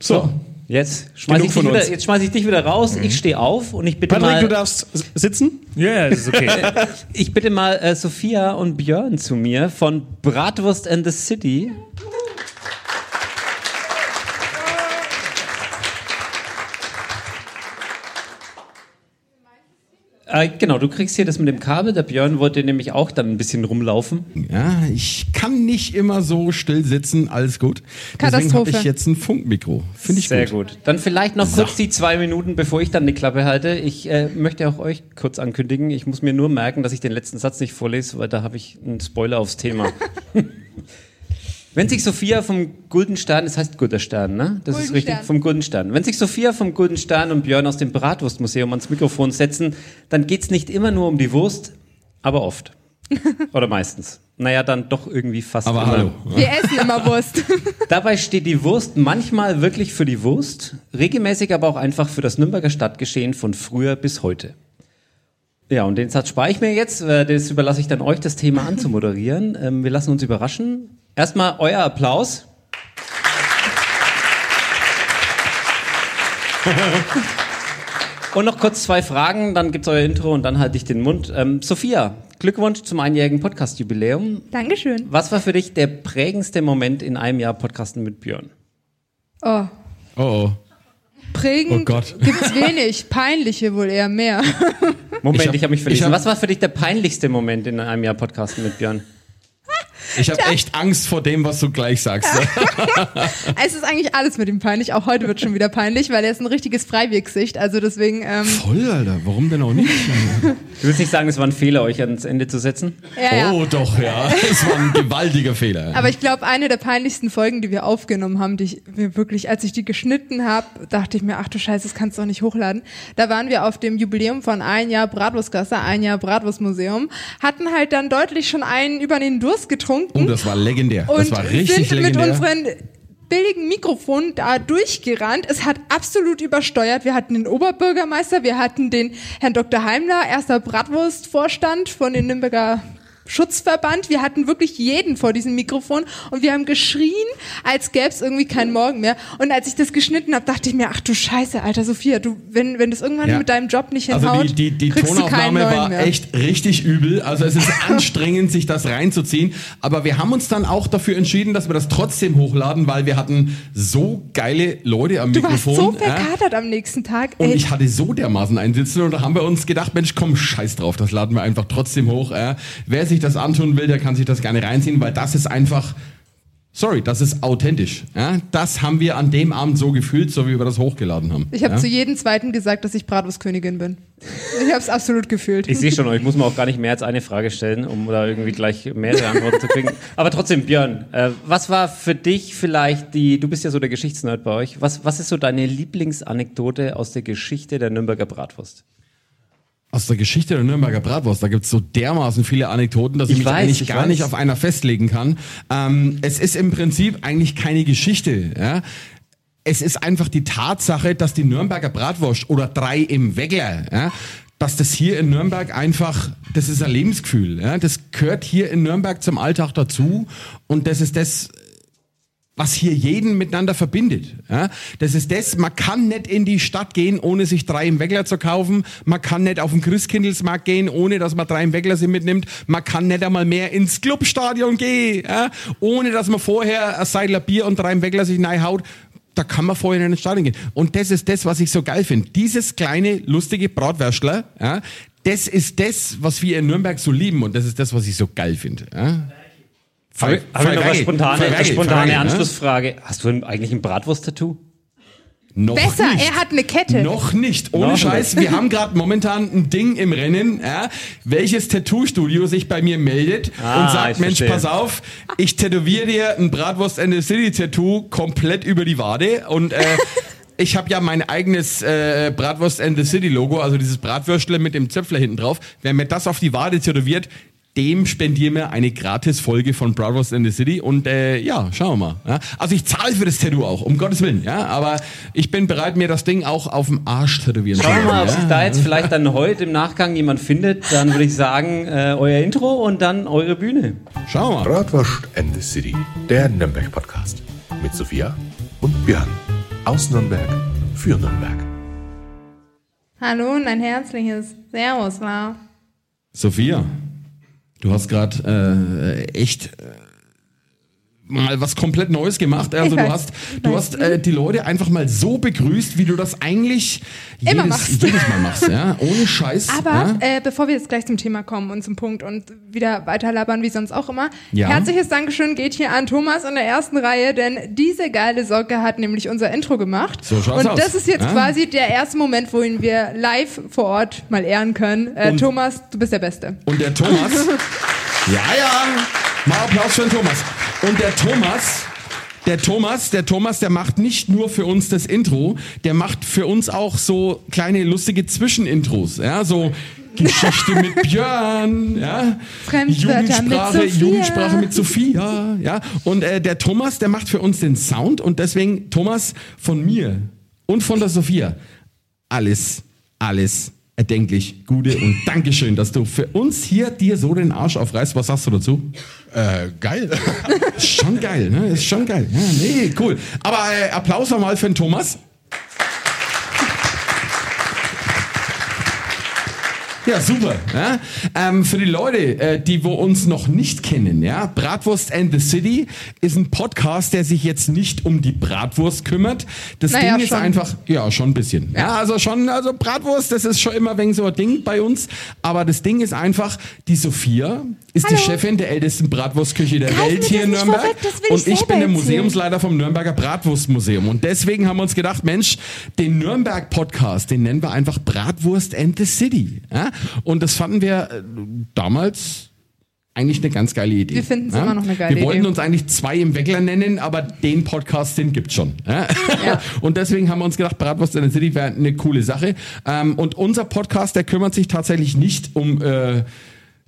So. Jetzt schmeiß, Genug ich dich wieder, jetzt schmeiß ich dich wieder raus, ich stehe auf und ich bitte Patrick, mal... du darfst sitzen. Ja, das ist okay. ich bitte mal äh, Sophia und Björn zu mir von Bratwurst and the City. Äh, genau, du kriegst hier das mit dem Kabel. Der Björn wollte nämlich auch dann ein bisschen rumlaufen. Ja, ich kann nicht immer so still sitzen, alles gut. Deswegen habe ich jetzt ein Funkmikro. Finde ich Sehr gut. gut. Dann vielleicht noch So. kurz die zwei Minuten, bevor ich dann die Klappe halte. Ich äh, möchte auch euch kurz ankündigen. Ich muss mir nur merken, dass ich den letzten Satz nicht vorlese, weil da habe ich einen Spoiler aufs Thema. Wenn sich Sophia vom Guldenstern, es heißt Guldenstern, ne? Das ist richtig, Guldenstern. vom Guldenstern. Wenn sich Sophia vom Guldenstern und Björn aus dem Bratwurstmuseum ans Mikrofon setzen, dann geht's nicht immer nur um die Wurst, aber oft. Oder meistens. Naja, dann doch irgendwie fast Aber immer. hallo. Wir essen immer Wurst. Dabei steht die Wurst manchmal wirklich für die Wurst, regelmäßig aber auch einfach für das Nürnberger Stadtgeschehen von früher bis heute. Ja, und den Satz spare ich mir jetzt. äh, Das überlasse ich dann euch, das Thema anzumoderieren. Ähm, Wir lassen uns überraschen. Erstmal euer Applaus. Und noch kurz zwei Fragen, dann gibt's euer Intro und dann halte ich den Mund. Ähm, Sophia, Glückwunsch zum einjährigen Podcast-Jubiläum. Dankeschön. Was war für dich der prägendste Moment in einem Jahr Podcasten mit Björn? Oh, Oh oh. prägend Oh Gott. gibt's wenig. Peinliche wohl eher mehr. Moment, Ich ich hab- habe mich verlesen. hab- Was war für dich der peinlichste Moment in einem Jahr Podcasten mit Björn? Ich habe echt Angst vor dem, was du gleich sagst. es ist eigentlich alles mit ihm peinlich. Auch heute wird schon wieder peinlich, weil er ist ein richtiges Freiwegsicht. Also deswegen. Ähm, Voll, Alter. Warum denn auch nicht? Du willst nicht sagen, es war ein Fehler, euch ans Ende zu setzen? Ja, ja. Oh doch, ja. Es war ein gewaltiger Fehler. Aber ich glaube, eine der peinlichsten Folgen, die wir aufgenommen haben, die ich mir wirklich, als ich die geschnitten habe, dachte ich mir, ach du Scheiße, das kannst du doch nicht hochladen. Da waren wir auf dem Jubiläum von ein Jahr Bratwurstgasse, ein Jahr Bratwurstmuseum, hatten halt dann deutlich schon einen über den Durst getrunken. Oh, das war legendär. und Das war richtig sind mit legendär. unseren billigen Mikrofonen da durchgerannt. Es hat absolut übersteuert. Wir hatten den Oberbürgermeister, wir hatten den Herrn Dr. Heimler, erster Bratwurstvorstand von den Nürnberger Schutzverband. Wir hatten wirklich jeden vor diesem Mikrofon und wir haben geschrien, als gäbe es irgendwie keinen Morgen mehr. Und als ich das geschnitten habe, dachte ich mir, ach du Scheiße, Alter Sophia, du, wenn, wenn das irgendwann Ja. mit deinem Job nicht hinhaut, Also die, die, die kriegst du keinen Tonaufnahme neuen war mehr. echt richtig übel. Also es ist anstrengend, sich das reinzuziehen. Aber wir haben uns dann auch dafür entschieden, dass wir das trotzdem hochladen, weil wir hatten so geile Leute am Du warst Mikrofon. so ja. verkatert am nächsten Tag. Und Ey, ich hatte so dermaßen einsitzen und da haben wir uns gedacht, Mensch, komm, scheiß drauf, das laden wir einfach trotzdem hoch. Äh. Wer sich das antun will, der kann sich das gerne reinziehen, weil das ist einfach, sorry, das ist authentisch. Ja. Das haben wir an dem Abend so gefühlt, so wie wir das hochgeladen haben. Ich habe ja. zu jedem zweiten gesagt, dass ich Bratwurstkönigin bin. Ich habe es absolut gefühlt. Ich sehe schon, ich muss mir auch gar nicht mehr als eine Frage stellen, um da irgendwie gleich mehrere Antworten zu kriegen. Aber trotzdem, Björn, äh, was war für dich vielleicht die, du bist ja so der Geschichtsnerd bei euch, was, was ist so deine Lieblingsanekdote aus der Geschichte der Nürnberger Bratwurst? Aus der Geschichte der Nürnberger Bratwurst, da gibt's so dermaßen viele Anekdoten, dass ich, Ich mich weiß, eigentlich ich gar weiß. nicht auf einer festlegen kann. Ähm, es ist im Prinzip eigentlich keine Geschichte. Ja? Es ist einfach die Tatsache, dass die Nürnberger Bratwurst oder drei im Weggler, ja, dass das hier in Nürnberg einfach, das ist ein Lebensgefühl. Ja? Das gehört hier in Nürnberg zum Alltag dazu und das ist das, was hier jeden miteinander verbindet. Ja? Das ist das, man kann nicht in die Stadt gehen, ohne sich drei im Weggler zu kaufen. Man kann nicht auf den Christkindlesmarkt gehen, ohne dass man drei im Weggler sie mitnimmt. Man kann nicht einmal mehr ins Clubstadion gehen, ja? ohne dass man vorher ein Seidler Bier und drei im Weggler sich haut. Da kann man vorher in den Stadion gehen. Und das ist das, was ich so geil finde. Dieses kleine, lustige Bratwürstler, ja, das ist das, was wir in Nürnberg so lieben. Und das ist das, was ich so geil finde. Habe ich noch eine spontane, eine spontane verwerge, ne? Anschlussfrage. Hast du eigentlich ein Bratwurst-Tattoo? Noch Besser, nicht. er hat eine Kette. Noch nicht. Ohne Noch Scheiß. nicht. Wir haben gerade momentan ein Ding im Rennen, ja, welches Tattoo-Studio sich bei mir meldet Ah, und sagt, Mensch, verstehe. pass auf, ich tätowiere dir ein Bratwurst and the City Tattoo komplett über die Wade und äh, ich habe ja mein eigenes äh, Bratwurst and the City Logo, also dieses Bratwürstle mit dem Zöpfler hinten drauf. Wer mir das auf die Wade tätowiert, dem spendieren wir eine Gratis-Folge von Brothers in the City und äh, ja, schauen wir mal. Ja? Also ich zahle für das Tattoo auch, um Gottes Willen, ja, aber ich bin bereit, mir das Ding auch auf dem Arsch tätowieren zu Schauen wir lassen. mal, ob ja? sich da jetzt vielleicht dann heute im Nachgang jemand findet. Dann würde ich sagen, äh, euer Intro und dann eure Bühne. Schauen wir mal. Bratwurst and the City, der Nürnberg-Podcast. Mit Sophia und Björn. Aus Nürnberg für Nürnberg. Hallo und ein herzliches Servus, La. Sophia, du hast gerade äh, echt äh, mal was komplett Neues gemacht. Also Ja, du hast, du hast äh, die Leute einfach mal so begrüßt, wie du das eigentlich Immer jedes, machst. jedes Mal machst. Ja? Ohne Scheiß. Aber ja? äh, bevor wir jetzt gleich zum Thema kommen und zum Punkt und wieder weiterlabern, wie sonst auch immer, Ja. herzliches Dankeschön geht hier an Thomas in der ersten Reihe, denn diese geile Socke hat nämlich unser Intro gemacht. So schaut's und aus. das ist jetzt quasi der erste Moment, wo ihn wir live vor Ort mal ehren können. Äh, Thomas, du bist der Beste. Und der Thomas. ja, ja. Mal Applaus für den Thomas. Und der Thomas. Der Thomas, der Thomas, der macht nicht nur für uns das Intro, der macht für uns auch so kleine lustige Zwischenintros, ja, so Geschichte mit Björn, ja, mit Jugendsprache, Sophia. Jugendsprache mit Sophia, ja, und äh, der Thomas, der macht für uns den Sound und deswegen Thomas von mir und von der Sophia alles, alles erdenklich Gute und Dankeschön, dass du für uns hier dir so den Arsch aufreißt. Was sagst du dazu? Äh, geil. schon geil, ne? Ist schon geil. Ja, nee, cool. Aber äh, Applaus nochmal für den Thomas. Ja, super. Ja? Ähm, für die Leute, äh, die wo uns noch nicht kennen, ja, Bratwurst and the City ist ein Podcast, der sich jetzt nicht um die Bratwurst kümmert. Das Naja, Ding ist schon. einfach, ja, schon ein bisschen. Ja. also schon, also Bratwurst, das ist schon immer wenig so ein Ding bei uns. Aber das Ding ist einfach, die Sophia ist die Chefin der ältesten Bratwurstküche der Greif Welt hier in Nürnberg. vorweg, das will ich und ich bin der. Museumsleiter vom Nürnberger Bratwurstmuseum. Und deswegen haben wir uns gedacht, Mensch, den Nürnberg-Podcast, den nennen wir einfach Bratwurst and the City. Ja? Und das fanden wir äh, damals eigentlich eine ganz geile Idee. Wir finden's immer noch eine geile Wir wollten Idee. uns eigentlich zwei im Weckler nennen, aber den Podcast, den gibt's schon. Ja? Und deswegen haben wir uns gedacht, Bratwurst and the City wäre eine coole Sache. Ähm, und unser Podcast, der kümmert sich tatsächlich nicht um äh,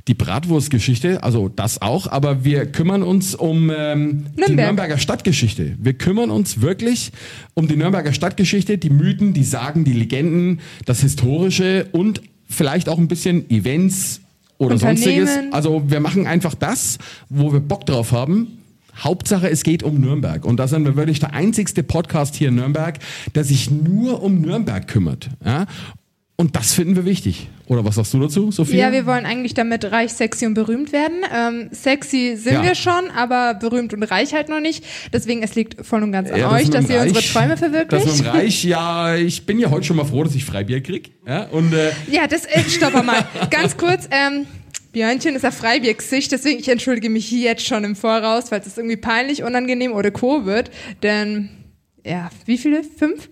die Bratwurstgeschichte, also das auch, aber wir kümmern uns um ähm, die Nürnberg. Nürnberger Stadtgeschichte. Wir kümmern uns wirklich um die Nürnberger Stadtgeschichte, die Mythen, die Sagen, die Legenden, das Historische und vielleicht auch ein bisschen Events oder sonstiges. Also wir machen einfach das, wo wir Bock drauf haben. Hauptsache, es geht um Nürnberg. Und da sind wir wirklich der einzigste Podcast hier in Nürnberg, der sich nur um Nürnberg kümmert. Ja? Und das finden wir wichtig. Oder was sagst du dazu, Sophia? Ja, wir wollen eigentlich damit reich, sexy und berühmt werden. Ähm, sexy sind Ja. wir schon, aber berühmt und reich halt noch nicht. Deswegen, es liegt voll und ganz an Ja, das euch, mit dass dem ihr unsere Reich- Träume Das verwirklicht. mit dem Reich, ja, ich bin ja heute schon mal froh, dass ich Freibier krieg. Ja, und äh, Ja, das, äh, stopp mal. Ganz kurz, ähm, Björnchen ist ein Freibiergesicht, deswegen ich entschuldige mich hier jetzt schon im Voraus, falls es irgendwie peinlich, unangenehm oder co wird. Denn, ja, wie viele? Fünf?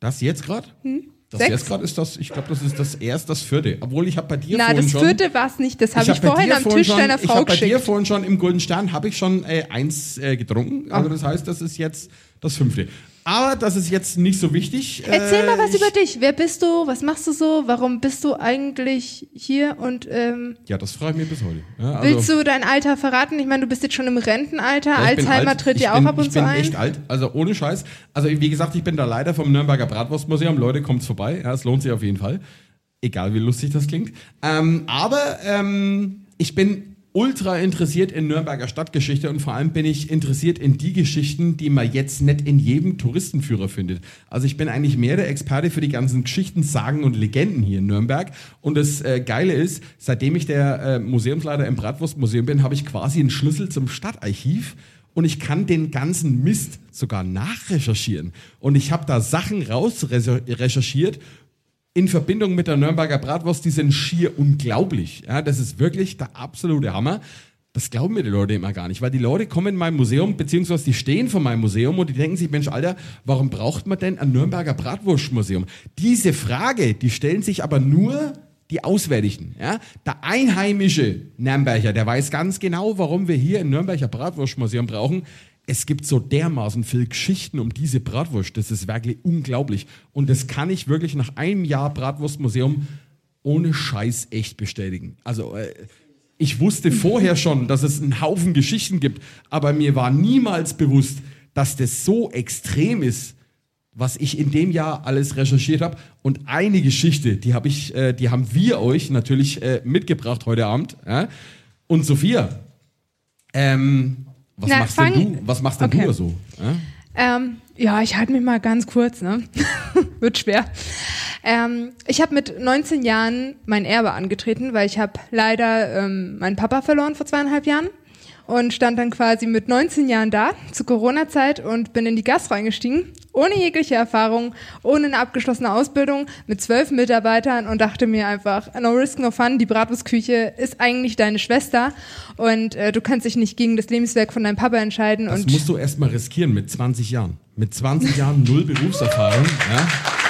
das jetzt gerade? Hm? Das Sechs? jetzt gerade ist das, ich glaube, das ist das erst das vierte. Obwohl ich habe bei dir Na, vorhin das schon. vierte war es nicht. Das habe ich, hab bei vorhin am vorhin Tisch schon, deiner Ich Frau habe bei dir geschickt. vorhin schon im Golden Stern habe ich schon äh, eins äh, getrunken. Also das heißt, das ist jetzt das fünfte. Aber das ist jetzt nicht so wichtig. Erzähl Äh, mal was ich- über dich. Wer bist du? Was machst du so? Warum bist du eigentlich hier? Und ähm, Ja, das frage ich mich bis heute. Ja, also- willst du dein Alter verraten? Ich meine, du bist jetzt schon im Rentenalter. Ja, ich bin Alzheimer alt. tritt Ich ja bin, auch ab und ich zu bin ein. echt alt, also ohne Scheiß. Also wie gesagt, ich bin der Leiter vom Nürnberger Bratwurstmuseum. Leute, kommt's vorbei. Ja, es lohnt sich auf jeden Fall. Egal wie lustig das klingt. Ähm, aber ähm, ich bin ultra interessiert in Nürnberger Stadtgeschichte und vor allem bin ich interessiert in die Geschichten, die man jetzt nicht in jedem Touristenführer findet. Also ich bin eigentlich mehr der Experte für die ganzen Geschichten, Sagen und Legenden hier in Nürnberg. Und das äh, Geile ist, seitdem ich der äh, Museumsleiter im Bratwurstmuseum bin, habe ich quasi einen Schlüssel zum Stadtarchiv und ich kann den ganzen Mist sogar nachrecherchieren. Und ich habe da Sachen rausrecherchiert in Verbindung mit der Nürnberger Bratwurst, die sind schier unglaublich. Ja, das ist wirklich der absolute Hammer. Das glauben mir die Leute immer gar nicht, weil die Leute kommen in mein Museum, beziehungsweise die stehen vor meinem Museum und die denken sich, Mensch, Alter, warum braucht man denn ein Nürnberger Bratwurstmuseum? Diese Frage, die stellen sich aber nur die Auswärtigen. Ja? Der einheimische Nürnberger, der weiß ganz genau, warum wir hier ein Nürnberger Bratwurstmuseum brauchen. Es gibt so dermaßen viel Geschichten um diese Bratwurst. Das ist wirklich unglaublich. Und das kann ich wirklich nach einem Jahr Bratwurstmuseum ohne Scheiß echt bestätigen. Also, äh, Ich wusste vorher schon, dass es einen Haufen Geschichten gibt, aber mir war niemals bewusst, dass das so extrem ist, was ich in dem Jahr alles recherchiert habe. Und eine Geschichte, die habe ich, äh, die haben wir euch natürlich äh, mitgebracht heute Abend. Und Sophia, ähm, was Na, machst fang- denn du? Was machst denn Okay. du so? Ja? Ähm, ja, ich halte mich mal ganz kurz, ne? Wird schwer. Ähm, ich habe mit 19 Jahren mein Erbe angetreten, weil ich habe leider ähm, meinen Papa verloren vor zweieinhalb Jahren und stand dann quasi mit 19 Jahren da zur Corona-Zeit und bin in die Gastro eingestiegen, ohne jegliche Erfahrung, ohne eine abgeschlossene Ausbildung, mit zwölf Mitarbeitern und dachte mir einfach, no risk, no fun, die Bratwurstküche ist eigentlich deine Schwester und äh, du kannst dich nicht gegen das Lebenswerk von deinem Papa entscheiden. Das und musst du erstmal riskieren mit 20 Jahren. Mit 20 Jahren null Berufserfahrung. Ja?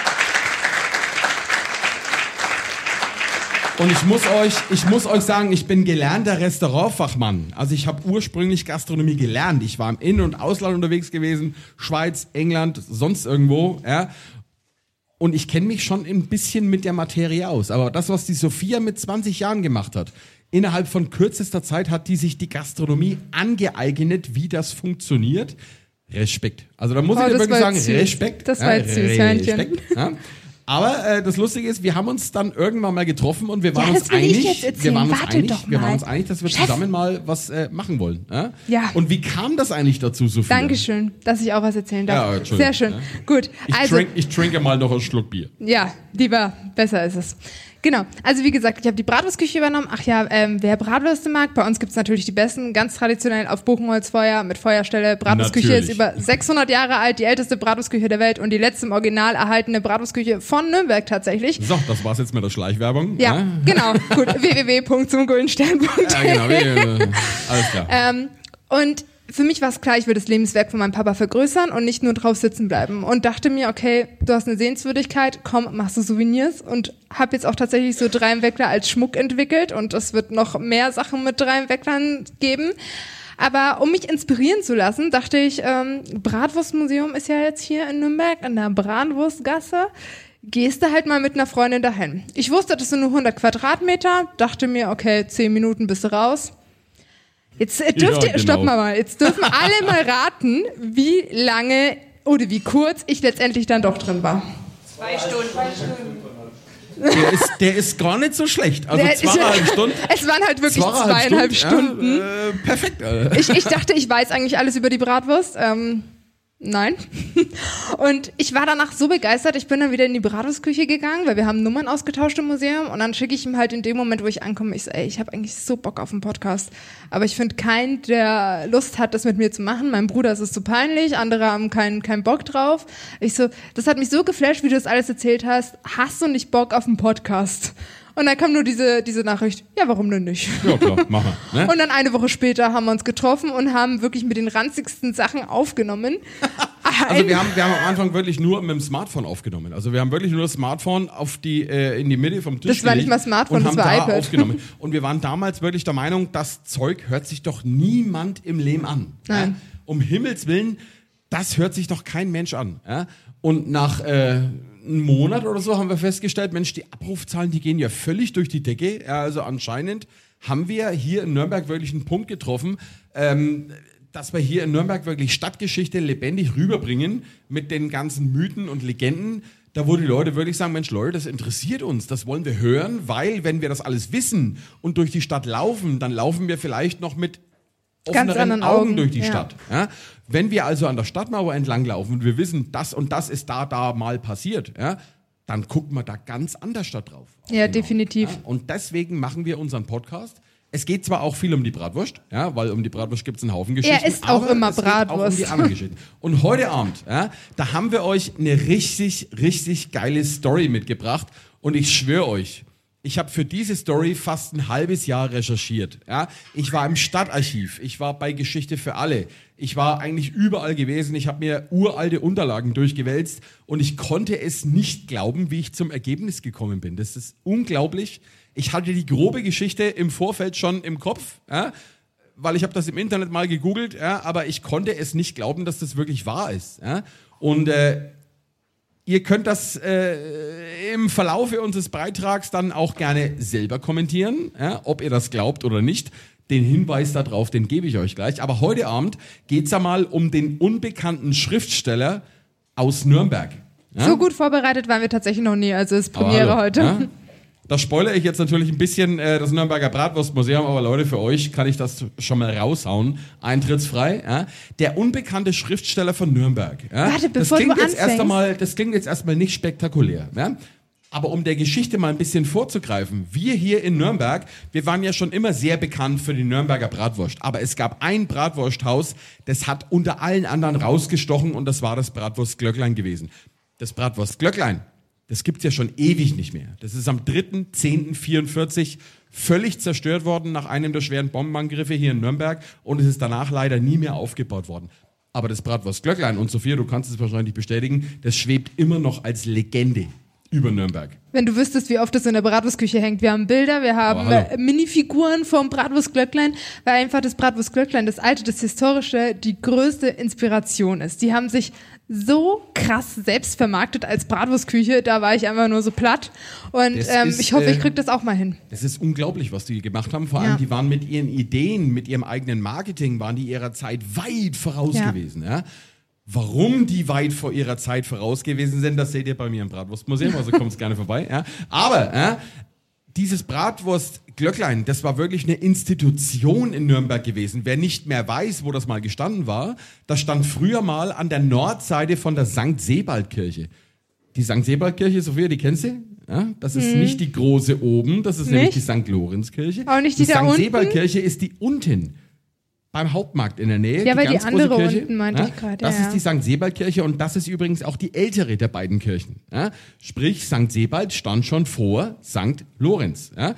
Und ich muss euch, ich muss euch sagen, ich bin gelernter Restaurantfachmann. Also ich habe ursprünglich Gastronomie gelernt. Ich war im In- und Ausland unterwegs gewesen, Schweiz, England, sonst irgendwo. Ja? Und ich kenne mich schon ein bisschen mit der Materie aus. Aber das, was die Sophia mit 20 Jahren gemacht hat, innerhalb von kürzester Zeit hat die sich die Gastronomie angeeignet, wie das funktioniert. Respekt. Also da muss Oh, ich wirklich sagen, süß. Respekt. Das war jetzt süß, Hörnchen. Respekt. Ja. Aber äh, das Lustige ist, wir haben uns dann irgendwann mal getroffen und wir Ja, waren das uns einig, wir waren uns Warte einig, wir waren uns einig, dass wir Chef. zusammen mal was äh, machen wollen. Ja? Ja. Und wie kam das eigentlich dazu, Sophia? Dankeschön, dass ich auch was erzählen darf. Ja. Sehr schön. Ja. Gut. Ich, also, trink, ich trinke mal noch einen Schluck Bier. ja, lieber, besser ist es. Genau. Also wie gesagt, ich habe die Bratwurstküche übernommen. Ach ja, ähm, wer Bratwürste mag, bei uns gibt's natürlich die besten, ganz traditionell auf Buchenholzfeuer mit Feuerstelle. Bratwurstküche Natürlich. ist über 600 Jahre alt, die älteste Bratwurstküche der Welt und die letzte im Original erhaltene Bratwurstküche von Nürnberg tatsächlich. So, das war's jetzt mit der Schleichwerbung. Ja, genau. Gut. www.zumguldenstern.de Ja, genau. Alles klar. Ähm, und für mich war es klar, ich will das Lebenswerk von meinem Papa vergrößern und nicht nur drauf sitzen bleiben. Und dachte mir, okay, du hast eine Sehenswürdigkeit, komm, machst du Souvenirs. Und habe jetzt auch tatsächlich so drei im Weckler als Schmuck entwickelt. Und es wird noch mehr Sachen mit drei im Wecklern geben. Aber um mich inspirieren zu lassen, dachte ich, ähm, Bratwurstmuseum ist ja jetzt hier in Nürnberg in der Bratwurstgasse. Gehst du halt mal mit einer Freundin dahin. Ich wusste, das sind nur 100 Quadratmeter. Dachte mir, okay, 10 Minuten bist du raus. Jetzt äh, dürft Ja, ihr, stopp genau. mal mal, jetzt dürfen alle mal raten, wie lange oder wie kurz ich letztendlich dann doch drin war. Zwei Stunden. Der ist, der ist gar nicht so schlecht. Also Der- zweieinhalb Stunden. Es waren halt wirklich Zweieinhalb zweieinhalb Stunden, Stunden. Ja, äh, perfekt. Alter. Ich, ich dachte, ich weiß eigentlich alles über die Bratwurst. Ähm, nein. Und ich war danach so begeistert, ich bin dann wieder in die Bratwurstküche gegangen, weil wir haben Nummern ausgetauscht im Museum und dann schicke ich ihm halt in dem Moment, wo ich ankomme, ich so, ey, ich habe eigentlich so Bock auf einen Podcast, aber ich finde keinen, der Lust hat, das mit mir zu machen. Mein Bruder ist es zu peinlich, andere haben keinen keinen Bock drauf. Ich so, das hat mich so geflasht, wie du das alles erzählt hast. Hast du nicht Bock auf einen Podcast? Und dann kam nur diese, diese Nachricht, ja, warum denn nicht? Ja, klar, machen. Ne? Und dann eine Woche später haben wir uns getroffen und haben wirklich mit den ranzigsten Sachen aufgenommen. Also wir haben, wir haben am Anfang wirklich nur mit dem Smartphone aufgenommen. Also wir haben wirklich nur das Smartphone auf die, äh, in die Mitte vom Tisch Das war nicht gelegt mal Smartphone, und das haben war da iPad. aufgenommen. Und wir waren damals wirklich der Meinung, das Zeug hört sich doch niemand im Leben an. Nein. Ja? Um Himmels Willen, das hört sich doch kein Mensch an. Ja? Und nach äh, einem Monat oder so haben wir festgestellt, Mensch, die Abrufzahlen, die gehen ja völlig durch die Decke. Ja, also anscheinend haben wir hier in Nürnberg wirklich einen Punkt getroffen, ähm, dass wir hier in Nürnberg wirklich Stadtgeschichte lebendig rüberbringen mit den ganzen Mythen und Legenden. Da wo die Leute wirklich sagen, Mensch Leute, das interessiert uns, das wollen wir hören, weil wenn wir das alles wissen und durch die Stadt laufen, dann laufen wir vielleicht noch mit offeneren anderen Augen, Augen, durch die ja. Stadt. Ja? Wenn wir also an der Stadtmauer entlang laufen und wir wissen, das und das ist da, da mal passiert, ja, dann gucken wir da ganz anders da drauf. Ja, definitiv. Und deswegen machen wir unseren Podcast. Es geht zwar auch viel um die Bratwurst, ja, weil um die Bratwurst gibt es einen Haufen Geschichten. isst auch aber immer es geht Auch um Bratwurst. die anderen Geschichten. Und heute Abend, ja, da haben wir euch eine richtig, richtig geile Story mitgebracht. Und ich schwöre euch, ich habe für diese Story fast ein halbes Jahr recherchiert. Ja. Ich war im Stadtarchiv, ich war bei Geschichte für alle, ich war eigentlich überall gewesen, ich habe mir uralte Unterlagen durchgewälzt und ich konnte es nicht glauben, wie ich zum Ergebnis gekommen bin. Das ist unglaublich. Ich hatte die grobe Geschichte im Vorfeld schon im Kopf, ja, weil ich habe das im Internet mal gegoogelt, ja, aber ich konnte es nicht glauben, dass das wirklich wahr ist. Ja. Und äh, Ihr könnt das äh, im Verlaufe unseres Beitrags dann auch gerne selber kommentieren, ja, ob ihr das glaubt oder nicht. Den Hinweis darauf, den gebe ich euch gleich. Aber heute Abend geht es ja mal um den unbekannten Schriftsteller aus Nürnberg. Ja? So gut vorbereitet waren wir tatsächlich noch nie, also ist Premiere hallo, heute. Da spoilere ich jetzt natürlich ein bisschen äh, das Nürnberger Bratwurstmuseum, aber Leute, für euch kann ich das schon mal raushauen. Eintrittsfrei. Ja? Der unbekannte Schriftsteller von Nürnberg. Ja? Warte, das bevor klingt du jetzt erst anfängst. einmal, Das klingt jetzt erstmal nicht spektakulär. Ja? Aber um der Geschichte mal ein bisschen vorzugreifen, wir hier in Nürnberg, wir waren ja schon immer sehr bekannt für die Nürnberger Bratwurst. Aber es gab ein Bratwursthaus, das hat unter allen anderen rausgestochen und das war das Bratwurst Glöcklein gewesen. Das Bratwurst Das gibt's ja schon ewig nicht mehr. Das ist am 3.10.44 völlig zerstört worden nach einem der schweren Bombenangriffe hier in Nürnberg und es ist danach leider nie mehr aufgebaut worden. Aber das Bratwurst Glöcklein, und Sophia, du kannst es wahrscheinlich bestätigen, das schwebt immer noch als Legende über Nürnberg. Wenn du wüsstest, wie oft das in der Bratwurstküche hängt. Wir haben Bilder, wir haben äh, Minifiguren vom Bratwurstglöcklein, weil einfach das Bratwurstglöcklein, das alte, das historische, die größte Inspiration ist. Die haben sich so krass selbst vermarktet als Bratwurstküche, da war ich einfach nur so platt. Und ähm, ist, ich hoffe, ich äh, krieg das auch mal hin. Das ist unglaublich, was die gemacht haben. Vor allem, Ja. die waren mit ihren Ideen, mit ihrem eigenen Marketing, waren die ihrer Zeit weit voraus Ja. gewesen. Ja? Warum die weit vor ihrer Zeit voraus gewesen sind, das seht ihr bei mir im Bratwurstmuseum, also kommt gerne vorbei. Ja? Aber ja, dieses Bratwurst-Glöcklein, das war wirklich eine Institution in Nürnberg gewesen. Wer nicht mehr weiß, wo das mal gestanden war, das stand früher mal an der Nordseite von der St. Sebald-Kirche. Die St. Sebald-Kirche, Sophia, die kennst du? Ja, das ist Hm. nicht die große oben, das ist nämlich Nicht? die St. Lorenz-Kirche. Auch nicht die die da St. Sebald-Kirche ist die unten. Beim Hauptmarkt in der Nähe. Ja, weil die ganz große andere Kirche. unten meinte ich gerade, Das ja, ist die St. Sebald-Kirche und das ist übrigens auch die ältere der beiden Kirchen. Ja? Sprich, St. Sebald stand schon vor St. Lorenz. Ja?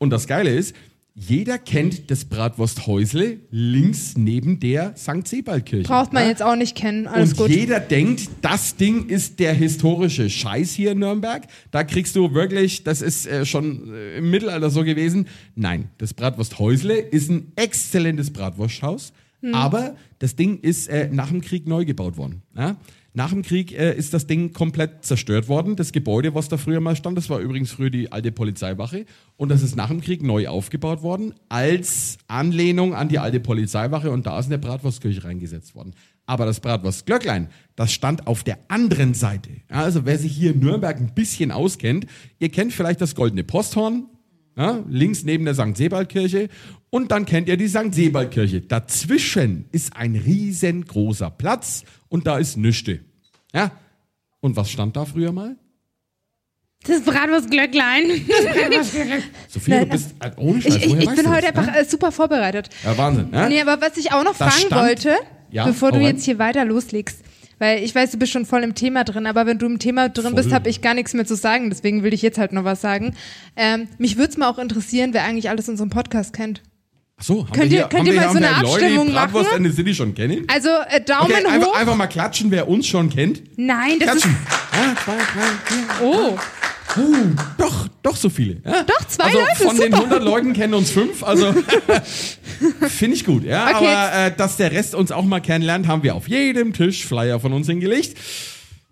Und das Geile ist, jeder kennt das Bratwursthäusle links neben der St. Sebald-Kirche. Braucht man ja? jetzt auch nicht kennen, alles und gut. jeder denkt, das Ding ist der historische Scheiß hier in Nürnberg. Da kriegst du wirklich, das ist äh, schon äh, im Mittelalter so gewesen. Nein, das Bratwursthäusle ist ein exzellentes Bratwursthaus, Hm. aber das Ding ist äh, nach dem Krieg neu gebaut worden. Ja? Nach dem Krieg äh, ist das Ding komplett zerstört worden. Das Gebäude, was da früher mal stand, das war übrigens früher die alte Polizeiwache. Und das ist nach dem Krieg neu aufgebaut worden, als Anlehnung an die alte Polizeiwache. Und da ist eine Bratwurstkirche reingesetzt worden. Aber das Bratwurstglöcklein, das stand auf der anderen Seite. Also wer sich hier in Nürnberg ein bisschen auskennt, ihr kennt vielleicht das Goldene Posthorn, ja, links neben der St. Sebald-Kirche. Und dann kennt ihr die St. Sebald-Kirche. Dazwischen ist ein riesengroßer Platz und da ist Nüchte. Ja. Und was stand da früher mal? Das Bratwurstglöcklein. Das. Sophia, du bist äh, ohne Scheiß, Ich, ich, ich bin heute das, einfach ja? äh, super vorbereitet. Ja, Wahnsinn. Ja? Nee, aber was ich auch noch Da fragen stand- wollte, Ja, bevor du rein. jetzt hier weiter loslegst, weil ich weiß, du bist schon voll im Thema drin, aber wenn du im Thema drin bist, Voll. habe ich gar nichts mehr zu sagen, deswegen will ich jetzt halt noch was sagen. Ähm, mich würde es mal auch interessieren, wer eigentlich alles unseren Podcast kennt. Ach so, haben Könnt wir ihr- hier, könnt ihr mal so eine wir Leute, Abstimmung die Bratwurst machen? in the City schon kennen? Also äh, Daumen okay, einfach, hoch. einfach mal klatschen, wer uns schon kennt. Nein, das Klatschen. ist. Ja, zwei, drei, vier. Oh. Uh, doch, doch so viele. Ja? Doch, zwei also Leute, von den super. 100 Leuten kennen uns fünf, also finde ich gut. Ja, Okay, aber äh, dass der Rest uns auch mal kennenlernt, haben wir auf jedem Tisch Flyer von uns hingelegt.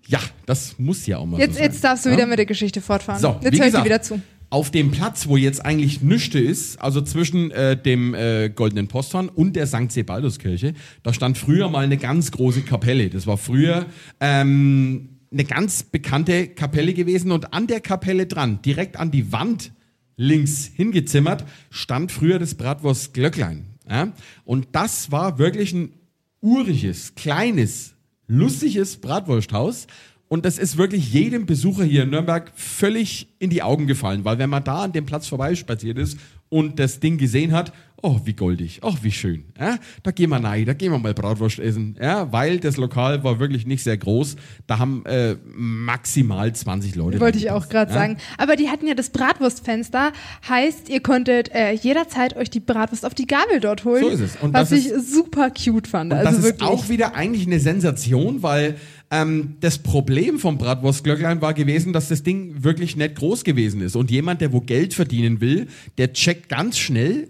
Ja, das muss ja auch mal Jetzt, so sein. jetzt darfst du ja? wieder mit der Geschichte fortfahren. So, jetzt höre ich dir wieder zu. Auf dem Platz, wo jetzt eigentlich Nüchte ist, also zwischen äh, dem äh, Goldenen Posthorn und der St. Sebalduskirche, da stand früher mal eine ganz große Kapelle. Das war früher ähm, eine ganz bekannte Kapelle gewesen und an der Kapelle dran, direkt an die Wand links hingezimmert, stand früher das Bratwurst Glöcklein. Ja? Und das war wirklich ein uriges, kleines, lustiges Bratwursthaus. Und das ist wirklich jedem Besucher hier in Nürnberg völlig in die Augen gefallen, weil wenn man da an dem Platz vorbeispaziert ist und das Ding gesehen hat, oh, wie goldig, oh, wie schön. Ja? Da gehen wir rein, da gehen wir mal Bratwurst essen, ja? weil das Lokal war wirklich nicht sehr groß. Da haben äh, maximal 20 Leute. Wollte ich auch gerade ja? sagen. Aber die hatten ja das Bratwurstfenster, heißt, ihr konntet äh, jederzeit euch die Bratwurst auf die Gabel dort holen. So ist es. Und was das ich ist- super cute fand. Und also das wirklich. ist auch wieder eigentlich eine Sensation, weil ähm, das Problem vom Bratwurstglöcklein war gewesen, dass das Ding wirklich nicht groß gewesen ist. Und jemand, der wo Geld verdienen will, der checkt ganz schnell,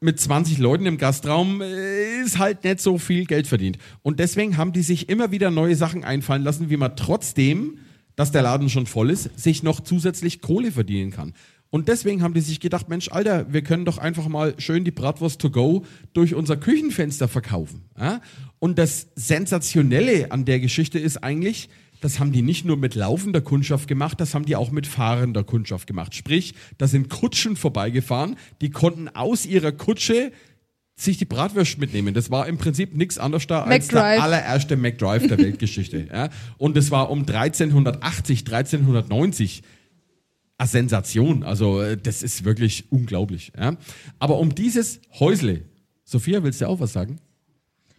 mit 20 Leuten im Gastraum äh, ist halt nicht so viel Geld verdient. Und deswegen haben die sich immer wieder neue Sachen einfallen lassen, wie man trotzdem dass der Laden schon voll ist, sich noch zusätzlich Kohle verdienen kann. Und deswegen haben die sich gedacht, Mensch, Alter, wir können doch einfach mal schön die Bratwurst to go durch unser Küchenfenster verkaufen. Und das Sensationelle an der Geschichte ist eigentlich, das haben die nicht nur mit laufender Kundschaft gemacht, das haben die auch mit fahrender Kundschaft gemacht. Sprich, da sind Kutschen vorbeigefahren, die konnten aus ihrer Kutsche sich die Bratwurst mitnehmen. Das war im Prinzip nichts anderes da als McDrive. der allererste McDrive der Weltgeschichte. ja. Und das war um 1380, 1390 eine Sensation. Also äh, das ist wirklich unglaublich. Ja. Aber um dieses Häusle, Sophia, willst du auch was sagen?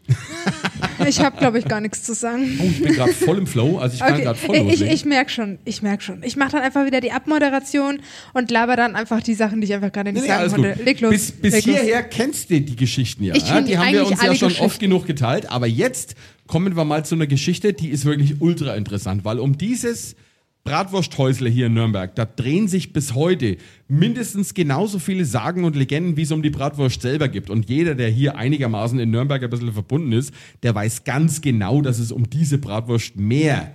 Ich habe, glaube ich, gar nichts zu sagen. Oh, ich bin gerade voll im Flow, also ich kann Okay, gerade voll ich, loslegen. ich merke schon, ich merke schon. Ich mache dann einfach wieder die Abmoderation und laber dann einfach die Sachen, die ich einfach gerade nicht Nee, nee, sagen alles konnte. gut. Leg los. Bis, bis leg los. hierher kennst du die Geschichten ja. Ich ja? kenn Die haben wir uns ja schon oft genug geteilt. Aber jetzt kommen wir mal zu einer Geschichte, die ist wirklich ultra interessant, weil um dieses Bratwursthäusle hier in Nürnberg, da drehen sich bis heute mindestens genauso viele Sagen und Legenden, wie es um die Bratwurst selber gibt. Und jeder, der hier einigermaßen in Nürnberg ein bisschen verbunden ist, der weiß ganz genau, dass es um diese Bratwurst mehr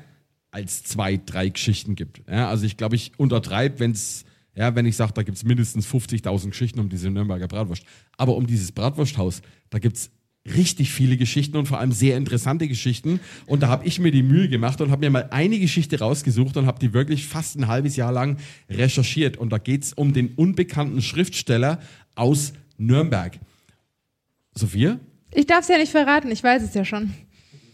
als zwei, drei Geschichten gibt. Ja, also ich glaube, ich untertreibe, wenn's, ja, wenn ich sage, da gibt es mindestens 50.000 Geschichten um diese Nürnberger Bratwurst. Aber um dieses Bratwursthaus, da gibt es richtig viele Geschichten und vor allem sehr interessante Geschichten. Und da habe ich mir die Mühe gemacht und habe mir mal eine Geschichte rausgesucht und habe die wirklich fast ein halbes Jahr lang recherchiert. Und da geht es um den unbekannten Schriftsteller aus Nürnberg. Sophia? Ich darf es ja nicht verraten, ich weiß es ja schon.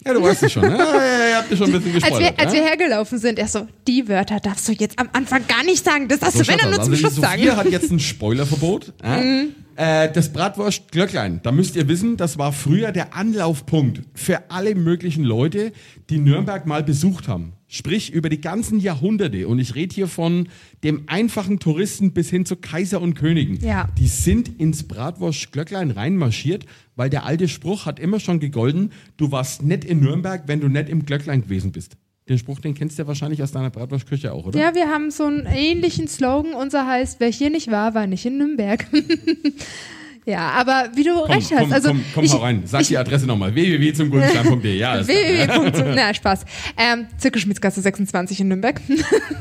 Ja, du weißt es schon, ne? Ja, ja, ja, ihr habt ja schon ein bisschen Als wir, gespoilert. als ja? wir hergelaufen sind, er so, die Wörter darfst du jetzt am Anfang gar nicht sagen. Das darfst So du, wenn dann nur zum also Schluss die Sophia sagen. hat jetzt ein Spoilerverbot. Ja? Mhm. Äh, das Bratwurst Glöcklein, da müsst ihr wissen, das war früher der Anlaufpunkt für alle möglichen Leute, die Nürnberg mal besucht haben. Sprich über die ganzen Jahrhunderte. Und ich rede hier von dem einfachen Touristen bis hin zu Kaiser und Königen. Ja. Die sind ins Bratwurst Glöcklein reinmarschiert, weil der alte Spruch hat immer schon gegolten, du warst nicht in Nürnberg, wenn du nicht im Glöcklein gewesen bist. Den Spruch, den kennst du ja wahrscheinlich aus deiner Bratwurstküche auch, oder? Ja, wir haben so einen ähnlichen Slogan. Unser heißt, wer hier nicht war, war nicht in Nürnberg. ja, aber wie du Komm, recht hast. komm, also, komm, komm ich, rein. Sag die Adresse nochmal. www.zumgutstein.de. Ja, www. Na, Spaß. Ähm, Zirkelschmiedsgasse 26 in Nürnberg.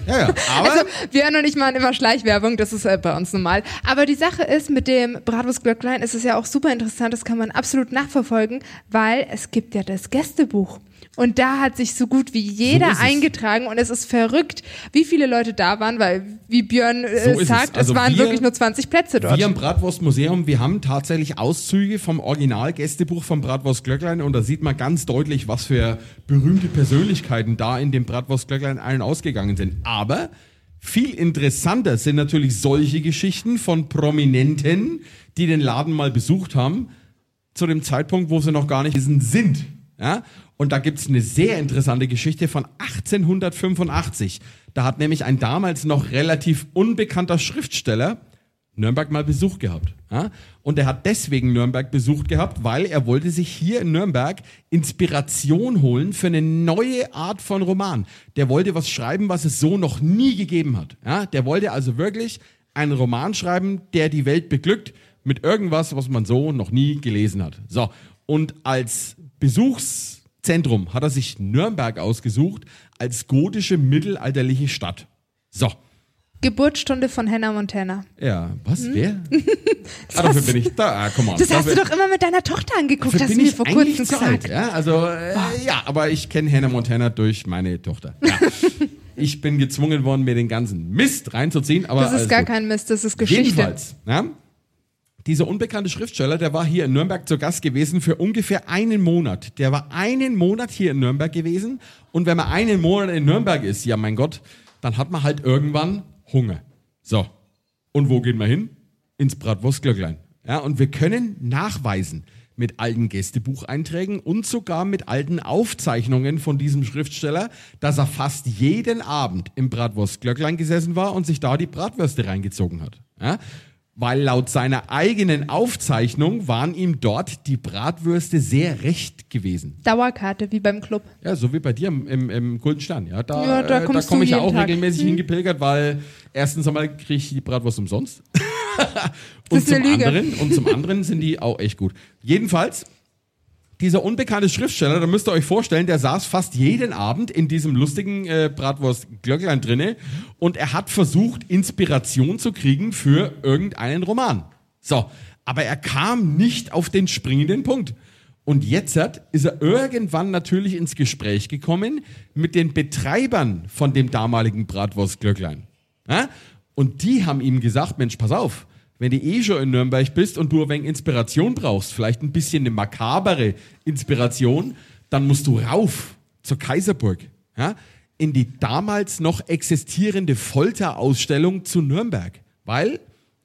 Ja, ja. Aber also, wir hören noch nicht mal immer Schleichwerbung, das ist äh, bei uns normal. Aber die Sache ist, mit dem Bratwurstglöcklein ist es ja auch super interessant, das kann man absolut nachverfolgen, weil es gibt ja das Gästebuch. Und da hat sich so gut wie jeder So es. eingetragen und es ist verrückt, wie viele Leute da waren, weil, wie Björn äh, So es. sagt, es, Also waren wir- wirklich nur 20 Plätze dort. Wir im Bratwurstmuseum, wir haben tatsächlich Auszüge vom Original-Gästebuch vom Bratwurst Glöcklein und da sieht man ganz deutlich, was für berühmte Persönlichkeiten da in dem Bratwurst Glöcklein allen ausgegangen sind. Aber viel interessanter sind natürlich solche Geschichten von Prominenten, die den Laden mal besucht haben, zu dem Zeitpunkt, wo sie noch gar nicht sind. Ja? Und da gibt's eine sehr interessante Geschichte von 1885. Da hat nämlich ein damals noch relativ unbekannter Schriftsteller Nürnberg mal Besuch gehabt. Ja? Und er hat deswegen Nürnberg besucht gehabt, weil er wollte sich hier in Nürnberg Inspiration holen für eine neue Art von Roman. Der wollte was schreiben, was es so noch nie gegeben hat. Ja? Der wollte also wirklich einen Roman schreiben, der die Welt beglückt mit irgendwas, was man so noch nie gelesen hat. So. Und als Besuchszentrum hat er sich Nürnberg ausgesucht als gotische mittelalterliche Stadt. So. Geburtsstunde von Hannah Montana. Ja, was? Hm? Wer? ah, dafür bin ich da. Ah, komm on. Das hast du doch immer mit deiner Tochter angeguckt, hast du mir vor kurzem gesagt. ja? Also, äh, ja, aber ich kenne Hannah Montana durch meine Tochter. Ja. ich bin gezwungen worden, mir den ganzen Mist reinzuziehen. Aber das ist gar gut. kein Mist, das ist Geschichte. Jedenfalls, ja, dieser unbekannte Schriftsteller, der war hier in Nürnberg zu Gast gewesen für ungefähr einen Monat. Der war einen Monat hier in Nürnberg gewesen. Und wenn man einen Monat in Nürnberg ist, ja mein Gott, dann hat man halt irgendwann Hunger. So. Und wo gehen wir hin? Ins Bratwurstglöcklein. Ja, und wir können nachweisen mit alten Gästebucheinträgen und sogar mit alten Aufzeichnungen von diesem Schriftsteller, dass er fast jeden Abend im Bratwurstglöcklein gesessen war und sich da die Bratwürste reingezogen hat. Ja? Weil laut seiner eigenen Aufzeichnung waren ihm dort die Bratwürste sehr recht gewesen. Dauerkarte, wie beim Club. Ja, so wie bei dir im, im, im Golden Stern. Ja, da, Ja, da äh, da komme ich ja auch Tag. regelmäßig Hm. hingepilgert, weil erstens einmal kriege ich die Bratwurst umsonst. und, zum anderen, und zum anderen sind die auch echt gut. Jedenfalls, dieser unbekannte Schriftsteller, da müsst ihr euch vorstellen, der saß fast jeden Abend in diesem lustigen äh, Bratwurst-Glöcklein drinne und er hat versucht, Inspiration zu kriegen für irgendeinen Roman. So, aber er kam nicht auf den springenden Punkt. Und jetzt ist er irgendwann natürlich ins Gespräch gekommen mit den Betreibern von dem damaligen Bratwurst-Glöcklein. Ja? Und die haben ihm gesagt, Mensch, pass auf, wenn du eh schon in Nürnberg bist und du ein wenig Inspiration brauchst, vielleicht ein bisschen eine makabere Inspiration, dann musst du rauf zur Kaiserburg, ja, in die damals noch existierende Folterausstellung zu Nürnberg. Weil,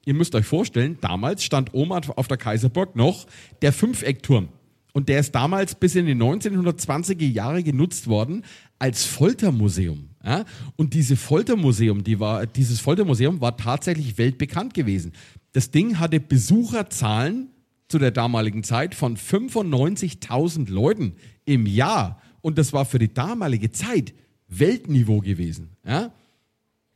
ihr müsst euch vorstellen, damals stand oben auf der Kaiserburg noch der Fünfeckturm. Und der ist damals bis in die 1920er Jahre genutzt worden als Foltermuseum. Ja? Und diese Foltermuseum, die war, dieses Foltermuseum war tatsächlich weltbekannt gewesen. Das Ding hatte Besucherzahlen zu der damaligen Zeit von 95.000 Leuten im Jahr. Und das war für die damalige Zeit Weltniveau gewesen. Ja?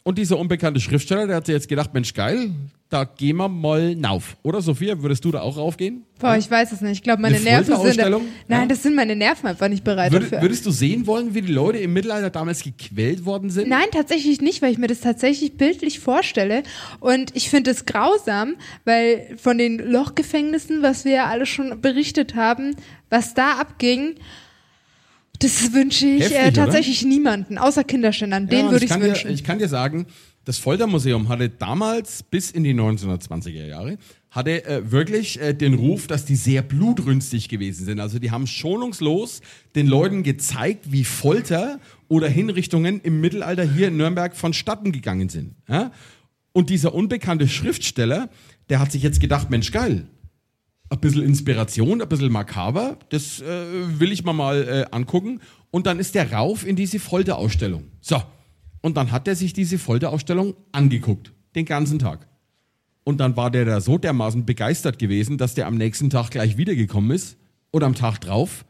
Und dieser unbekannte Schriftsteller, der hat sich jetzt gedacht, Mensch, geil, da gehen wir mal nauf. Oder Sophia, würdest du da auch raufgehen? Boah, ich weiß es nicht. Ich glaube, meine Eine Nerven sind. Folterausstellung? Nein, das sind meine Nerven einfach nicht bereit Würd, dafür. würdest du sehen wollen, wie die Leute im Mittelalter damals gequält worden sind? Nein, tatsächlich nicht, weil ich mir das tatsächlich bildlich vorstelle. Und ich finde es grausam, weil von den Lochgefängnissen, was wir ja alle schon berichtet haben, was da abging, das wünsche ich Heftig, äh, oder? tatsächlich niemanden, außer Kinderständern. Den Ja, würde ich wünschen. Dir, ich kann dir sagen, das Foltermuseum hatte damals bis in die 1920er Jahre hatte äh, wirklich äh, den Ruf, dass die sehr blutrünstig gewesen sind. Also die haben schonungslos den Leuten gezeigt, wie Folter oder Hinrichtungen im Mittelalter hier in Nürnberg vonstatten gegangen sind. Ja? Und dieser unbekannte Schriftsteller, der hat sich jetzt gedacht, Mensch, geil, ein bisschen Inspiration, ein bisschen makaber, das äh, will ich mal mal äh, angucken. Und dann ist der rauf in diese Folterausstellung. So. Und dann hat er sich diese Folterausstellung angeguckt. Den ganzen Tag. Und dann war der da so dermaßen begeistert gewesen, dass der am nächsten Tag gleich wiedergekommen ist. Und am Tag drauf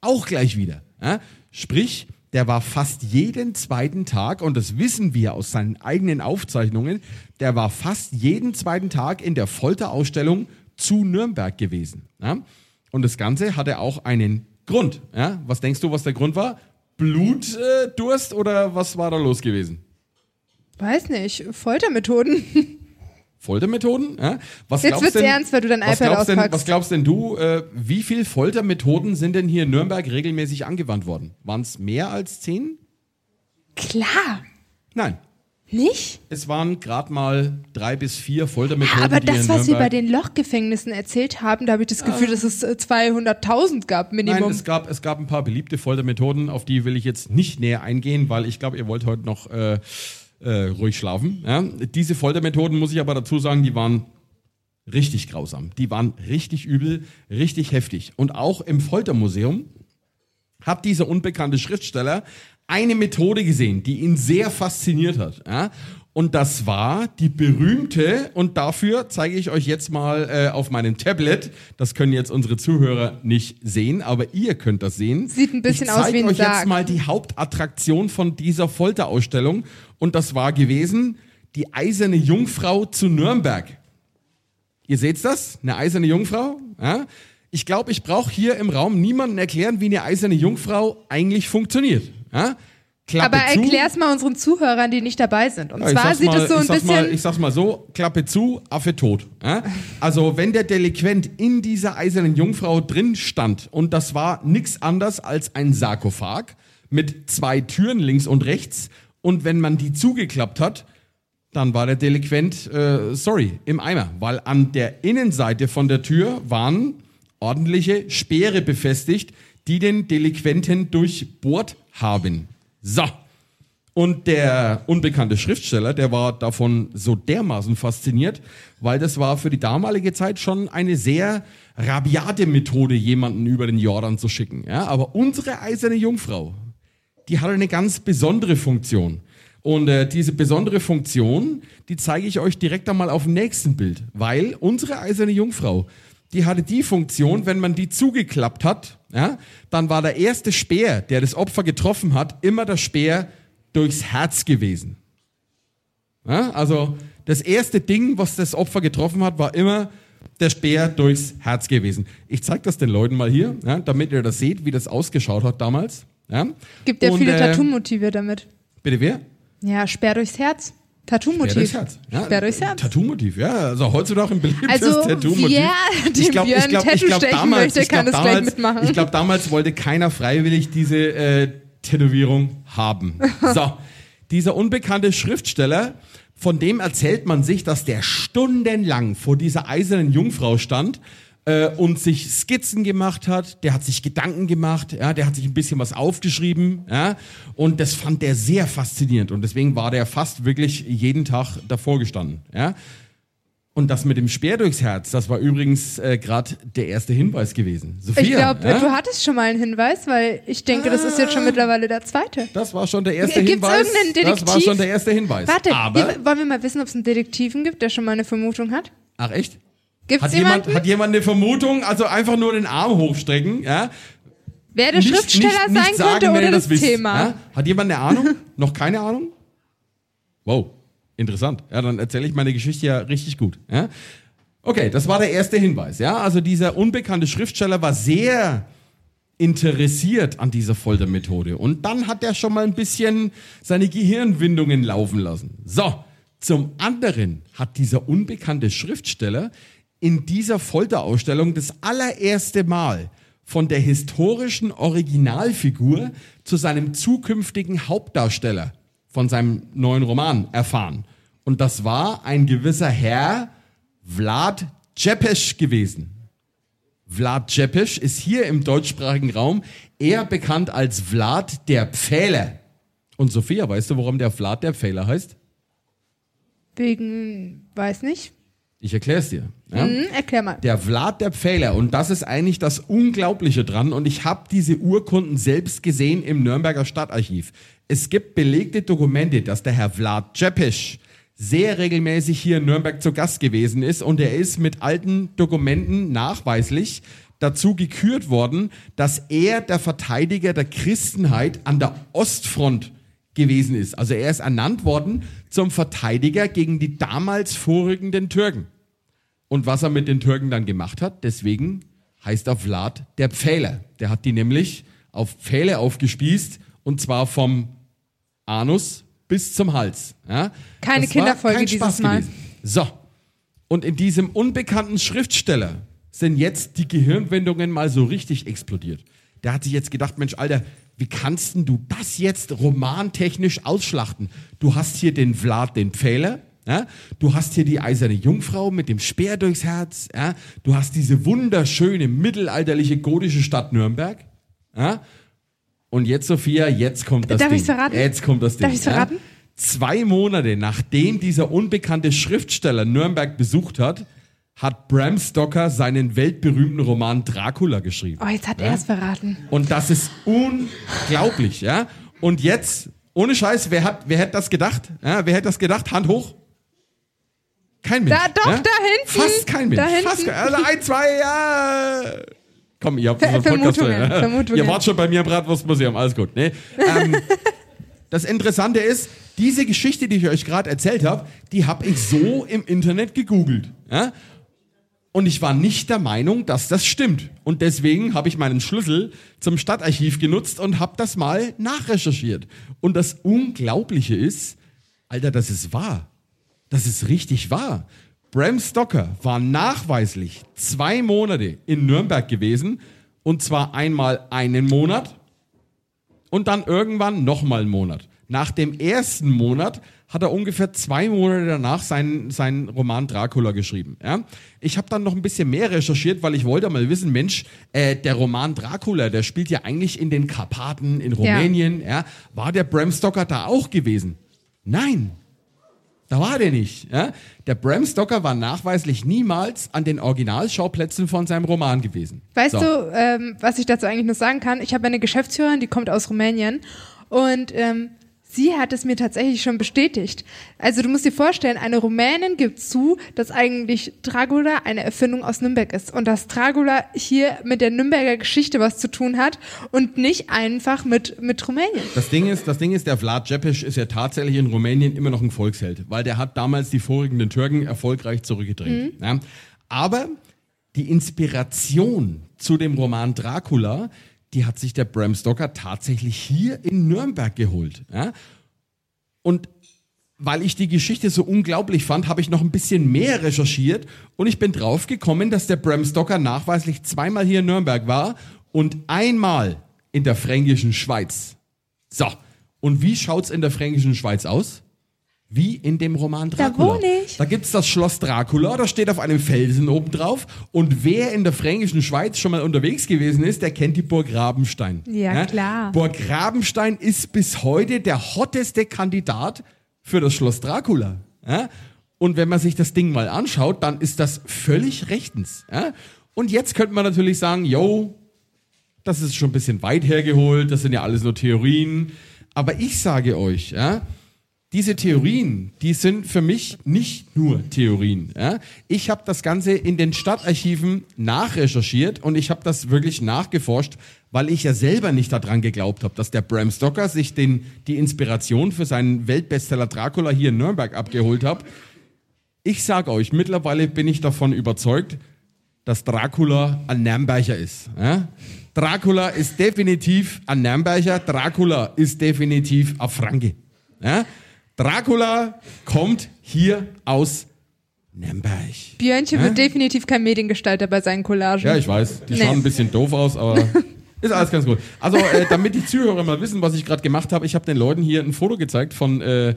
auch gleich wieder. Ja? Sprich, der war fast jeden zweiten Tag, und das wissen wir aus seinen eigenen Aufzeichnungen, der war fast jeden zweiten Tag in der Folterausstellung zu Nürnberg gewesen. Ja? Und das Ganze hatte auch einen Grund. Ja? Was denkst du, was der Grund war? Blutdurst äh, oder was war da los gewesen? Weiß nicht, Foltermethoden. Foltermethoden? Ja? Was Jetzt glaubst wird's denn- ernst, weil du dein was iPad glaubst denn, auspackst. Was glaubst denn du, äh, wie viel Foltermethoden sind denn hier in Nürnberg regelmäßig angewandt worden? Waren es mehr als zehn? Klar. Nein. Nicht? Es waren gerade mal drei bis vier Foltermethoden. Aber das, was sie bei den Lochgefängnissen erzählt haben, da habe ich das Gefühl, dass es äh, 200.000 gab, Minimum. Nein, es gab, es gab ein paar beliebte Foltermethoden, auf die will ich jetzt nicht näher eingehen, weil ich glaube, ihr wollt heute noch äh, äh, ruhig schlafen. Ja? Diese Foltermethoden, muss ich aber dazu sagen, die waren richtig grausam. Die waren richtig übel, richtig heftig. Und auch im Foltermuseum hat dieser unbekannte Schriftsteller eine Methode gesehen, die ihn sehr fasziniert hat. Ja? Und das war die berühmte, und dafür zeige ich euch jetzt mal äh, auf meinem Tablet, das können jetzt unsere Zuhörer nicht sehen, aber ihr könnt das sehen. Sieht ein bisschen ich aus wie ein euch Sarg. jetzt mal die Hauptattraktion von dieser Folterausstellung und das war gewesen die eiserne Jungfrau zu Nürnberg. Ihr seht das? Eine eiserne Jungfrau? Ja? Ich glaube, ich brauche hier im Raum niemanden erklären, wie eine eiserne Jungfrau eigentlich funktioniert. Ja? Klappe Aber erklär's mal unseren Zuhörern, die nicht dabei sind. Und Ja, zwar sieht mal, es so ein bisschen. Mal, ich sag's mal so, Klappe zu, Affe tot. Ja? Also wenn der Delinquent in dieser eisernen Jungfrau drin stand und das war nix anders als ein Sarkophag mit zwei Türen links und rechts und wenn man die zugeklappt hat, dann war der Delinquent, äh, sorry, im Eimer, weil an der Innenseite von der Tür waren ordentliche Speere befestigt, die den Delinquenten durchbohrt haben. So. Und der unbekannte Schriftsteller, der war davon so dermaßen fasziniert, weil das war für die damalige Zeit schon eine sehr rabiate Methode, jemanden über den Jordan zu schicken. Ja, aber unsere eiserne Jungfrau, die hatte eine ganz besondere Funktion. Und äh, diese besondere Funktion, die zeige ich euch direkt einmal auf dem nächsten Bild, weil unsere eiserne Jungfrau, die hatte die Funktion, wenn man die zugeklappt hat, ja, dann war der erste Speer, der das Opfer getroffen hat, immer der Speer durchs Herz gewesen. Ja, also das erste Ding, was das Opfer getroffen hat, war immer der Speer durchs Herz gewesen. Ich zeige das den Leuten mal hier, ja, damit ihr das seht, wie das ausgeschaut hat damals. Ja. Gibt ja Und, viele äh, Tattoo-Motive damit. Bitte wer? Ja, Sperr durchs Herz. Tattoo-Motiv. Sperr durchs Herz. Tattoo-Motiv, ja. Also heutzutage ein beliebtes Also, Tattoo-Motiv. wer dem Björn Tattoo stechen möchte, kann das gleich mitmachen. Ich glaube, damals wollte keiner freiwillig diese äh, Tätowierung haben. So, dieser unbekannte Schriftsteller, von dem erzählt man sich, dass der stundenlang vor dieser eisernen Jungfrau stand äh, und sich Skizzen gemacht hat, der hat sich Gedanken gemacht, ja, der hat sich ein bisschen was aufgeschrieben, ja, und das fand der sehr faszinierend und deswegen war der fast wirklich jeden Tag davor gestanden, ja. Und das mit dem Speer durchs Herz, das war übrigens äh, gerade der erste Hinweis gewesen. Sophia, Ich glaube, ja? du hattest schon mal einen Hinweis, weil ich denke, das ist jetzt schon mittlerweile der zweite. Das war schon der erste Gibt's Hinweis. irgendeinen Detektiv? Das war schon der erste Hinweis. Warte, Aber, wollen wir mal wissen, ob es einen Detektiven gibt, der schon mal eine Vermutung hat? ach echt? Gibt's Hat jemand, jemanden? hat jemand eine Vermutung? Also einfach nur den Arm hochstrecken, ja? Wer der Nicht- Schriftsteller nicht- nicht sein sagen, könnte oder das, wisst, Thema? Ja? Hat jemand eine Ahnung? Noch keine Ahnung? Wow, interessant. Ja, dann erzähle ich meine Geschichte ja richtig gut. Ja? Okay, das war der erste Hinweis. Ja, also dieser unbekannte Schriftsteller war sehr interessiert an dieser Foltermethode. Und dann hat er schon mal ein bisschen seine Gehirnwindungen laufen lassen. So, zum anderen hat dieser unbekannte Schriftsteller in dieser Folterausstellung das allererste Mal von der historischen Originalfigur zu seinem zukünftigen Hauptdarsteller von seinem neuen Roman erfahren. Und das war ein gewisser Herr Vlad Cepes gewesen. Vlad Cepes ist hier im deutschsprachigen Raum eher bekannt als Vlad der Pfähler. Und Sophia, weißt du, warum der Vlad der Pfähler heißt? Wegen, weiß nicht. Ich erkläre es dir. Ja? Mhm, erklär mal. Der Vlad der Pfähler. Und das ist eigentlich das Unglaubliche dran. Und ich habe diese Urkunden selbst gesehen im Nürnberger Stadtarchiv. Es gibt belegte Dokumente, dass der Herr Vlad Cepes sehr regelmäßig hier in Nürnberg zu Gast gewesen ist. Und er ist mit alten Dokumenten nachweislich dazu gekürt worden, dass er der Verteidiger der Christenheit an der Ostfront gewesen ist. Also er ist ernannt worden zum Verteidiger gegen die damals vorrückenden Türken. Und was er mit den Türken dann gemacht hat, deswegen heißt er Vlad der Pfähler. Der hat die nämlich auf Pfähle aufgespießt und zwar vom Anus bis zum Hals. Ja? Keine Das Kinderfolge kein dieses Mal. gewesen. So. Und in diesem unbekannten Schriftsteller sind jetzt die Gehirnwendungen mal so richtig explodiert. Der hat sich jetzt gedacht, Mensch, Alter, wie kannst denn du das jetzt romantechnisch ausschlachten? Du hast hier den Vlad, den Pfähler, ja? du hast hier die eiserne Jungfrau mit dem Speer durchs Herz, ja? du hast diese wunderschöne mittelalterliche gotische Stadt Nürnberg. Ja? Und jetzt, Sophia, jetzt kommt das Darf Ding. ich's verraten? Jetzt kommt das Ding. Darf ich's verraten? Zwei Monate nachdem dieser unbekannte Schriftsteller Nürnberg besucht hat, hat Bram Stoker seinen weltberühmten Roman Dracula geschrieben. Oh, jetzt hat Ja? er es verraten. Und das ist unglaublich, ja. Und jetzt, ohne Scheiß, wer hat, wer hätte das gedacht? Ja, wer hätte das gedacht? Hand hoch. Kein Mensch. Da, doch, ja? da hinten. Fast kein Mensch. Da hinten. Fast kein, also ein, zwei, ja. Komm, ihr habt Ver- Podcast Vermutungen. Vermutungen. Ihr wart schon bei mir im Bratwurstmuseum, alles gut. Ne? Ähm, das Interessante ist, diese Geschichte, die ich euch gerade erzählt habe, die habe ich so im Internet gegoogelt. Ja? Und ich war nicht der Meinung, dass das stimmt. Und deswegen habe ich meinen Schlüssel zum Stadtarchiv genutzt und habe das mal nachrecherchiert. Und das Unglaubliche ist, Alter, das ist wahr. Das ist richtig wahr. Bram Stoker war nachweislich zwei Monate in Nürnberg gewesen. Und zwar einmal einen Monat und dann irgendwann nochmal einen Monat. Nach dem ersten Monat hat er ungefähr zwei Monate danach seinen, seinen Roman Dracula geschrieben. Ja? Ich habe dann noch ein bisschen mehr recherchiert, weil ich wollte mal wissen, Mensch, äh, der Roman Dracula, der spielt ja eigentlich in den Karpaten, in Rumänien. Ja. War der Bram Stoker da auch gewesen? Nein, da war der nicht. Ja? Der Bram Stoker war nachweislich niemals an den Originalschauplätzen von seinem Roman gewesen. Weißt So. du, ähm, was ich dazu eigentlich nur sagen kann? Ich habe eine Geschäftsführerin, die kommt aus Rumänien und ähm, sie hat es mir tatsächlich schon bestätigt. Also du musst dir vorstellen, eine Rumänin gibt zu, dass eigentlich Dracula eine Erfindung aus Nürnberg ist und dass Dracula hier mit der Nürnberger Geschichte was zu tun hat und nicht einfach mit, mit Rumänien. Das Ding ist, das Ding ist, der Vlad Cepes ist ja tatsächlich in Rumänien immer noch ein Volksheld, weil der hat damals die vorrückenden Türken erfolgreich zurückgedrängt. Mhm. Ja. Aber die Inspiration zu dem Roman Dracula, die hat sich der Bram Stoker tatsächlich hier in Nürnberg geholt. Ja? Und weil ich die Geschichte so unglaublich fand, habe ich noch ein bisschen mehr recherchiert und ich bin draufgekommen, dass der Bram Stoker nachweislich zweimal hier in Nürnberg war und einmal in der fränkischen Schweiz. So, und wie schaut's in der fränkischen Schweiz aus? Wie in dem Roman Dracula. Da wohne ich. Da gibt's das Schloss Dracula, das steht auf einem Felsen oben drauf. Und wer in der fränkischen Schweiz schon mal unterwegs gewesen ist, der kennt die Burg Rabenstein. Ja, klar. Burg Rabenstein ist bis heute der hotteste Kandidat für das Schloss Dracula. Ja? Und wenn man sich das Ding mal anschaut, dann ist das völlig rechtens. Ja? Und jetzt könnte man natürlich sagen, yo, das ist schon ein bisschen weit hergeholt, das sind ja alles nur Theorien. Aber ich sage euch, ja, diese Theorien, die sind für mich nicht nur Theorien. Ja? Ich habe das Ganze in den Stadtarchiven nachrecherchiert und ich habe das wirklich nachgeforscht, weil ich ja selber nicht daran geglaubt habe, dass der Bram Stoker sich den, die Inspiration für seinen Weltbestseller Dracula hier in Nürnberg abgeholt hat. Ich sage euch, mittlerweile bin ich davon überzeugt, dass Dracula ein Nürnberger ist. Ja? Dracula ist definitiv ein Nürnberger, Dracula ist definitiv ein Franke. Ja? Dracula kommt hier aus Nürnberg. Björnchen Hä? wird definitiv kein Mediengestalter bei seinen Collagen. Ja, ich weiß. Die Nee. schauen ein bisschen doof aus, aber ist alles ganz gut. Also, äh, damit die Zuhörer mal wissen, was ich gerade gemacht habe, ich habe den Leuten hier ein Foto gezeigt von äh,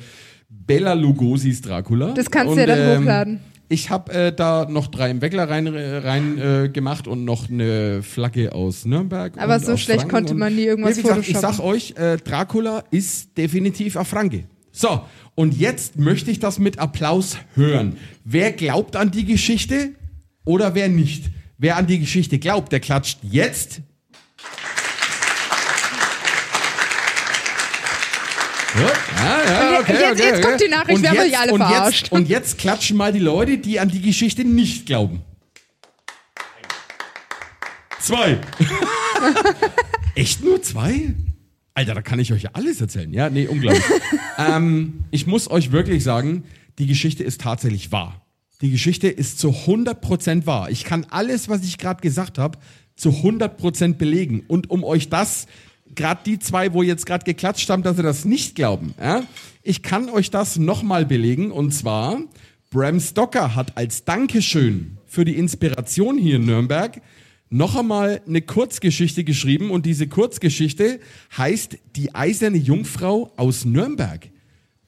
Bella Lugosi's Dracula. Das kannst du ja dann hochladen. Ich habe äh, da noch drei im Weckler rein, rein äh, gemacht und noch eine Flagge aus Nürnberg. Aber so schlecht Franken konnte man nie irgendwas Nee, wie gesagt, Ich sag euch, äh, Dracula ist definitiv ein Franke. So, und jetzt möchte ich das mit Applaus hören. Wer glaubt an die Geschichte oder wer nicht? Wer an die Geschichte glaubt, der klatscht jetzt. Ja, ja, okay, jetzt- okay, jetzt okay. kommt die Nachricht, Und wir haben jetzt- alle und verarscht. Jetzt, und jetzt klatschen mal die Leute, die an die Geschichte nicht glauben. Zwei. Echt nur zwei? Alter, da kann ich euch ja alles erzählen. Ja, nee, unglaublich. ähm, ich muss euch wirklich sagen, die Geschichte ist tatsächlich wahr. Die Geschichte ist zu 100% wahr. Ich kann alles, was ich gerade gesagt habe, zu 100% belegen. Und um euch das, gerade die zwei, wo jetzt gerade geklatscht haben, dass sie das nicht glauben, ja, ich kann euch das nochmal belegen. Und zwar, Bram Stoker hat als Dankeschön für die Inspiration hier in Nürnberg noch einmal eine Kurzgeschichte geschrieben und diese Kurzgeschichte heißt Die eiserne Jungfrau aus Nürnberg.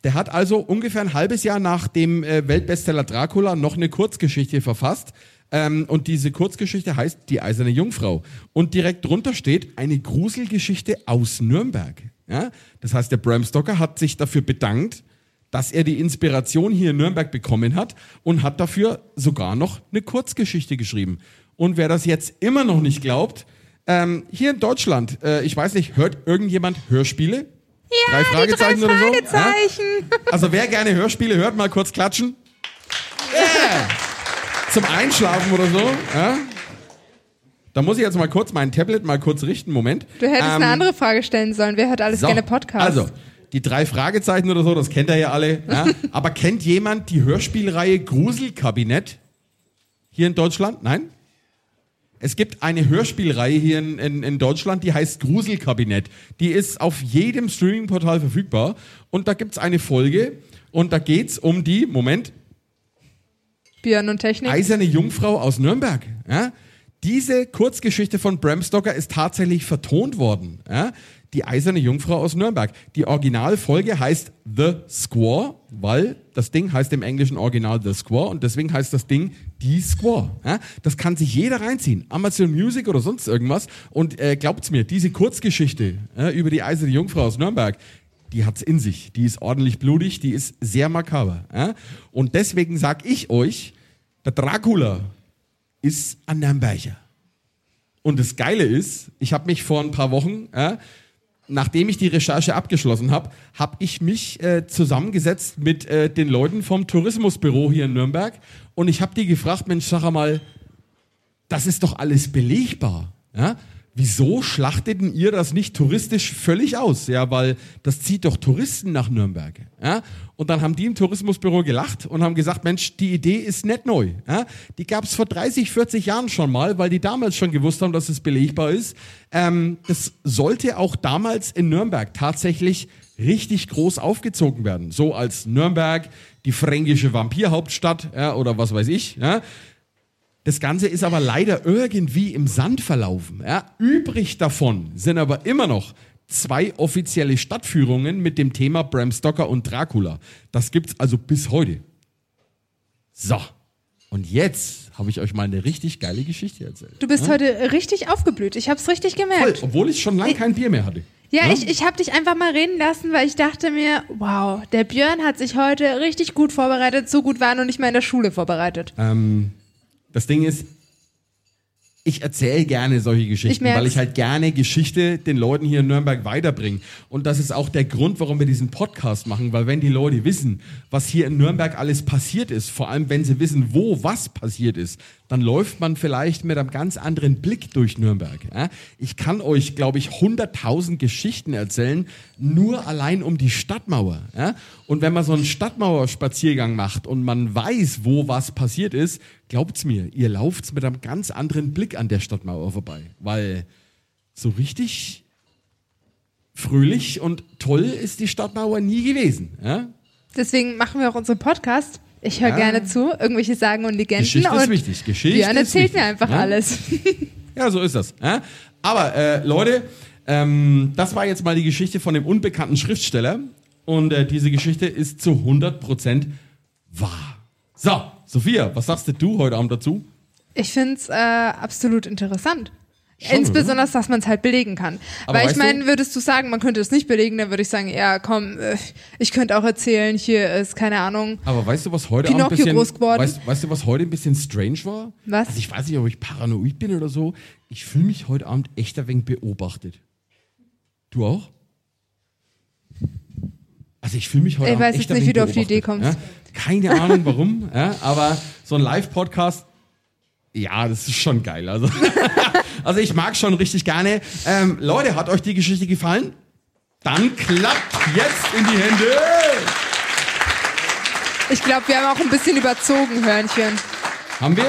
Der hat also ungefähr ein halbes Jahr nach dem äh, Weltbestseller Dracula noch eine Kurzgeschichte verfasst. Ähm, und diese Kurzgeschichte heißt Die eiserne Jungfrau. Und direkt drunter steht eine Gruselgeschichte aus Nürnberg. Ja? Das heißt, der Bram Stoker hat sich dafür bedankt, dass er die Inspiration hier in Nürnberg bekommen hat und hat dafür sogar noch eine Kurzgeschichte geschrieben. Und wer das jetzt immer noch nicht glaubt, ähm, hier in Deutschland, äh, ich weiß nicht, hört irgendjemand Hörspiele? Ja, drei Fragezeichen die drei oder so? Fragezeichen. Ja? Also wer gerne Hörspiele hört, mal kurz klatschen. Yeah. Zum Einschlafen oder so. Ja? Da muss ich jetzt mal kurz mein Tablet mal kurz richten. Moment. Du hättest Ähm, eine andere Frage stellen sollen. Wer hört alles so, gerne Podcasts? Also, die drei Fragezeichen oder so, das kennt ihr ja alle. Ja? Aber kennt jemand die Hörspielreihe Gruselkabinett hier in Deutschland? Nein? Es gibt eine Hörspielreihe hier in, in, in Deutschland, die heißt Gruselkabinett. Die ist auf jedem Streamingportal verfügbar. Und da gibt's eine Folge und da geht's um die, Moment, Björn und Technik. Eiserne Jungfrau aus Nürnberg. Ja? Diese Kurzgeschichte von Bram Stoker ist tatsächlich vertont worden. Ja? Die Eiserne Jungfrau aus Nürnberg. Die Originalfolge heißt The Squaw, weil das Ding heißt im englischen Original The Squaw und deswegen heißt das Ding Die Squaw. Ja? Das kann sich jeder reinziehen. Amazon Music oder sonst irgendwas. Und äh, glaubt's mir, diese Kurzgeschichte ja, über die Eiserne Jungfrau aus Nürnberg, die hat's in sich. Die ist ordentlich blutig, die ist sehr makaber. Ja? Und deswegen sag ich euch, der Dracula ist ein Nürnberger. Und das Geile ist, ich habe mich vor ein paar Wochen, äh, nachdem ich die Recherche abgeschlossen habe, habe ich mich äh, zusammengesetzt mit äh, den Leuten vom Tourismusbüro hier in Nürnberg und ich habe die gefragt, Mensch, sag mal, das ist doch alles belegbar. Ja? Wieso schlachteten ihr das nicht touristisch völlig aus? Ja, weil das zieht doch Touristen nach Nürnberg. Ja? Und dann haben die im Tourismusbüro gelacht und haben gesagt, Mensch, die Idee ist nicht neu. Ja? Die gab es vor 30, 40 Jahren schon mal, weil die damals schon gewusst haben, dass es belegbar ist. Ähm, das sollte auch damals in Nürnberg tatsächlich richtig groß aufgezogen werden. So als Nürnberg, die fränkische Vampirhauptstadt ja, oder was weiß ich. Ja? Das Ganze ist aber leider irgendwie im Sand verlaufen. Ja? Übrig davon sind aber immer noch zwei offizielle Stadtführungen mit dem Thema Bram Stoker und Dracula. Das gibt's also bis heute. So. Und jetzt habe ich euch mal eine richtig geile Geschichte erzählt. Du bist ja? heute richtig aufgeblüht. Ich habe es richtig gemerkt. Voll, obwohl ich schon lange kein Bier mehr hatte. Ja, ich, ich habe dich einfach mal reden lassen, weil ich dachte mir, wow, der Björn hat sich heute richtig gut vorbereitet. So gut war er noch nicht mal in der Schule vorbereitet. Ähm, das Ding ist, ich erzähle gerne solche Geschichten, Ich weil ich halt gerne Geschichte den Leuten hier in Nürnberg weiterbringe. Und das ist auch der Grund, warum wir diesen Podcast machen, weil wenn die Leute wissen, was hier in Nürnberg alles passiert ist, vor allem wenn sie wissen, wo was passiert ist, dann läuft man vielleicht mit einem ganz anderen Blick durch Nürnberg. Ich kann euch, glaube ich, 100.000 Geschichten erzählen, nur allein um die Stadtmauer. Und wenn man so einen Stadtmauerspaziergang macht und man weiß, wo was passiert ist, glaubt's mir, ihr lauft mit einem ganz anderen Blick an der Stadtmauer vorbei. Weil so richtig fröhlich und toll ist die Stadtmauer nie gewesen. Deswegen machen wir auch unseren Podcast. Ich höre Ja. gerne zu, irgendwelche Sagen und Legenden. Geschichte und ist wichtig. Geschichte Björn erzählt mir einfach Ja? alles. Ja, so ist das. Aber äh, Leute, ähm, das war jetzt mal die Geschichte von dem unbekannten Schriftsteller. Und äh, diese Geschichte ist zu 100% wahr. So, Sophia, was sagst du heute Abend dazu? Ich finde es äh, absolut interessant. Schon, Insbesondere, dass man es halt belegen kann. Aber Weil ich meine, würdest du sagen, man könnte es nicht belegen, dann würde ich sagen, ja, komm, äh, ich könnte auch erzählen, hier ist, keine Ahnung, Aber weißt du, was heute Pinocchio ein bisschen, groß geworden. Weißt, weißt du, was heute ein bisschen strange war? Was? Also ich weiß nicht, ob ich paranoid bin oder so. Ich fühle mich heute Abend echt ein wenig beobachtet. Du auch? Also ich fühle mich heute Ich Abend weiß echt jetzt nicht, wie du auf die Idee beobachtet, Ja? Keine Ahnung warum, ja? aber so ein Live-Podcast, ja, das ist schon geil. Also, also ich mag schon richtig gerne. Ähm, Leute, hat euch die Geschichte gefallen? Dann klappt jetzt in die Hände. ich glaube, wir haben auch ein bisschen überzogen, Hörnchen. Haben wir?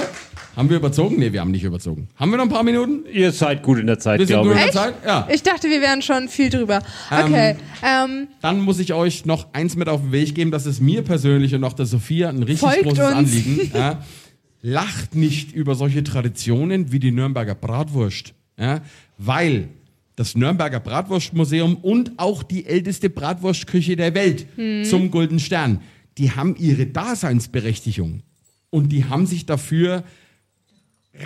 Haben wir überzogen? Nee, wir haben nicht überzogen. Haben wir noch ein paar Minuten? Ihr seid gut in der Zeit, Wir sind glaube gut ich. in der Zeit? Ja. Ich dachte, wir wären schon viel drüber. Okay, ähm, Dann muss ich euch noch eins mit auf den Weg geben, das ist mir persönlich und auch der Sophia ein richtig großes uns. Anliegen. Ja. Lacht nicht über solche Traditionen wie die Nürnberger Bratwurst. Ja. Weil das Nürnberger Bratwurstmuseum und auch die älteste Bratwurstküche der Welt Hm. zum Golden Stern, die haben ihre Daseinsberechtigung. Und die haben sich dafür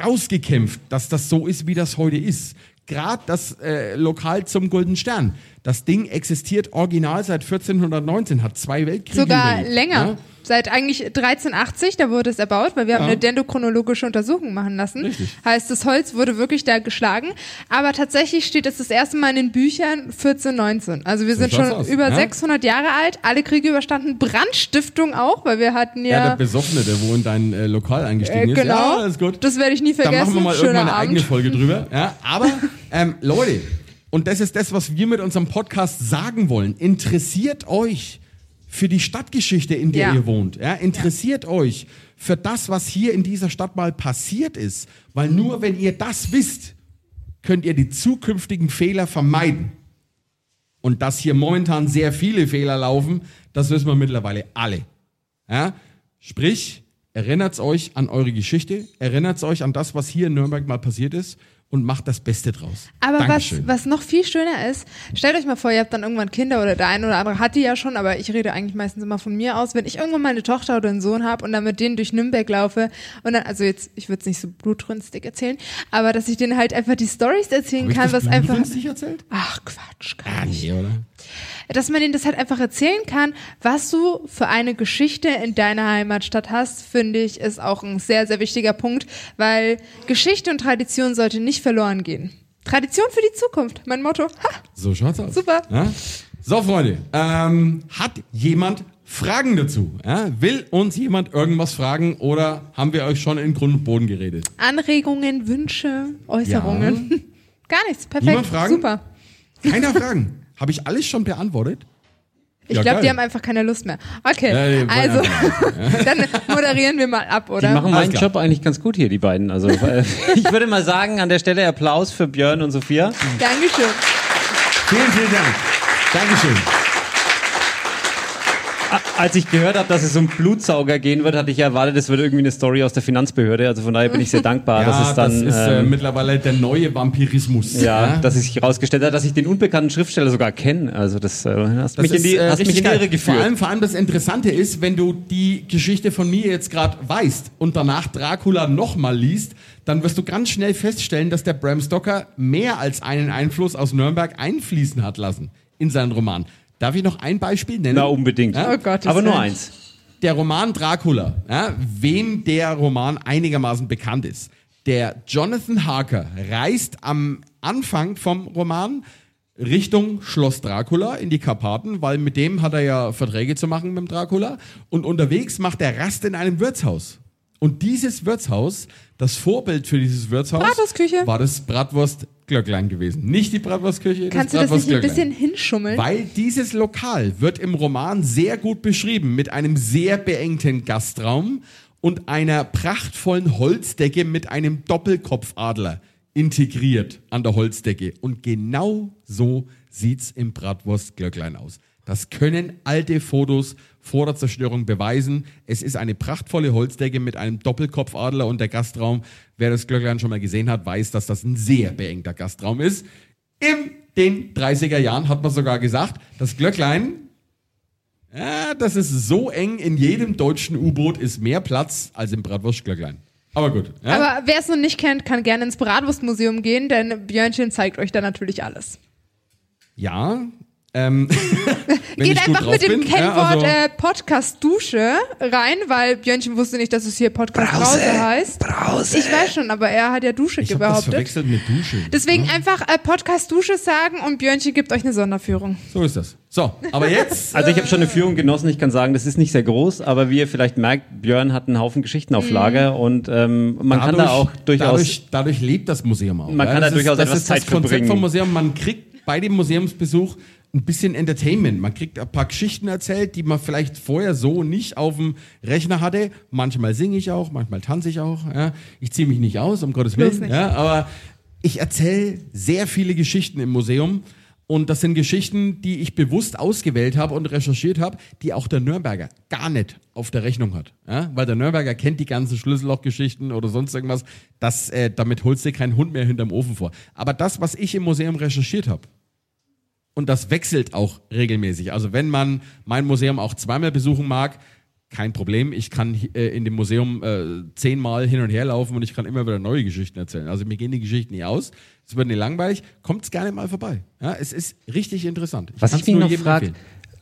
rausgekämpft, dass das so ist, wie das heute ist. Gerade das äh, Lokal zum Golden Stern. Das Ding existiert original seit 1419, hat zwei Weltkriege sogar überlebt, länger. Ja? Seit eigentlich 1380, da wurde es erbaut, weil wir haben Ja. eine dendrochronologische Untersuchung machen lassen. Richtig. Heißt, das Holz wurde wirklich da geschlagen. Aber tatsächlich steht es das erste Mal in den Büchern 1419. Also wir So sind schon aus, über ja. 600 Jahre alt, alle Kriege überstanden, Brandstiftung auch, weil wir hatten Ja, der ja... Besoffene, der wo in dein äh, Lokal eingestiegen Äh, ist. genau. Ja, ist gut. Das werde ich nie Da vergessen. machen wir mal Schöner irgendwann eine Abend. eigene Folge drüber. Ja, aber ähm, Leute, und das ist das, was wir mit unserem Podcast sagen wollen. Interessiert euch für die Stadtgeschichte, in der Ja. ihr wohnt. Ja, interessiert euch für das, was hier in dieser Stadt mal passiert ist. Weil nur wenn ihr das wisst, könnt ihr die zukünftigen Fehler vermeiden. Und dass hier momentan sehr viele Fehler laufen, das wissen wir mittlerweile alle. Ja? Sprich, erinnert euch an eure Geschichte, erinnert euch an das, was hier in Nürnberg mal passiert ist und macht das Beste draus. Aber was, Dankeschön. was noch viel schöner ist, stellt euch mal vor, ihr habt dann irgendwann Kinder oder der eine oder andere hat die ja schon, aber ich rede eigentlich meistens immer von mir aus. Wenn ich irgendwann mal eine Tochter oder einen Sohn habe und dann mit denen durch Nürnberg laufe und dann, also jetzt, ich würde es nicht so blutrünstig erzählen, aber dass ich denen halt einfach die Stories erzählen Hab ich kann, was einfach. erzählt? Ach Quatsch, gar Ah, nee, oder? Dass man denen das halt einfach erzählen kann, was du für eine Geschichte in deiner Heimatstadt hast, finde ich, ist auch ein sehr, sehr wichtiger Punkt, weil Geschichte und Tradition sollte nicht verloren gehen. Tradition für die Zukunft, mein Motto. Ha, So schaut's aus. Super. Ja? So, Freunde, ähm, hat jemand Fragen dazu? Ja? Will uns jemand irgendwas fragen oder haben wir euch schon in Grund und Boden geredet? Anregungen, Wünsche, Äußerungen. Gar nichts. Perfekt. Niemand fragen? Super. Keiner Fragen. Habe ich alles schon beantwortet? Ich Ja, glaube, die haben einfach keine Lust mehr. Okay, Ja, die also dann moderieren wir mal ab, Die oder? machen meinen Job eigentlich ganz gut hier, die beiden. Also ich würde mal sagen, an der Stelle Applaus für Björn und Sophia. Dankeschön. Vielen, vielen Dank. Dankeschön. Als ich gehört habe, dass es um Blutsauger gehen wird, hatte ich erwartet, es wird irgendwie eine Story aus der Finanzbehörde. Also von daher bin ich sehr dankbar, dass es dann das ist äh, ähm, mittlerweile der neue Vampirismus. ja, dass es sich herausgestellt hat, dass ich den unbekannten Schriftsteller sogar kenne. Also das äh, hast Das mich in die, ist, äh, hast mich in die. Irre geführt. Vor allem, vor allem das Interessante ist, wenn du die Geschichte von mir jetzt gerade weißt und danach Dracula nochmal liest, dann wirst du ganz schnell feststellen, dass der Bram Stoker mehr als einen Einfluss aus Nürnberg einfließen hat lassen in seinen Roman. Darf ich noch ein Beispiel nennen? Na, unbedingt. Ja? Oh Gottes Aber nur eins. Der Roman Dracula, ja, wem der Roman einigermaßen bekannt ist. Der Jonathan Harker reist am Anfang vom Roman Richtung Schloss Dracula in die Karpaten, weil mit dem hat er ja Verträge zu machen mit dem Dracula. Und unterwegs macht er Rast in einem Wirtshaus. Und dieses Wirtshaus, das Vorbild für dieses Wirtshaus, Bratwurstküche. war das Bratwurstglöcklein gewesen. Nicht die Bratwurstküche, Kannst du das das nicht ein bisschen hinschummeln? Weil dieses Lokal wird im Roman sehr gut beschrieben mit einem sehr beengten Gastraum und einer prachtvollen Holzdecke mit einem Doppelkopfadler integriert an der Holzdecke. Und genau so sieht's im Bratwurstglöcklein aus. Das können alte Fotos vor der Zerstörung beweisen. Es ist eine prachtvolle Holzdecke mit einem Doppelkopfadler und der Gastraum. Wer das Glöcklein schon mal gesehen hat, weiß, dass das ein sehr beengter Gastraum ist. In den 30er Jahren hat man sogar gesagt, das Glöcklein, ja, das ist so eng, in jedem deutschen U-Boot ist mehr Platz als im Bratwurstglöcklein. Aber gut. Ja? Aber wer es noch nicht kennt, kann gerne ins Bratwurstmuseum gehen, denn Björnchen zeigt euch da natürlich alles. ja. Ähm, Geht ich einfach mit dem bin, Kennwort ja, also- äh, Podcast Dusche rein, weil Björnchen wusste nicht, dass es hier Podcast Brause, heißt. Brause. Ich weiß schon, aber er hat ja Dusche ich habe das behauptet. verwechselt mit Dusche. Deswegen Ja, einfach äh, Podcast Dusche sagen und Björnchen gibt euch eine Sonderführung. So ist das. So, aber jetzt. Also ich habe schon eine Führung genossen. Ich kann sagen, das ist nicht sehr groß, aber wie ihr vielleicht merkt, Björn hat einen Haufen Geschichten auf Mhm. Lager und ähm, man kann da auch durchaus Dadurch, dadurch lebt das Museum auch. Man ja. kann das da durchaus ist, das etwas ist Zeit das Konzept verbringen. vom Museum. Man kriegt bei dem Museumsbesuch ein bisschen Entertainment. Man kriegt ein paar Geschichten erzählt, die man vielleicht vorher so nicht auf dem Rechner hatte. Manchmal singe ich auch, manchmal tanze ich auch. Ja. Ich ziehe mich nicht aus, um Gottes Willen. Ja, aber ich erzähle sehr viele Geschichten im Museum. Und das sind Geschichten, die ich bewusst ausgewählt habe und recherchiert habe, die auch der Nürnberger gar nicht auf der Rechnung hat. Ja? Weil der Nürnberger kennt die ganzen Schlüssellochgeschichten oder sonst irgendwas. Das, äh, damit holst du keinen Hund mehr hinterm Ofen vor. Aber das, was ich im Museum recherchiert habe, und das wechselt auch regelmäßig. Also wenn man mein Museum auch zweimal besuchen mag, kein Problem. Ich kann äh, in dem Museum äh, zehnmal hin und her laufen und ich kann immer wieder neue Geschichten erzählen. Also mir gehen die Geschichten nie aus. Es wird nicht langweilig. Kommt's gerne mal vorbei. Ja, es ist richtig interessant. Was kann's ich mich noch frage,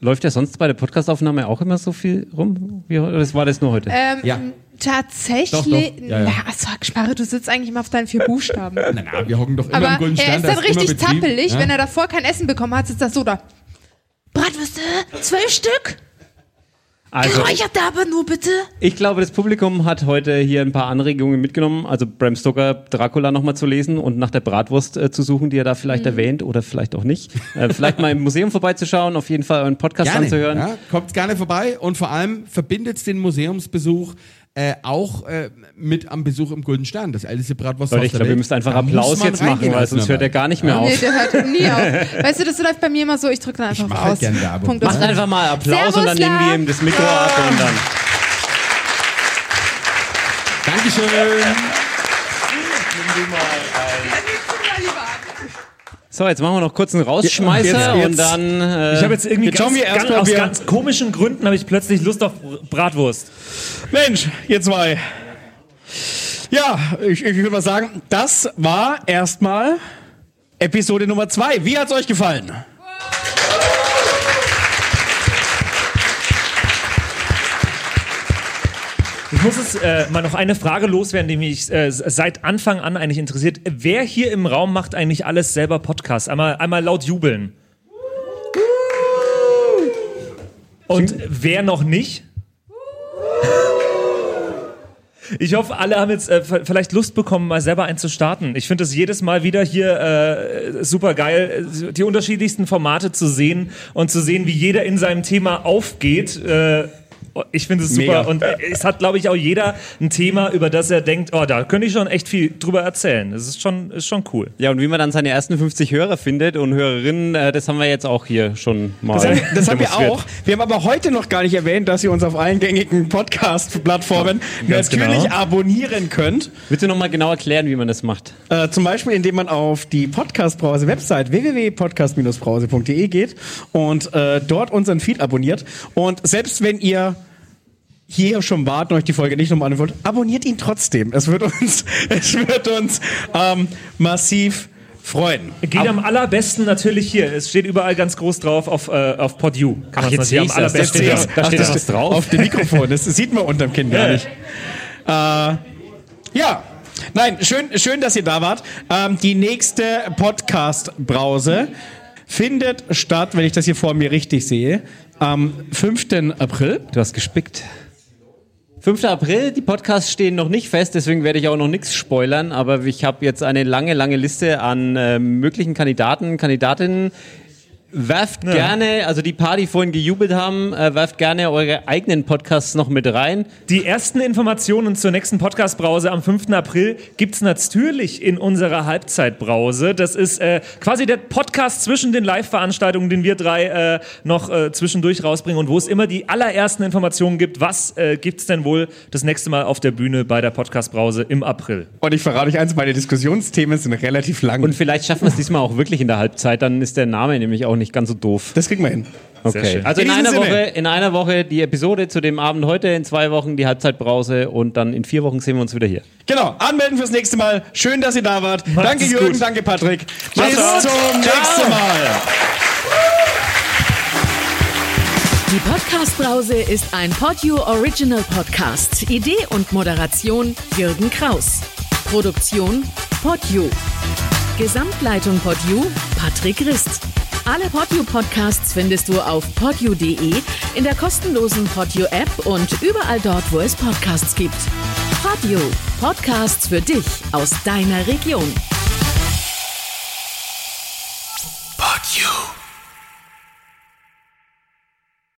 läuft ja sonst bei der Podcastaufnahme auch immer so viel rum? Wie, oder das war das nur heute? Ähm, Ja. Tatsächlich, Doch, doch. Ja, ja. na, sag Sparre, du sitzt eigentlich immer auf deinen vier Buchstaben. Na, na, wir hocken doch immer Aber am Golden er ist da dann richtig zappelig, Ja? wenn er davor kein Essen bekommen hat, sitzt er so da. Bratwürste, zwölf Stück. Also, Geräucherte aber nur bitte. ich glaube, das Publikum hat heute hier ein paar Anregungen mitgenommen. Also Bram Stoker Dracula nochmal zu lesen und nach der Bratwurst äh, zu suchen, die er da vielleicht Mhm. erwähnt oder vielleicht auch nicht. Äh, vielleicht mal im Museum vorbeizuschauen, auf jeden Fall euren Podcast gerne, anzuhören. Ja, kommt gerne vorbei und vor allem verbindet den Museumsbesuch äh, auch äh, mit am Besuch im Golden Stern, das älteste Bratwursthaus Leute, ich glaube, Welt. müsst einfach Da Applaus jetzt machen, weil sonst hört er gar nicht mehr Ja. auf. Nee, der hört nie auf. Weißt du, das läuft bei mir immer so, ich drücke dann einfach mach auf halt Werbung. Punkt Macht einfach mal Applaus Servus, und dann nehmen wir ihm das Mikro ab und dann. Dankeschön. So, jetzt machen wir noch kurz einen Rausschmeißer Jetzt- jetzt- und dann. Äh, ich habe jetzt irgendwie jetzt ganz, wir ganz, aus ganz komischen Gründen habe ich plötzlich Lust auf Bratwurst. Mensch, ihr zwei. Ja, ich, ich würde mal sagen, das war erstmal Episode Nummer zwei. Wie hat's euch gefallen? Ich muss es äh, mal noch eine Frage loswerden, die mich äh, seit Anfang an eigentlich interessiert. Wer hier im Raum macht eigentlich alles selber Podcast? Einmal, einmal laut jubeln. Und wer noch nicht? Ich hoffe, alle haben jetzt äh, vielleicht Lust bekommen, mal selber einen zu starten. Ich finde es jedes Mal wieder hier äh, super geil, äh, die unterschiedlichsten Formate zu sehen und zu sehen, wie jeder in seinem Thema aufgeht. Äh, ich finde es super. Mega. Und es hat, glaube ich, auch jeder ein Thema, über das er denkt, oh, da könnte ich schon echt viel drüber erzählen. Das ist schon, ist schon cool. Ja, und wie man dann seine ersten 50 Hörer findet und Hörerinnen, äh, das haben wir jetzt auch hier schon mal. Das, haben- das haben wir auch. Wir haben aber heute noch gar nicht erwähnt, dass ihr uns auf allen gängigen Podcast-Plattformen Ganz natürlich genau. abonnieren könnt. Willst du nochmal genau erklären, wie man das macht? Äh, zum Beispiel, indem man auf die Podcast-Brause-Website www.podcast-brause.de geht und äh, dort unseren Feed abonniert. Und selbst wenn ihr hier schon wart und euch die Folge nicht nochmal anhören wollt, abonniert ihn trotzdem. Es wird uns, es wird uns ähm, massiv freuen. Geht am allerbesten natürlich hier. Es steht überall ganz groß drauf auf, äh, auf PodU. Kann Ach, jetzt hier sehe erst. allerbesten- Da steht- Da steht Ach, was drauf. Auf dem Mikrofon. Das sieht man unterm Kinn gar Ja. nicht. Äh, ja. Nein, schön, schön, dass ihr da wart. Ähm, die nächste Podcast-Brause findet statt, wenn ich das hier vor mir richtig sehe, am 5. April. Du hast gespickt. 5. April, die Podcasts stehen noch nicht fest, deswegen werde ich auch noch nichts spoilern, aber ich habe jetzt eine lange, lange Liste an äh, möglichen Kandidaten, Kandidatinnen. Werft Ja. gerne, also die paar, die vorhin gejubelt haben, äh, werft gerne eure eigenen Podcasts noch mit rein. Die ersten Informationen zur nächsten Podcast-Brause am 5. April gibt's natürlich in unserer Halbzeitbrause. Das ist äh, quasi der Podcast zwischen den Live-Veranstaltungen, den wir drei äh, noch äh, zwischendurch rausbringen und wo es immer die allerersten Informationen gibt. Was äh, gibt's denn wohl das nächste Mal auf der Bühne bei der Podcast-Brause im April? Und ich verrate euch eins, meine Diskussionsthemen sind relativ lang. Und vielleicht schaffen wir es diesmal auch wirklich in der Halbzeit, dann ist der Name nämlich auch nicht ganz so doof. Das kriegen wir hin. Okay. Also in, In einer Sinne. Woche, in einer Woche die Episode zu dem Abend heute, in zwei Wochen die Halbzeitbrause und dann in vier Wochen sehen wir uns wieder hier. Genau, anmelden fürs nächste Mal. Schön, dass ihr da wart. Macht's danke Jürgen, gut. danke Patrick. Bis zum nächsten Mal. Die Podcast-Brause ist ein Podio Original Podcast. Idee und Moderation Jürgen Kraus. Produktion Podio. Gesamtleitung Podio Patrick Rist. Alle Podio Podcasts findest du auf podio.de, in der kostenlosen Podio App und überall dort, wo es Podcasts gibt. Podio Podcasts für dich aus deiner Region. Podio.